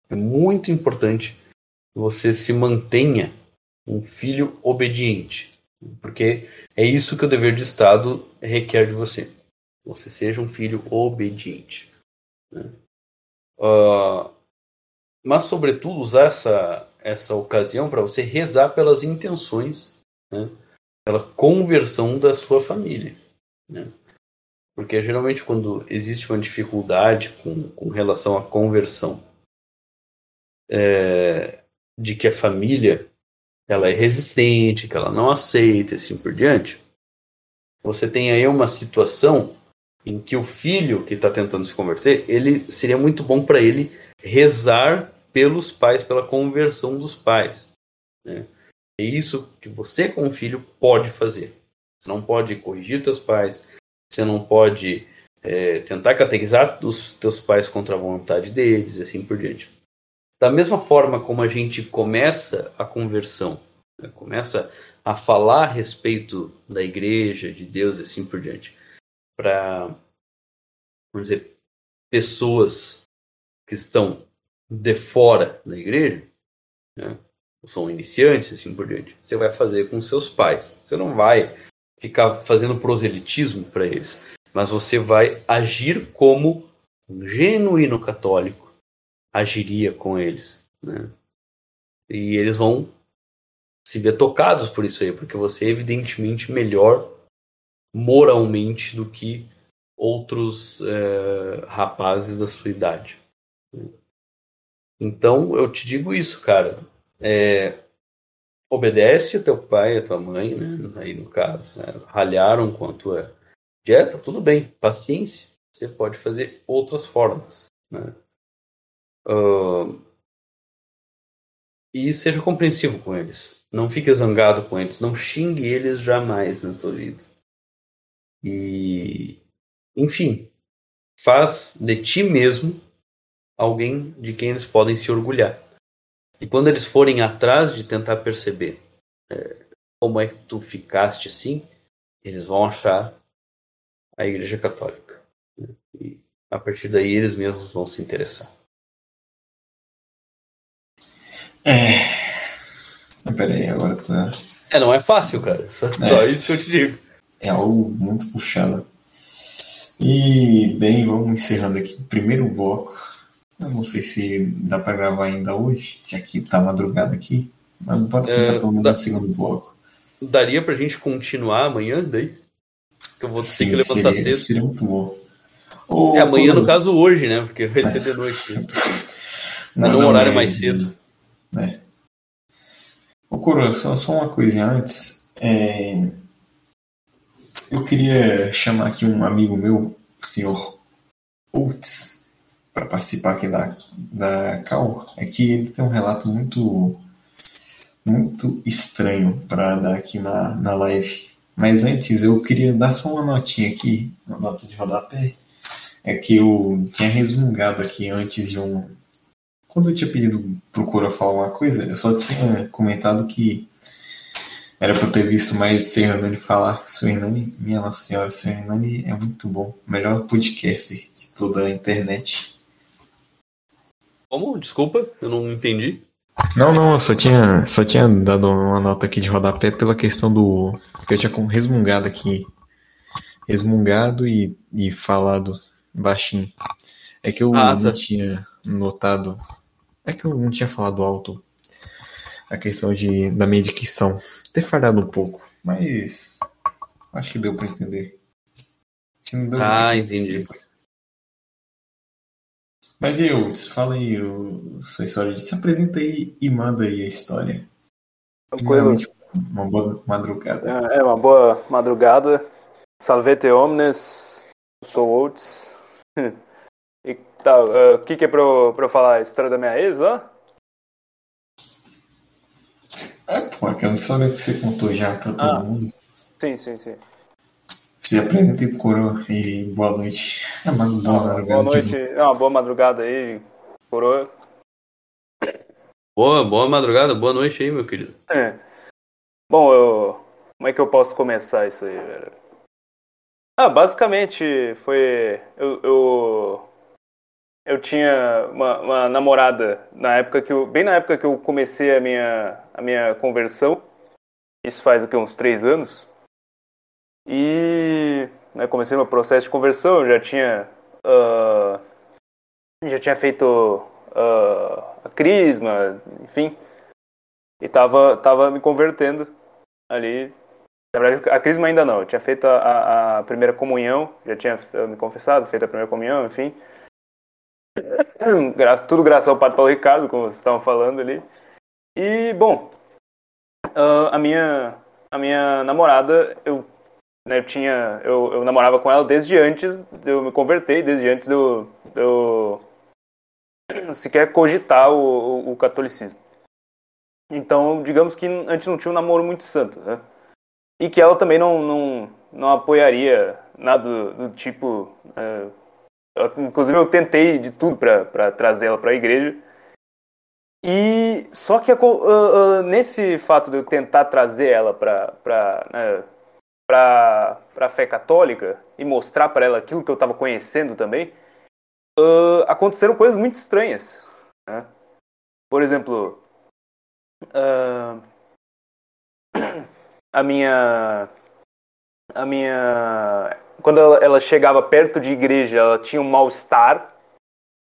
É muito importante que você se mantenha um filho obediente, porque é isso que o dever de Estado requer de você. Você seja um filho obediente. Né? Uh, mas, sobretudo, usar essa, essa ocasião para você rezar pelas intenções, né? pela conversão da sua família. Né? Porque geralmente, quando existe uma dificuldade com, com relação à conversão, é, de que a família ela é resistente, que ela não aceita, e assim por diante, você tem aí uma situação em que o filho que está tentando se converter, ele seria muito bom para ele rezar pelos pais, pela conversão dos pais. Né? É isso que você, como filho, pode fazer. Você não pode corrigir teus pais, você não pode é, tentar catequizar os teus pais contra a vontade deles, e assim por diante. Da mesma forma como a gente começa a conversão, né? começa a falar a respeito da igreja, de Deus e assim por diante, para, vamos dizer, pessoas que estão de fora da igreja, né, são iniciantes, assim por diante, você vai fazer com seus pais. Você não vai ficar fazendo proselitismo para eles, mas você vai agir como um genuíno católico agiria com eles. Né? E eles vão se ver tocados por isso aí, porque você é evidentemente melhor moralmente do que outros é, rapazes da sua idade. Então eu te digo isso, cara. É, obedece a teu pai e a tua mãe, né? Aí no caso, né? ralharam com a tua dieta, tudo bem, paciência. Você pode fazer outras formas, né? Uh, e seja compreensivo com eles. Não fique zangado com eles. Não xingue eles jamais na tua vida. E, enfim, faz de ti mesmo alguém de quem eles podem se orgulhar. E quando eles forem atrás de tentar perceber é, como é que tu ficaste assim, eles vão achar a Igreja Católica. Né? E a partir daí eles mesmos vão se interessar. É. Peraí, agora tá. É, não é fácil, cara. Só, é. só isso que eu te digo. É algo muito puxado. E, bem, vamos encerrando aqui o primeiro bloco. Eu não sei se dá para gravar ainda hoje, já que tá madrugada aqui. Mas pode tentar é, pelo menos o segundo bloco. Daria pra gente continuar amanhã daí? Que eu vou ter Sim, que levantar seria, cedo. Seria muito bom. é amanhã, no caso, hoje, né? Porque vai ser de noite. Né? *laughs* Não, num horário mais cedo. Né? Ô, Coro, só, só uma coisinha antes. É... Eu queria chamar aqui um amigo meu, o senhor Oates, para participar aqui da, da Cal. É que ele tem um relato muito muito estranho para dar aqui na, na live. Mas antes eu queria dar só uma notinha aqui, uma nota de rodapé. É que eu tinha resmungado aqui antes de um. Quando eu tinha pedido pro Cora falar uma coisa, eu só tinha comentado que era para ter visto mais Ser Hernani falar. Seu Hernani, minha Nossa Senhora, Ser Hernani é muito bom. O melhor podcast de toda a internet. Como? Desculpa, eu não entendi. Não, não, eu só tinha, só tinha dado uma nota aqui de rodapé pela questão do. que eu tinha resmungado aqui. Resmungado e, e falado baixinho. É que eu ah, tá. não tinha notado. É que eu não tinha falado alto a questão de, da minha dicção. Ter falhado um pouco, mas acho que deu para entender. ah, entendi. Depois. Mas e Uts, fala aí o, sua história. Se apresenta aí e manda aí a história. Tranquilo. Uma boa madrugada. É, uma boa madrugada. Salvete omnes. Sou Oates. *laughs* e tal, uh, o que, que é pra eu, pra eu falar? A história da minha ex, ó? É, pô, aquela história que você contou já pra todo ah, mundo. Sim, sim, sim. Se apresenta aí pro Coroa e boa noite. É uma boa madrugada. Boa noite, é uma boa madrugada aí, Coroa. Boa, boa madrugada, boa noite aí, meu querido. É. Bom, eu... como é que eu posso começar isso aí, velho? Ah, basicamente foi. Eu, eu, eu tinha uma, uma, namorada na época que eu. Bem na época que eu comecei a minha, a minha conversão. Isso faz o que, uns três anos. E né, comecei meu processo de conversão, já tinha uh, já tinha feito uh, a crisma, enfim, e tava, tava me convertendo ali. Na verdade, a crisma ainda não, eu tinha feito a, a primeira comunhão, já tinha me confessado, feito a primeira comunhão, enfim. *coughs* Tudo graças ao Padre Paulo Ricardo, como vocês estavam falando ali. E, bom, uh, a, minha, a minha namorada, eu né, eu tinha eu, eu, namorava com ela desde antes de eu me converter, desde antes de eu, eu sequer cogitar o, o, o, catolicismo. Então, digamos que a gente não tinha um namoro muito santo, né? E que ela também não, não, não apoiaria nada do, do tipo. É, inclusive, eu tentei de tudo para trazer ela para a igreja. E só que uh, uh, nesse fato de eu tentar trazer ela para né, para a fé católica e mostrar para ela aquilo que eu estava conhecendo também, uh, aconteceram coisas muito estranhas. Né? Por exemplo, uh, a minha a minha quando ela, ela, chegava perto de igreja, ela tinha um mal-estar,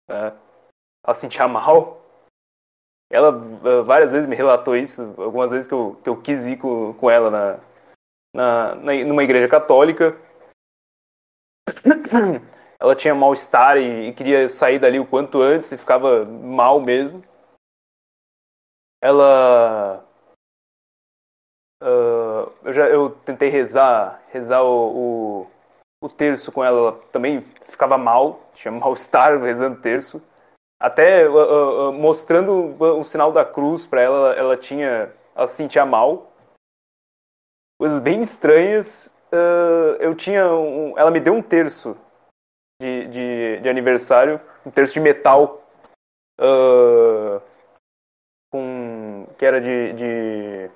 né? ela sentia mal. Ela uh, várias vezes me relatou isso, algumas vezes que eu, que eu quis ir com, com ela na, na, na, numa igreja católica. Ela tinha mal-estar e, e, queria sair dali o quanto antes e ficava mal mesmo. Ela. Uh, eu, já, eu tentei rezar, rezar o, o, o terço com ela, ela também ficava mal, *laughs* tinha mal-estar rezando terço. Até uh, uh, mostrando o sinal da cruz para ela, ela tinha. Ela se sentia mal coisas bem estranhas. Uh, eu tinha um, ela me deu um terço de, de, de aniversário, um terço de metal uh, com que era de, de,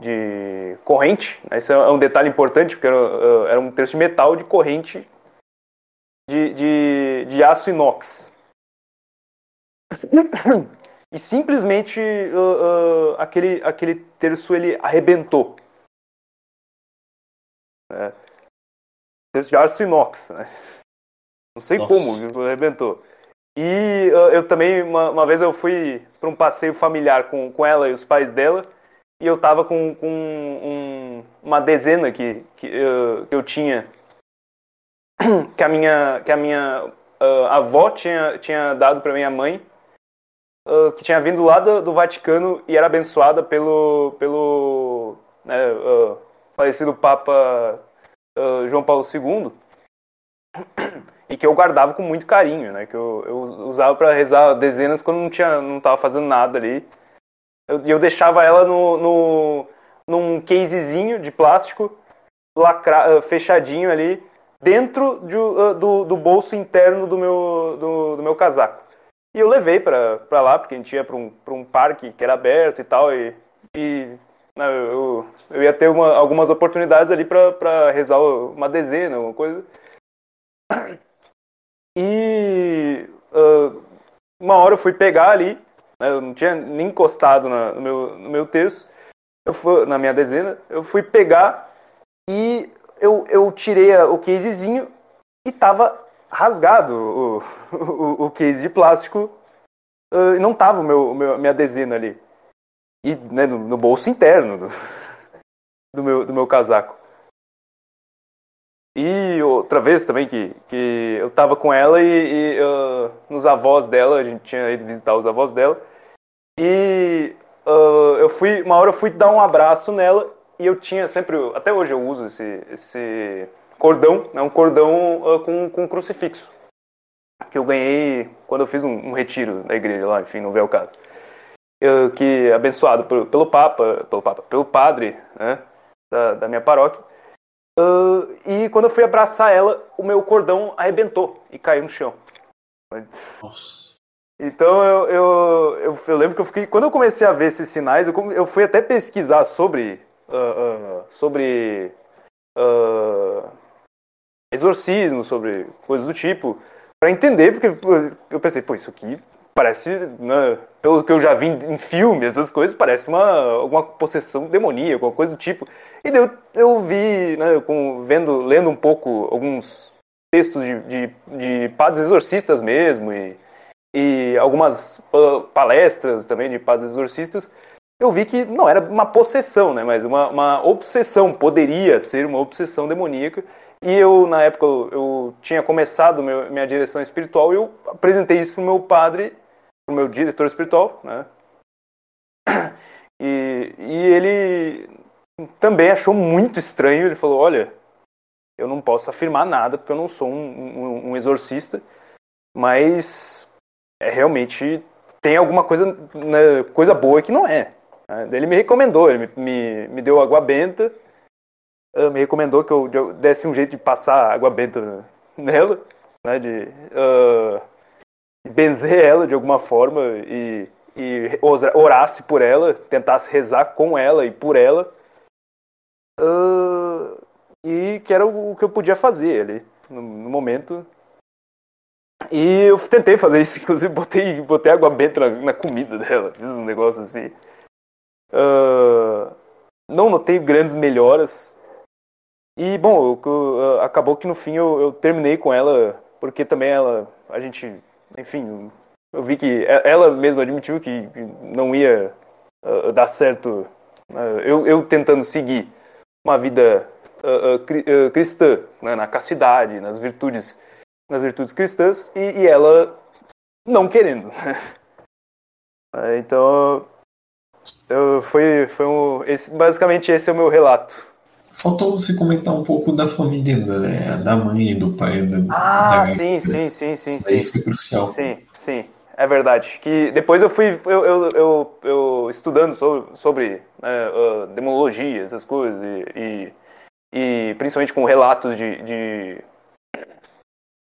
de corrente. Esse é um detalhe importante porque era, uh, era um terço de metal de corrente de, de, de aço inox. E simplesmente aquele, aquele terço ele arrebentou né? de aço inox, né? Não sei Nossa. como, arrebentou. E uh, eu também, uma, uma, vez eu fui para um passeio familiar com, com ela e os pais dela, e eu tava com, com um, uma dezena que, que, uh, que eu tinha *clears throat* que a minha, que a minha uh, avó tinha, tinha dado para minha mãe, que tinha vindo lá do, do, Vaticano e era abençoada pelo, pelo né, falecido Papa João Paulo II, e que eu guardava com muito carinho, né, que eu, eu usava para rezar dezenas quando não tinha, não estava fazendo nada ali. Eu, eu deixava ela no, no, num casezinho de plástico, lacra, fechadinho ali, dentro de, uh, do, do, bolso interno do meu, do, do meu casaco. E eu levei para lá, porque a gente ia para um, um parque que era aberto e tal, e, e eu, eu ia ter uma, algumas oportunidades ali para rezar uma dezena, uma coisa. E uh, uma hora eu fui pegar ali, né, eu não tinha nem encostado na, no, meu, no meu terço, eu fui, na minha dezena, eu fui pegar e eu, eu tirei o casezinho e tava rasgado o, *laughs* o, o case de plástico uh, não tava o meu, meu, minha dezena ali. E né, no, no, bolso interno do, *laughs* do, meu, do meu casaco. E outra vez também que, que eu tava com ela e, e uh, nos avós dela, a gente tinha ido visitar os avós dela. E uh, eu fui, uma hora eu fui dar um abraço nela e eu tinha sempre, até hoje eu uso esse, esse cordão, né, um cordão uh, com, com crucifixo, que eu ganhei quando eu fiz um, um retiro da igreja lá, enfim, não veio o caso. Eu, que abençoado por, pelo Papa, pelo Papa, pelo padre, né, da, da minha paróquia. Uh, e quando eu fui abraçar ela, o meu cordão arrebentou e caiu no chão. Nossa. Então eu, eu, eu, eu, lembro que eu fiquei. Quando eu comecei a ver esses sinais, eu, eu fui até pesquisar sobre uh, uh, sobre exorcismo, sobre coisas do tipo, para entender, porque eu pensei, pô, isso aqui parece, né, pelo que eu já vi em filmes, essas coisas, parece uma alguma possessão demoníaca, alguma coisa do tipo. E eu, eu vi, né, com, vendo, lendo um pouco alguns textos de, de, de padres exorcistas mesmo, e, e algumas palestras também de padres exorcistas, eu vi que não era uma possessão, né, mas uma, uma obsessão, poderia ser uma obsessão demoníaca. E eu, na época, eu, tinha começado meu, minha direção espiritual e eu apresentei isso para o meu padre, o meu diretor espiritual, né? E, e ele também achou muito estranho. Ele falou: Olha, eu não posso afirmar nada porque eu não sou um, um, um exorcista, mas é realmente tem alguma coisa, né, coisa boa que não é. Ele me recomendou, ele me, me, me deu água benta, uh, me recomendou que eu, eu, desse um jeito de passar água benta nela, né, de uh, *laughs* benzer ela de alguma forma e, e orasse por ela, tentasse rezar com ela e por ela. Uh, e que era o, que eu podia fazer ali no, no, momento. E eu tentei fazer isso, *laughs* inclusive botei, botei água benta na, na comida dela, fiz um negócio assim. Uh, não notei grandes melhoras. E, bom, eu, acabou que no fim eu, eu, terminei com ela, porque também ela, a gente, enfim, eu vi que ela mesma admitiu que não ia uh, dar certo. Uh, eu, eu, tentando seguir uma vida cristã, né, na castidade, nas virtudes, nas virtudes cristãs, e, e ela não querendo. *laughs* então eu, foi, foi um, esse, basicamente esse é o meu relato. Faltou você comentar um pouco da família, né? da mãe e do pai. Da, ah, da sim, sim, sim, sim. Isso aí foi crucial. Sim, sim, é verdade. Que depois eu fui eu, eu, eu, eu estudando sobre, sobre né, uh, demonologia, essas coisas, e, e, e, principalmente com relatos de, de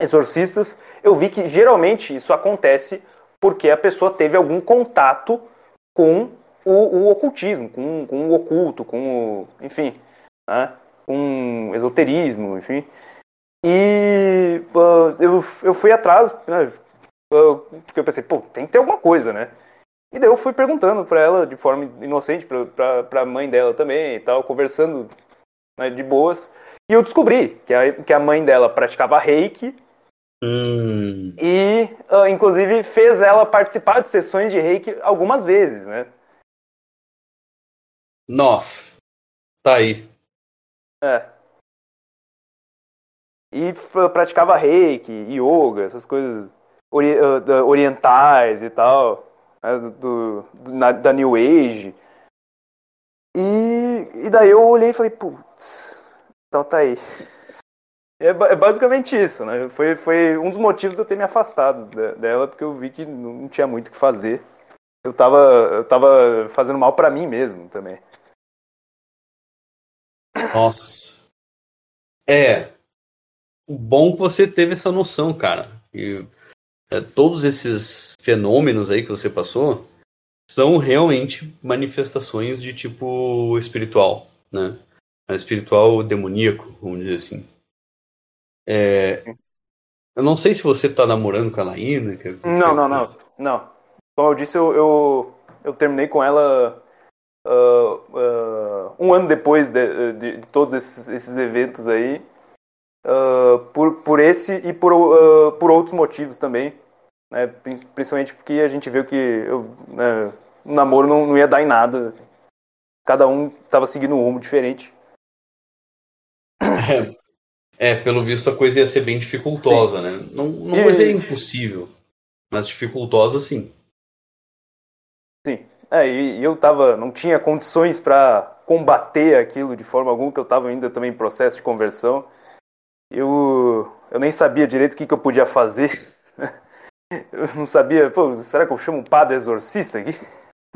exorcistas, eu vi que geralmente isso acontece porque a pessoa teve algum contato com o, o ocultismo, com, com o oculto, com o, enfim, né, com esoterismo, enfim. E uh, eu, eu fui atrás, né, porque eu pensei, pô, tem que ter alguma coisa, né? E daí eu fui perguntando para ela de forma inocente, para a mãe dela também e tal, conversando né, de boas. E eu descobri que a, que a mãe dela praticava reiki. Hum. E, uh, inclusive, fez ela participar de sessões de reiki algumas vezes, né? Nossa, tá aí. É. E praticava reiki, yoga, essas coisas ori uh, orientais e tal, né, do, do na, da New Age. E, e daí eu olhei e falei, putz, então tá aí. É, é, basicamente isso, né? Foi, foi um dos motivos de eu ter me afastado dela, porque eu vi que não tinha muito o que fazer. Eu tava, eu tava fazendo mal para mim mesmo também. Nossa. É. Bom que você teve essa noção, cara. E é, todos esses fenômenos aí que você passou são realmente manifestações de tipo espiritual, né? Espiritual demoníaco, vamos dizer assim. É, eu não sei se você está namorando com a Laína. Não, não, não, não. Como eu disse, eu, eu, eu terminei com ela uh, um ano depois de, de, de todos esses, esses, eventos aí. Uh, por, por esse e por, por outros motivos também. Né? Principalmente porque a gente viu que eu, né, o namoro não, não ia dar em nada. Cada um estava seguindo um rumo diferente. É, é, pelo visto a coisa ia ser bem dificultosa, sim. né? Não, não e... impossível, mas dificultosa sim. É, e, eu tava, não tinha condições para combater aquilo de forma alguma, que eu estava ainda também em processo de conversão. Eu, eu nem sabia direito o que, que eu podia fazer. *laughs* Eu não sabia, pô, será que eu chamo um padre exorcista aqui? *laughs*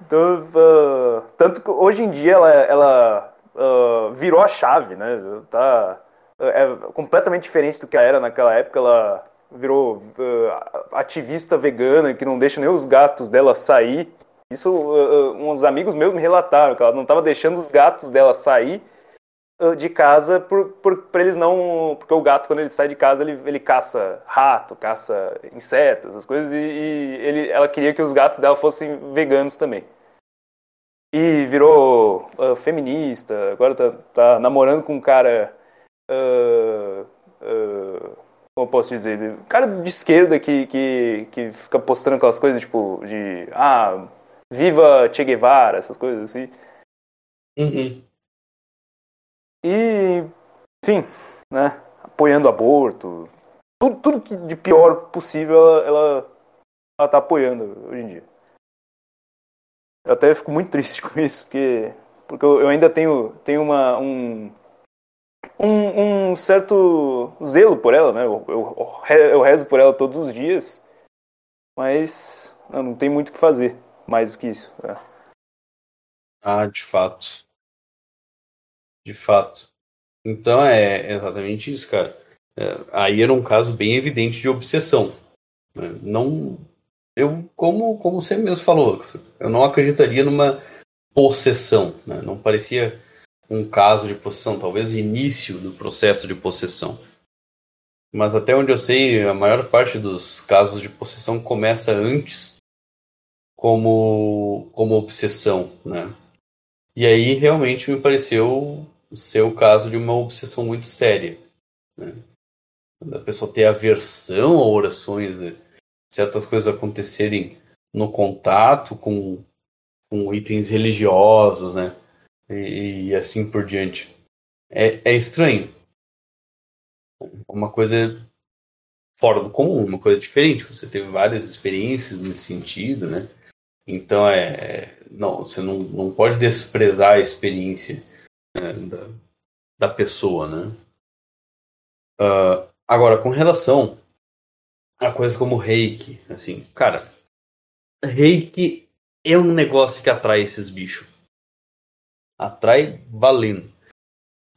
então, uh, tanto que hoje em dia ela, ela uh, virou a chave, né? Tá é completamente diferente do que era naquela época. Ela virou uh, ativista vegana que não deixa nem os gatos dela sair. Isso uh, uns amigos meus me relataram que ela não estava deixando os gatos dela sair de casa por, por, eles não porque o gato quando ele sai de casa ele, ele caça rato caça insetos essas coisas e, e ele, ela queria que os gatos dela fossem veganos também e virou uh, feminista, agora tá, tá, namorando com um cara. Uh, uh, como eu posso dizer? Cara de esquerda que, que, que fica postando aquelas coisas tipo de. Ah, viva Che Guevara, essas coisas assim. Uhum. E. Enfim, né? Apoiando aborto. Tudo, tudo que de pior possível ela, ela, ela tá apoiando hoje em dia. Eu até fico muito *laughs* triste com isso, porque, porque eu, ainda tenho, tenho uma, um, um, um, certo zelo por ela, né? Eu, eu, eu rezo por ela todos os dias, mas não, não tem muito o que fazer mais do que isso. Né? Ah, de fato. De fato. Então é exatamente isso, cara. É, aí era um caso bem evidente de obsessão. Né? Não eu, como, como você mesmo falou, eu não acreditaria numa possessão. Né? Não parecia um caso de possessão, talvez início do processo de possessão. Mas até onde eu sei, a maior parte dos casos de possessão começa antes como, como obsessão. Né? E aí realmente me pareceu ser o caso de uma obsessão muito séria. Né? A pessoa ter aversão a orações. Né? certas coisas acontecerem no contato com, com itens religiosos, né? E, e assim por diante. É, é estranho. Uma coisa fora do comum, uma coisa diferente. Você teve várias experiências nesse sentido, né? Então é, não, você não, não pode desprezar a experiência né, da, da pessoa, né? Uh, agora, com relação a coisa como reiki, assim, cara, reiki é um negócio que atrai esses bichos. Atrai valendo.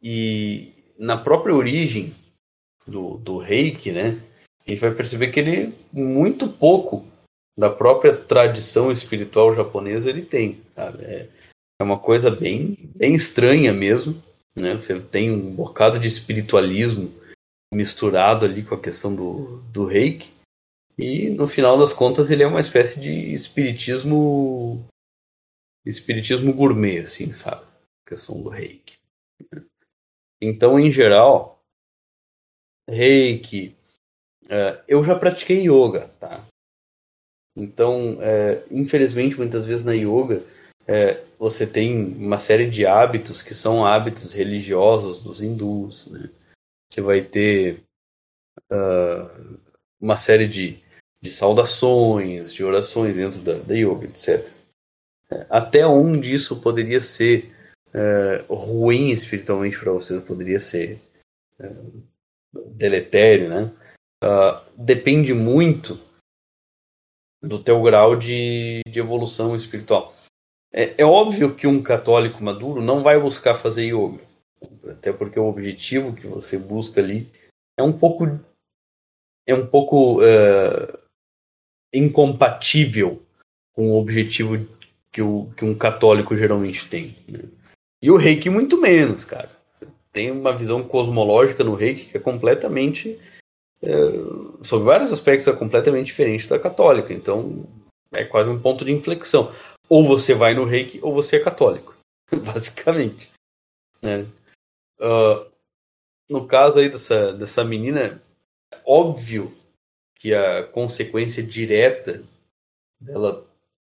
E na própria origem do, do reiki, né, a gente vai perceber que ele, muito pouco da própria tradição espiritual japonesa, ele tem. É, é uma coisa bem, bem estranha mesmo. Né? Você tem um bocado de espiritualismo misturado ali com a questão do, do reiki. E no final das contas ele é uma espécie de espiritismo espiritismo gourmet, assim, sabe? Questão do reiki. Então, em geral, reiki. É, eu já pratiquei yoga, tá? Então, é, infelizmente, muitas vezes na yoga é, você tem uma série de hábitos que são hábitos religiosos dos hindus, né? você vai ter uh, uma série de, de saudações, de orações dentro da, da yoga, etc. Até onde isso poderia ser uh, ruim espiritualmente para você, poderia ser uh, deletério, né? depende muito do teu grau de, de evolução espiritual. É, é, óbvio que um católico maduro não vai buscar fazer yoga, até porque o objetivo que você busca ali é um pouco é um pouco uh, incompatível com o objetivo que, o, que um católico geralmente tem. Né? E o reiki muito menos, cara. Tem uma visão cosmológica no reiki que é completamente é, sobre vários aspectos, é completamente diferente da católica. Então, é quase um ponto de inflexão. Ou você vai no reiki, ou você é católico, *laughs* basicamente. Né? Uh, no caso aí dessa, dessa menina, é óbvio que a consequência direta dela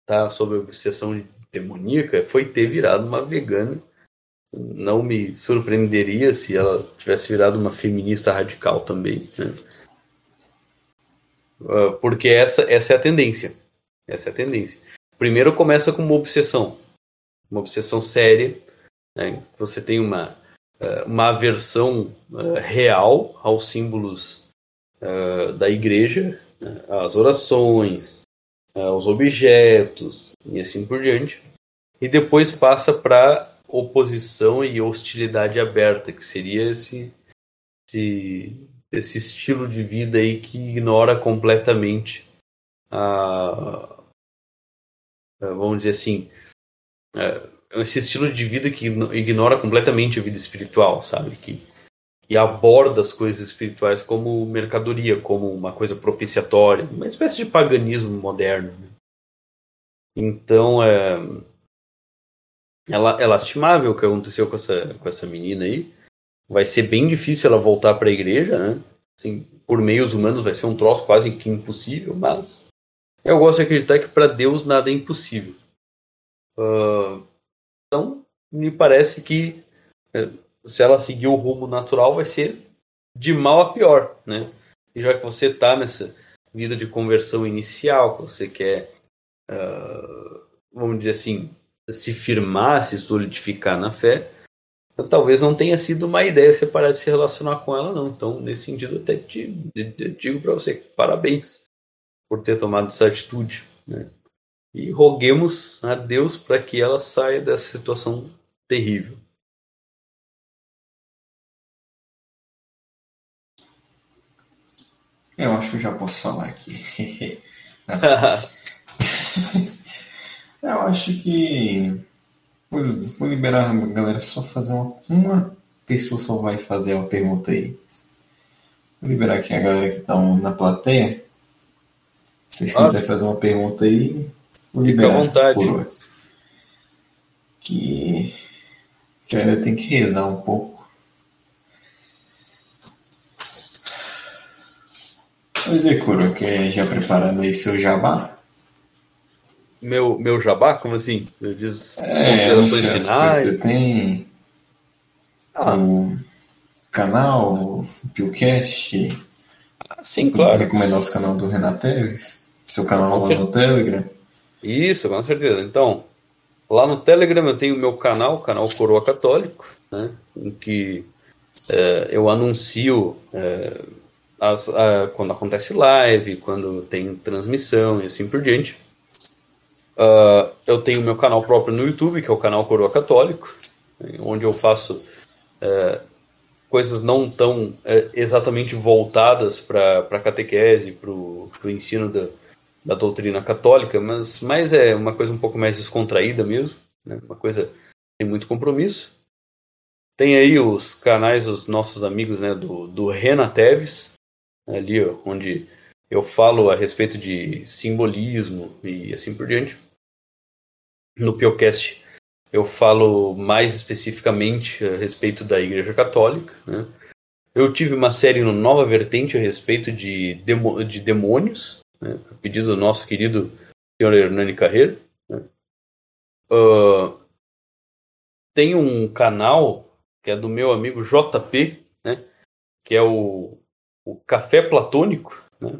tá sob obsessão demoníaca foi ter virado uma vegana. Não me surpreenderia se ela tivesse virado uma feminista radical também. Né? Uh, porque essa, essa é a tendência. Essa é a tendência. Primeiro começa com uma obsessão. Uma obsessão séria. Né? Você tem uma, uh, uma aversão uh, real aos símbolos da igreja, né? às orações, aos objetos e assim por diante. E depois passa para oposição e hostilidade aberta, que seria esse, esse esse estilo de vida aí que ignora completamente a, vamos dizer assim esse estilo de vida que ignora completamente a vida espiritual sabe que e aborda as coisas espirituais como mercadoria, como uma coisa propiciatória, uma espécie de paganismo moderno. Né? Então é, é lastimável o que aconteceu com essa, com essa menina aí vai ser bem difícil ela voltar para a igreja, né? Assim, por meios humanos vai ser um troço quase que impossível, mas eu gosto de acreditar que para Deus nada é impossível. Uh, então, me parece que é, se ela seguir o rumo natural, vai ser de mal a pior, né? E já que você está nessa vida de conversão inicial, que você quer, uh, vamos dizer assim, se firmar, se solidificar na fé, então, talvez não tenha sido uma ideia você parar de se relacionar com ela, não. Então, nesse sentido, até te, digo para você, parabéns por ter tomado essa atitude. Né? E roguemos a Deus para que ela saia dessa situação terrível. Eu acho que eu já posso falar aqui. *laughs* *laughs* eu acho que Vou, liberar a galera só fazer uma. Uma pessoa só vai fazer uma pergunta aí. Vou liberar aqui a galera que está na plateia. Se vocês quiserem fazer uma pergunta aí, vou liberar. Fica à vontade. Por que, que ainda tem que rezar um pouco. Pois é, Curo, que já preparando aí seu jabá? Meu, meu jabá? Como assim? Eu diz é, considerações finais? Você tem ah. o canal, o Pillcast. Ah, sim, claro. Recomendar os canais do Renato Teves. Seu canal lá no Telegram. Isso, com certeza. Então, lá no Telegram eu tenho o meu canal, o canal Coroa Católico, né, em que é, eu anuncio é, as, a, quando acontece live, quando tem transmissão e assim por diante. Uh, eu tenho meu canal próprio no YouTube, que é o canal Coroa Católico, onde eu faço uh, coisas não tão uh, exatamente voltadas para a catequese, para o ensino da, da doutrina católica, mas, mas é uma coisa um pouco mais descontraída mesmo, né? uma coisa sem muito compromisso. Tem aí os canais dos nossos amigos né, do, do Rena Teves, ali ó, onde eu falo a respeito de simbolismo e assim por diante. No Piocast eu falo mais especificamente a respeito da Igreja Católica. Né? Eu tive uma série no Nova Vertente a respeito de, demo, de demônios, né? a pedido do nosso querido senhor Hernani Carreira. Né? Uh, tem um canal que é do meu amigo JP, né? que é o, o Café Platônico, né?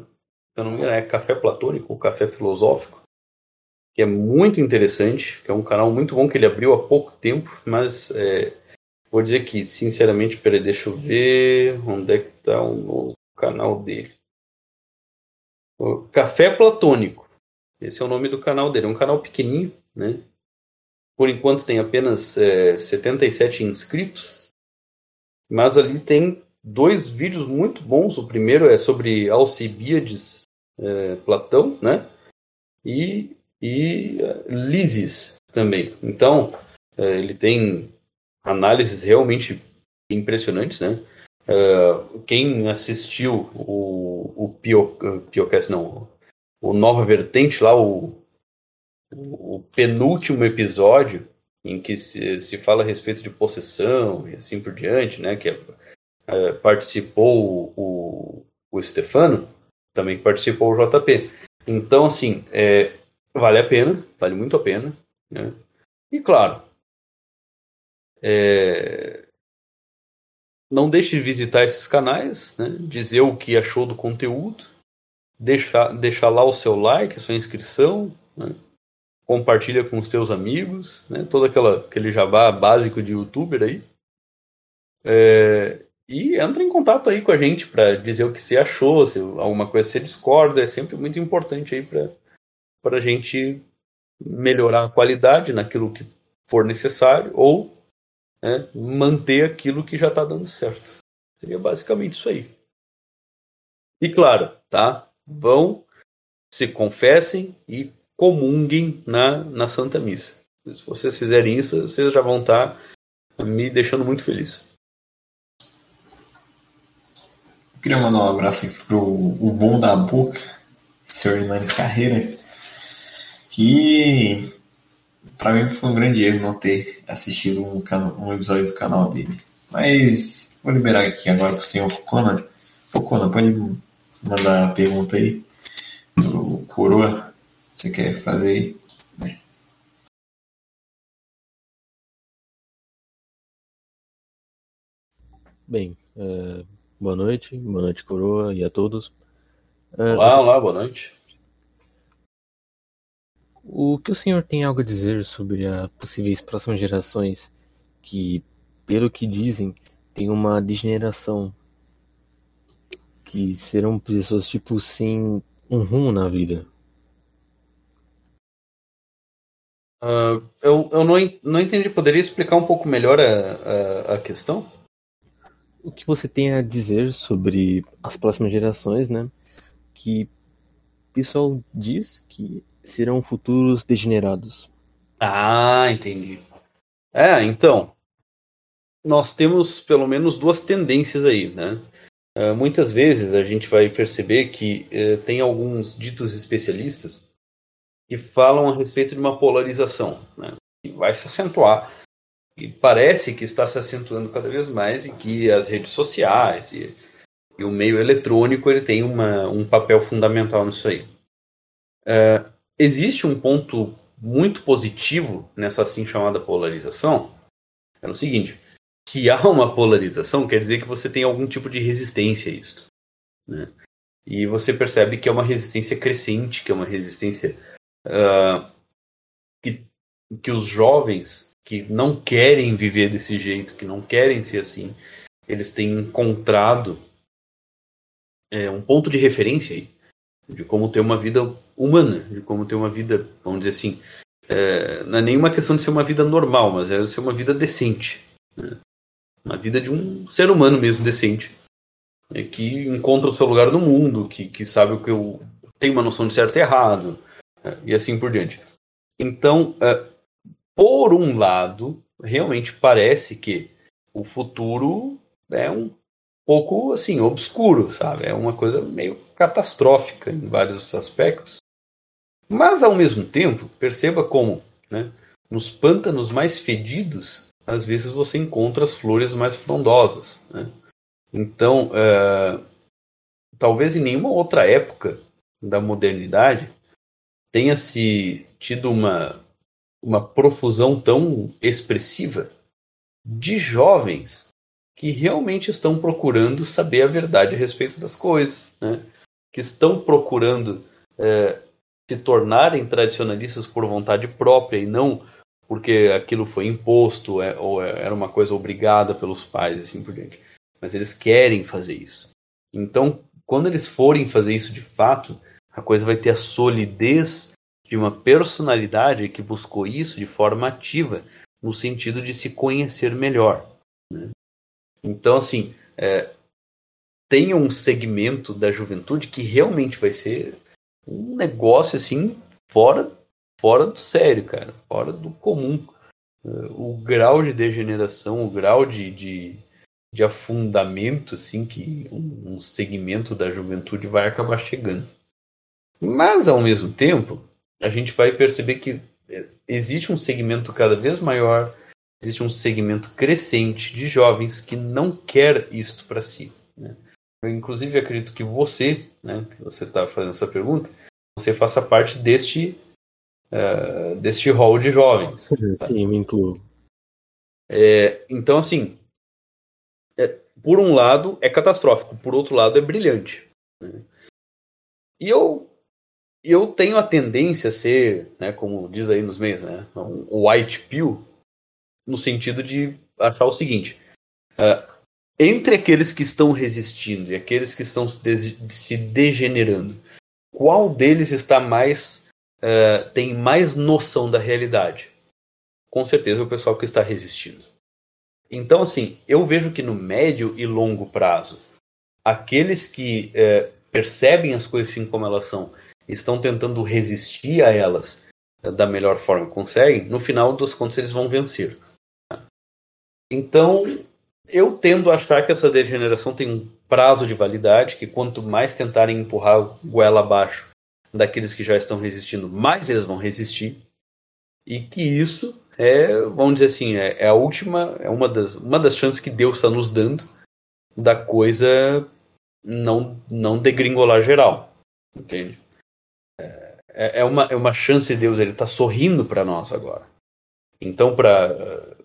Eu não me engano, é Café Platônico ou Café Filosófico, que é muito interessante, que é um canal muito bom que ele abriu há pouco tempo, mas é, vou dizer que, sinceramente, peraí, deixa eu ver onde é que está o novo canal dele. O Café Platônico. Esse é o nome do canal dele. É um canal pequenininho, né? Por enquanto tem apenas é, 77 inscritos, mas ali tem dois vídeos muito bons. O primeiro é sobre Alcibiades é, Platão, né? E, e uh, Lises também. Então, é, ele tem análises realmente impressionantes, né? Uh, quem assistiu o, o Pio, Piocast, não, o Nova Vertente lá, o, o penúltimo episódio em que se, se fala a respeito de possessão e assim por diante, né? Que é, participou o, o Stefano, também participou o JP. Então, assim, é, vale a pena, vale muito a pena. Né? E claro, é, não deixe de visitar esses canais, né? dizer o que achou do conteúdo, deixar, deixar lá o seu like, a sua inscrição, né? compartilha com os seus amigos, né? todo aquela, aquele jabá básico de youtuber aí. É, e entra em contato aí com a gente para dizer o que você achou, se alguma coisa você discorda, é sempre muito importante aí para a gente melhorar a qualidade naquilo que for necessário ou né, manter aquilo que já está dando certo. Seria basicamente isso aí. E claro, tá? Vão, se confessem e comunguem na, na Santa Missa. Se vocês fizerem isso, vocês já vão estar tá me deixando muito feliz. Eu queria mandar um abraço pro o bom da boca, senhor Hernani Carreira, que para mim foi um grande erro não ter assistido um, um, episódio do canal dele. Mas vou liberar aqui agora pro senhor Conan. Ô Conan, pode mandar a pergunta aí pro Coroa. Você quer fazer aí? Né? Bem, uh, boa noite, boa noite Coroa e a todos. Uh, olá, olá, boa noite. O que o senhor tem algo a dizer sobre as possíveis próximas gerações que, pelo que dizem, tem uma degeneração que serão pessoas tipo sem um rumo na vida? Uh, eu eu não, não entendi. Poderia explicar um pouco melhor a, a, a, questão? O que você tem a dizer sobre as próximas gerações, né? Que o pessoal diz que serão futuros degenerados. Ah, entendi. É, então, nós temos pelo menos duas tendências aí, né? Uh, muitas vezes a gente vai perceber que uh, tem alguns ditos especialistas que falam a respeito de uma polarização, né? Que vai se acentuar e parece que está se acentuando cada vez mais e que as redes sociais e, e o meio eletrônico ele tem uma, um papel fundamental nisso aí. Uh, existe um ponto muito positivo nessa assim chamada polarização. É o seguinte: se há uma polarização, quer dizer que você tem algum tipo de resistência a isso. Né? E você percebe que é uma resistência crescente, que é uma resistência uh, que, que os jovens que não querem viver desse jeito, que não querem ser assim, eles têm encontrado é, um ponto de referência aí de como ter uma vida humana, de como ter uma vida, vamos dizer assim, é, não é nenhuma questão de ser uma vida normal, mas é ser uma vida decente. Né? Uma vida de um ser humano mesmo decente. É, que encontra o seu lugar no mundo, que, que sabe o que eu tem uma noção de certo e errado, é, e assim por diante. Então, é, por um lado, realmente parece que o futuro é um pouco assim obscuro, sabe? É uma coisa meio catastrófica em vários aspectos. Mas ao mesmo tempo, perceba como, né, nos pântanos mais fedidos, às vezes você encontra as flores mais frondosas. Né? Então, é, talvez em nenhuma outra época da modernidade tenha se tido uma, uma profusão tão expressiva de jovens que realmente estão procurando saber a verdade a respeito das coisas, né? que estão procurando é, se tornarem tradicionalistas por vontade própria e não porque aquilo foi imposto é, ou é, era uma coisa obrigada pelos pais, assim por diante. Mas eles querem fazer isso. Então, quando eles forem fazer isso de fato, a coisa vai ter a solidez de uma personalidade que buscou isso de forma ativa, no sentido de se conhecer melhor. Então, assim, é, tem um segmento da juventude que realmente vai ser um negócio assim fora, fora do sério, cara, fora do comum. É, o grau de degeneração, o grau de, de, de afundamento assim que um, um segmento da juventude vai acabar chegando. Mas ao mesmo tempo, a gente vai perceber que existe um segmento cada vez maior, existe um segmento crescente de jovens que não quer isto para si. Né? Eu, inclusive, acredito que você, né, que você está fazendo essa pergunta, você faça parte deste uh, deste hall de jovens. Tá? Sim, me incluo. É, então, assim, é, por um lado é catastrófico, por outro lado é brilhante. Né? E eu eu tenho a tendência a ser, né, como diz aí nos meios, né, um white pill, no sentido de achar o seguinte: uh, entre aqueles que estão resistindo e aqueles que estão se degenerando, qual deles está mais uh, tem mais noção da realidade? Com certeza o pessoal que está resistindo. Então, assim, eu vejo que no médio e longo prazo, aqueles que uh, percebem as coisas assim como elas são estão tentando resistir a elas da melhor forma que conseguem, no final das contas eles vão vencer. Então, eu tendo a achar que essa degeneração tem um prazo de validade, que quanto mais tentarem empurrar goela abaixo daqueles que já estão resistindo, mais eles vão resistir. E que isso é, vamos dizer assim, é, é a última, é uma das, uma das chances que Deus está nos dando da coisa não, não degringolar geral. Entende? é, é, uma, é uma chance de Deus, ele está sorrindo para nós agora. Então, para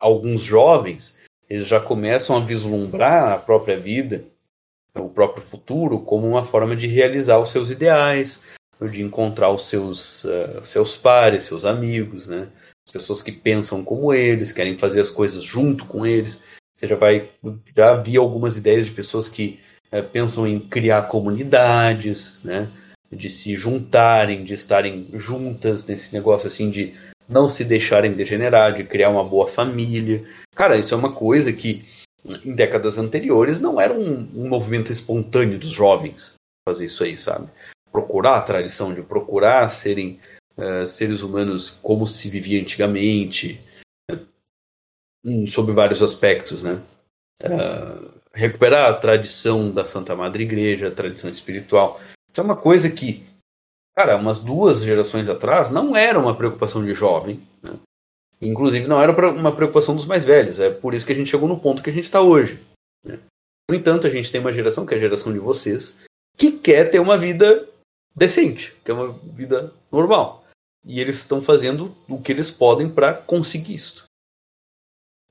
alguns jovens, eles já começam a vislumbrar a própria vida, o próprio futuro, como uma forma de realizar os seus ideais, de encontrar os seus, uh, seus pares, seus amigos, né? pessoas que pensam como eles, querem fazer as coisas junto com eles. Você já vai já vi algumas ideias de pessoas que uh, pensam em criar comunidades, né? de se juntarem, de estarem juntas nesse negócio assim de não se deixarem degenerar, de criar uma boa família. Cara, isso é uma coisa que em décadas anteriores não era um, um movimento espontâneo dos jovens fazer isso aí, sabe? Procurar a tradição, de procurar serem uh, seres humanos como se vivia antigamente, uh, sobre vários aspectos, né? Uh, recuperar a tradição da Santa Madre Igreja, a tradição espiritual. Isso é uma coisa que, cara, umas duas gerações atrás não era uma preocupação de jovem. Né? Inclusive não era uma preocupação dos mais velhos. É por isso que a gente chegou no ponto que a gente está hoje. Né? No entanto, a gente tem uma geração, que é a geração de vocês, que quer ter uma vida decente, que é uma vida normal. E eles estão fazendo o que eles podem para conseguir isso.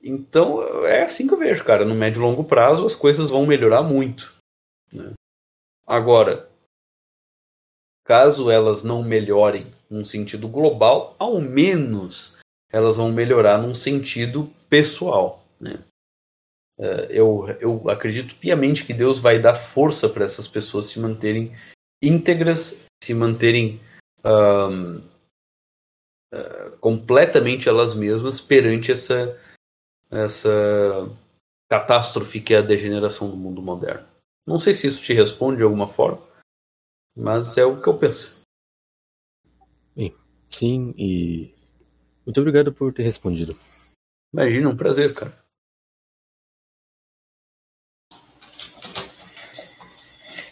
Então é assim que eu vejo, cara. No médio e longo prazo as coisas vão melhorar muito. Né? Agora, caso elas não melhorem num sentido global, ao menos elas vão melhorar num sentido pessoal. Né? É, eu, eu acredito piamente que Deus vai dar força para essas pessoas se manterem íntegras, se manterem um, é, completamente elas mesmas perante essa, essa catástrofe que é a degeneração do mundo moderno. Não sei se isso te responde de alguma forma. Mas é o que eu penso. Bem, sim, e muito obrigado por ter respondido. Imagina, um prazer, cara.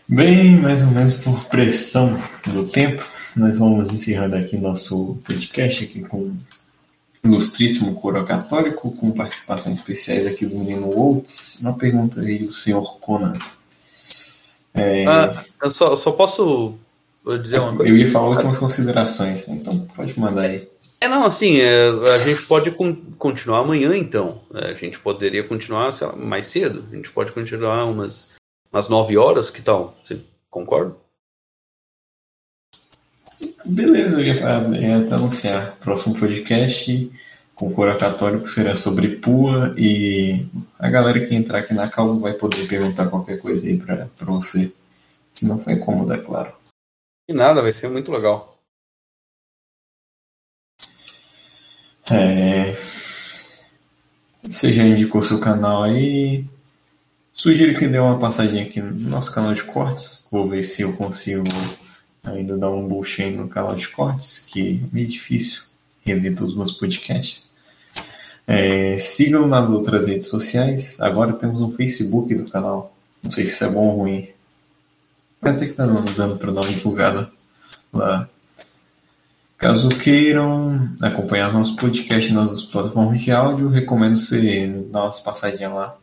Bem, mais ou menos por pressão do tempo, nós vamos encerrando aqui nosso podcast aqui com o ilustríssimo coro católico, com participações especiais aqui do menino Waltz. Uma pergunta aí do senhor Conan. É... Ah, eu só, só posso dizer uma coisa? Eu ia falar últimas considerações, então pode mandar aí. É, não, assim, é, a gente pode con continuar amanhã, então. É, a gente poderia continuar lá, mais cedo. A gente pode continuar umas, umas 9 horas, que tal? Você concorda? Beleza, eu ia, ia até anunciar. Próximo podcast com cora católico será sobre Pua e a galera que entrar aqui na calma vai poder perguntar qualquer coisa aí pra, pra você. Se não for incômodo, é claro. E nada, vai ser muito legal. É... Você já indicou seu canal aí. Sugiro que dê uma passadinha aqui no nosso canal de cortes. Vou ver se eu consigo ainda dar um aí no canal de cortes, que é meio difícil rever todos os meus podcasts. É, sigam nas outras redes sociais. Agora temos um Facebook do canal. Não sei se isso é bom ou ruim. Até que tá dando para dar uma divulgada lá. Caso queiram acompanhar nosso podcast nas plataformas de áudio, recomendo você dar umas passadinhas lá.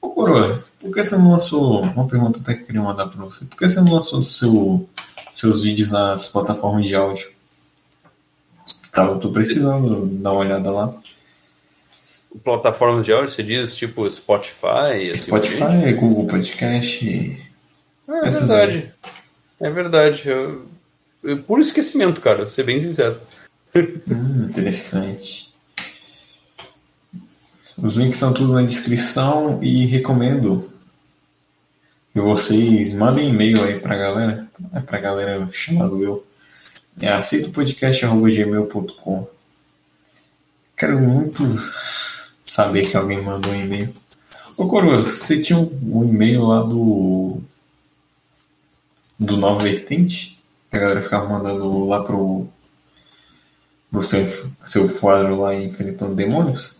Ô Coroa, por que você não lançou. Uma pergunta até que eu queria mandar para você. Por que você não lançou seu, seus vídeos nas plataformas de áudio? Tá, eu tô precisando dar uma olhada lá. Plataformas de áudio, você diz tipo Spotify? Assim Spotify, Google Podcast. É, é verdade. É verdade. Eu por esquecimento, cara, ser bem sincero. Hum, interessante. Os links estão tudo na descrição e recomendo que vocês mandem e-mail aí pra galera, é pra galera chamado eu. É aceitopodcast.gmail.com Quero muito saber que alguém mandou um e-mail. Ô Coroa, você tinha um, e-mail lá do. do Nova Vertente? a galera ficava mandando lá pro, pro seu, seu quadro lá enfrentando demônios?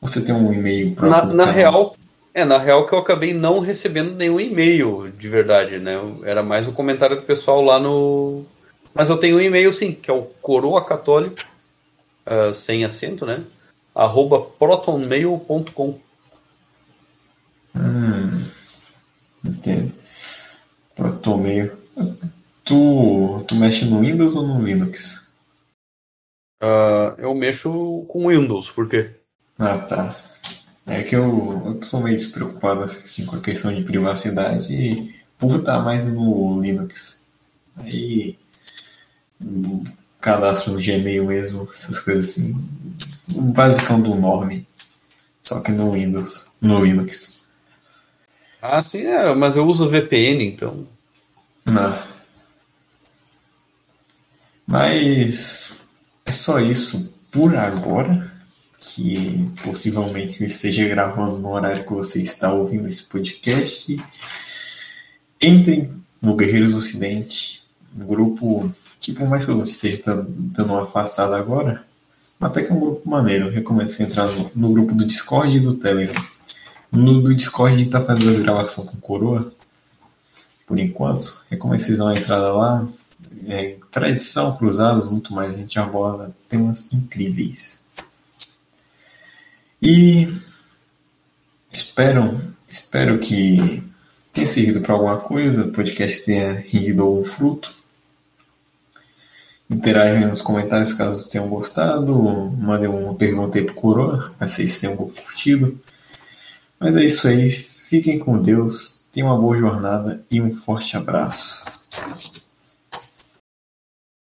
Você tem um e-mail próprio? Na, na real, é, na real que eu acabei não recebendo nenhum e-mail de verdade, né? Era mais um comentário do pessoal lá no. Mas eu tenho um e-mail sim, que é o coroa católico, uh, sem acento, né? Arroba protonmail.com. Hum, entendo. Protonmail. Tu, tu mexe no Windows ou no Linux? Uh, eu mexo com Windows, por quê? Ah, tá. É que eu, eu sou meio despreocupado assim, com a questão de privacidade e por estar mais no Linux. Aí cadastro no Gmail mesmo, essas coisas assim. O basicão do nome. Só que no Windows, no Linux. Ah, sim, é, mas eu uso VPN, então. Não. Mas é só isso por agora. Que possivelmente eu esteja gravando no horário que você está ouvindo esse podcast. Entrem no Guerreiros Ocidente, um grupo que, por mais que eu esteja dando uma afastada agora, até que é um grupo maneiro. Eu recomendo você entrar no, no grupo do Discord e do Telegram. No do Discord a gente está fazendo a gravação com coroa, por enquanto. Recomendo vocês dar uma entrada lá, é, tradição, cruzados, muito mais. A gente aborda temas incríveis. E espero, espero que tenha servido para alguma coisa, o podcast tenha rendido algum fruto. Interajam nos comentários caso tenham gostado, mandem uma pergunta aí pro Coroa, para vocês tenham curtido. Mas é isso aí, fiquem com Deus, tenham uma boa jornada e um forte abraço.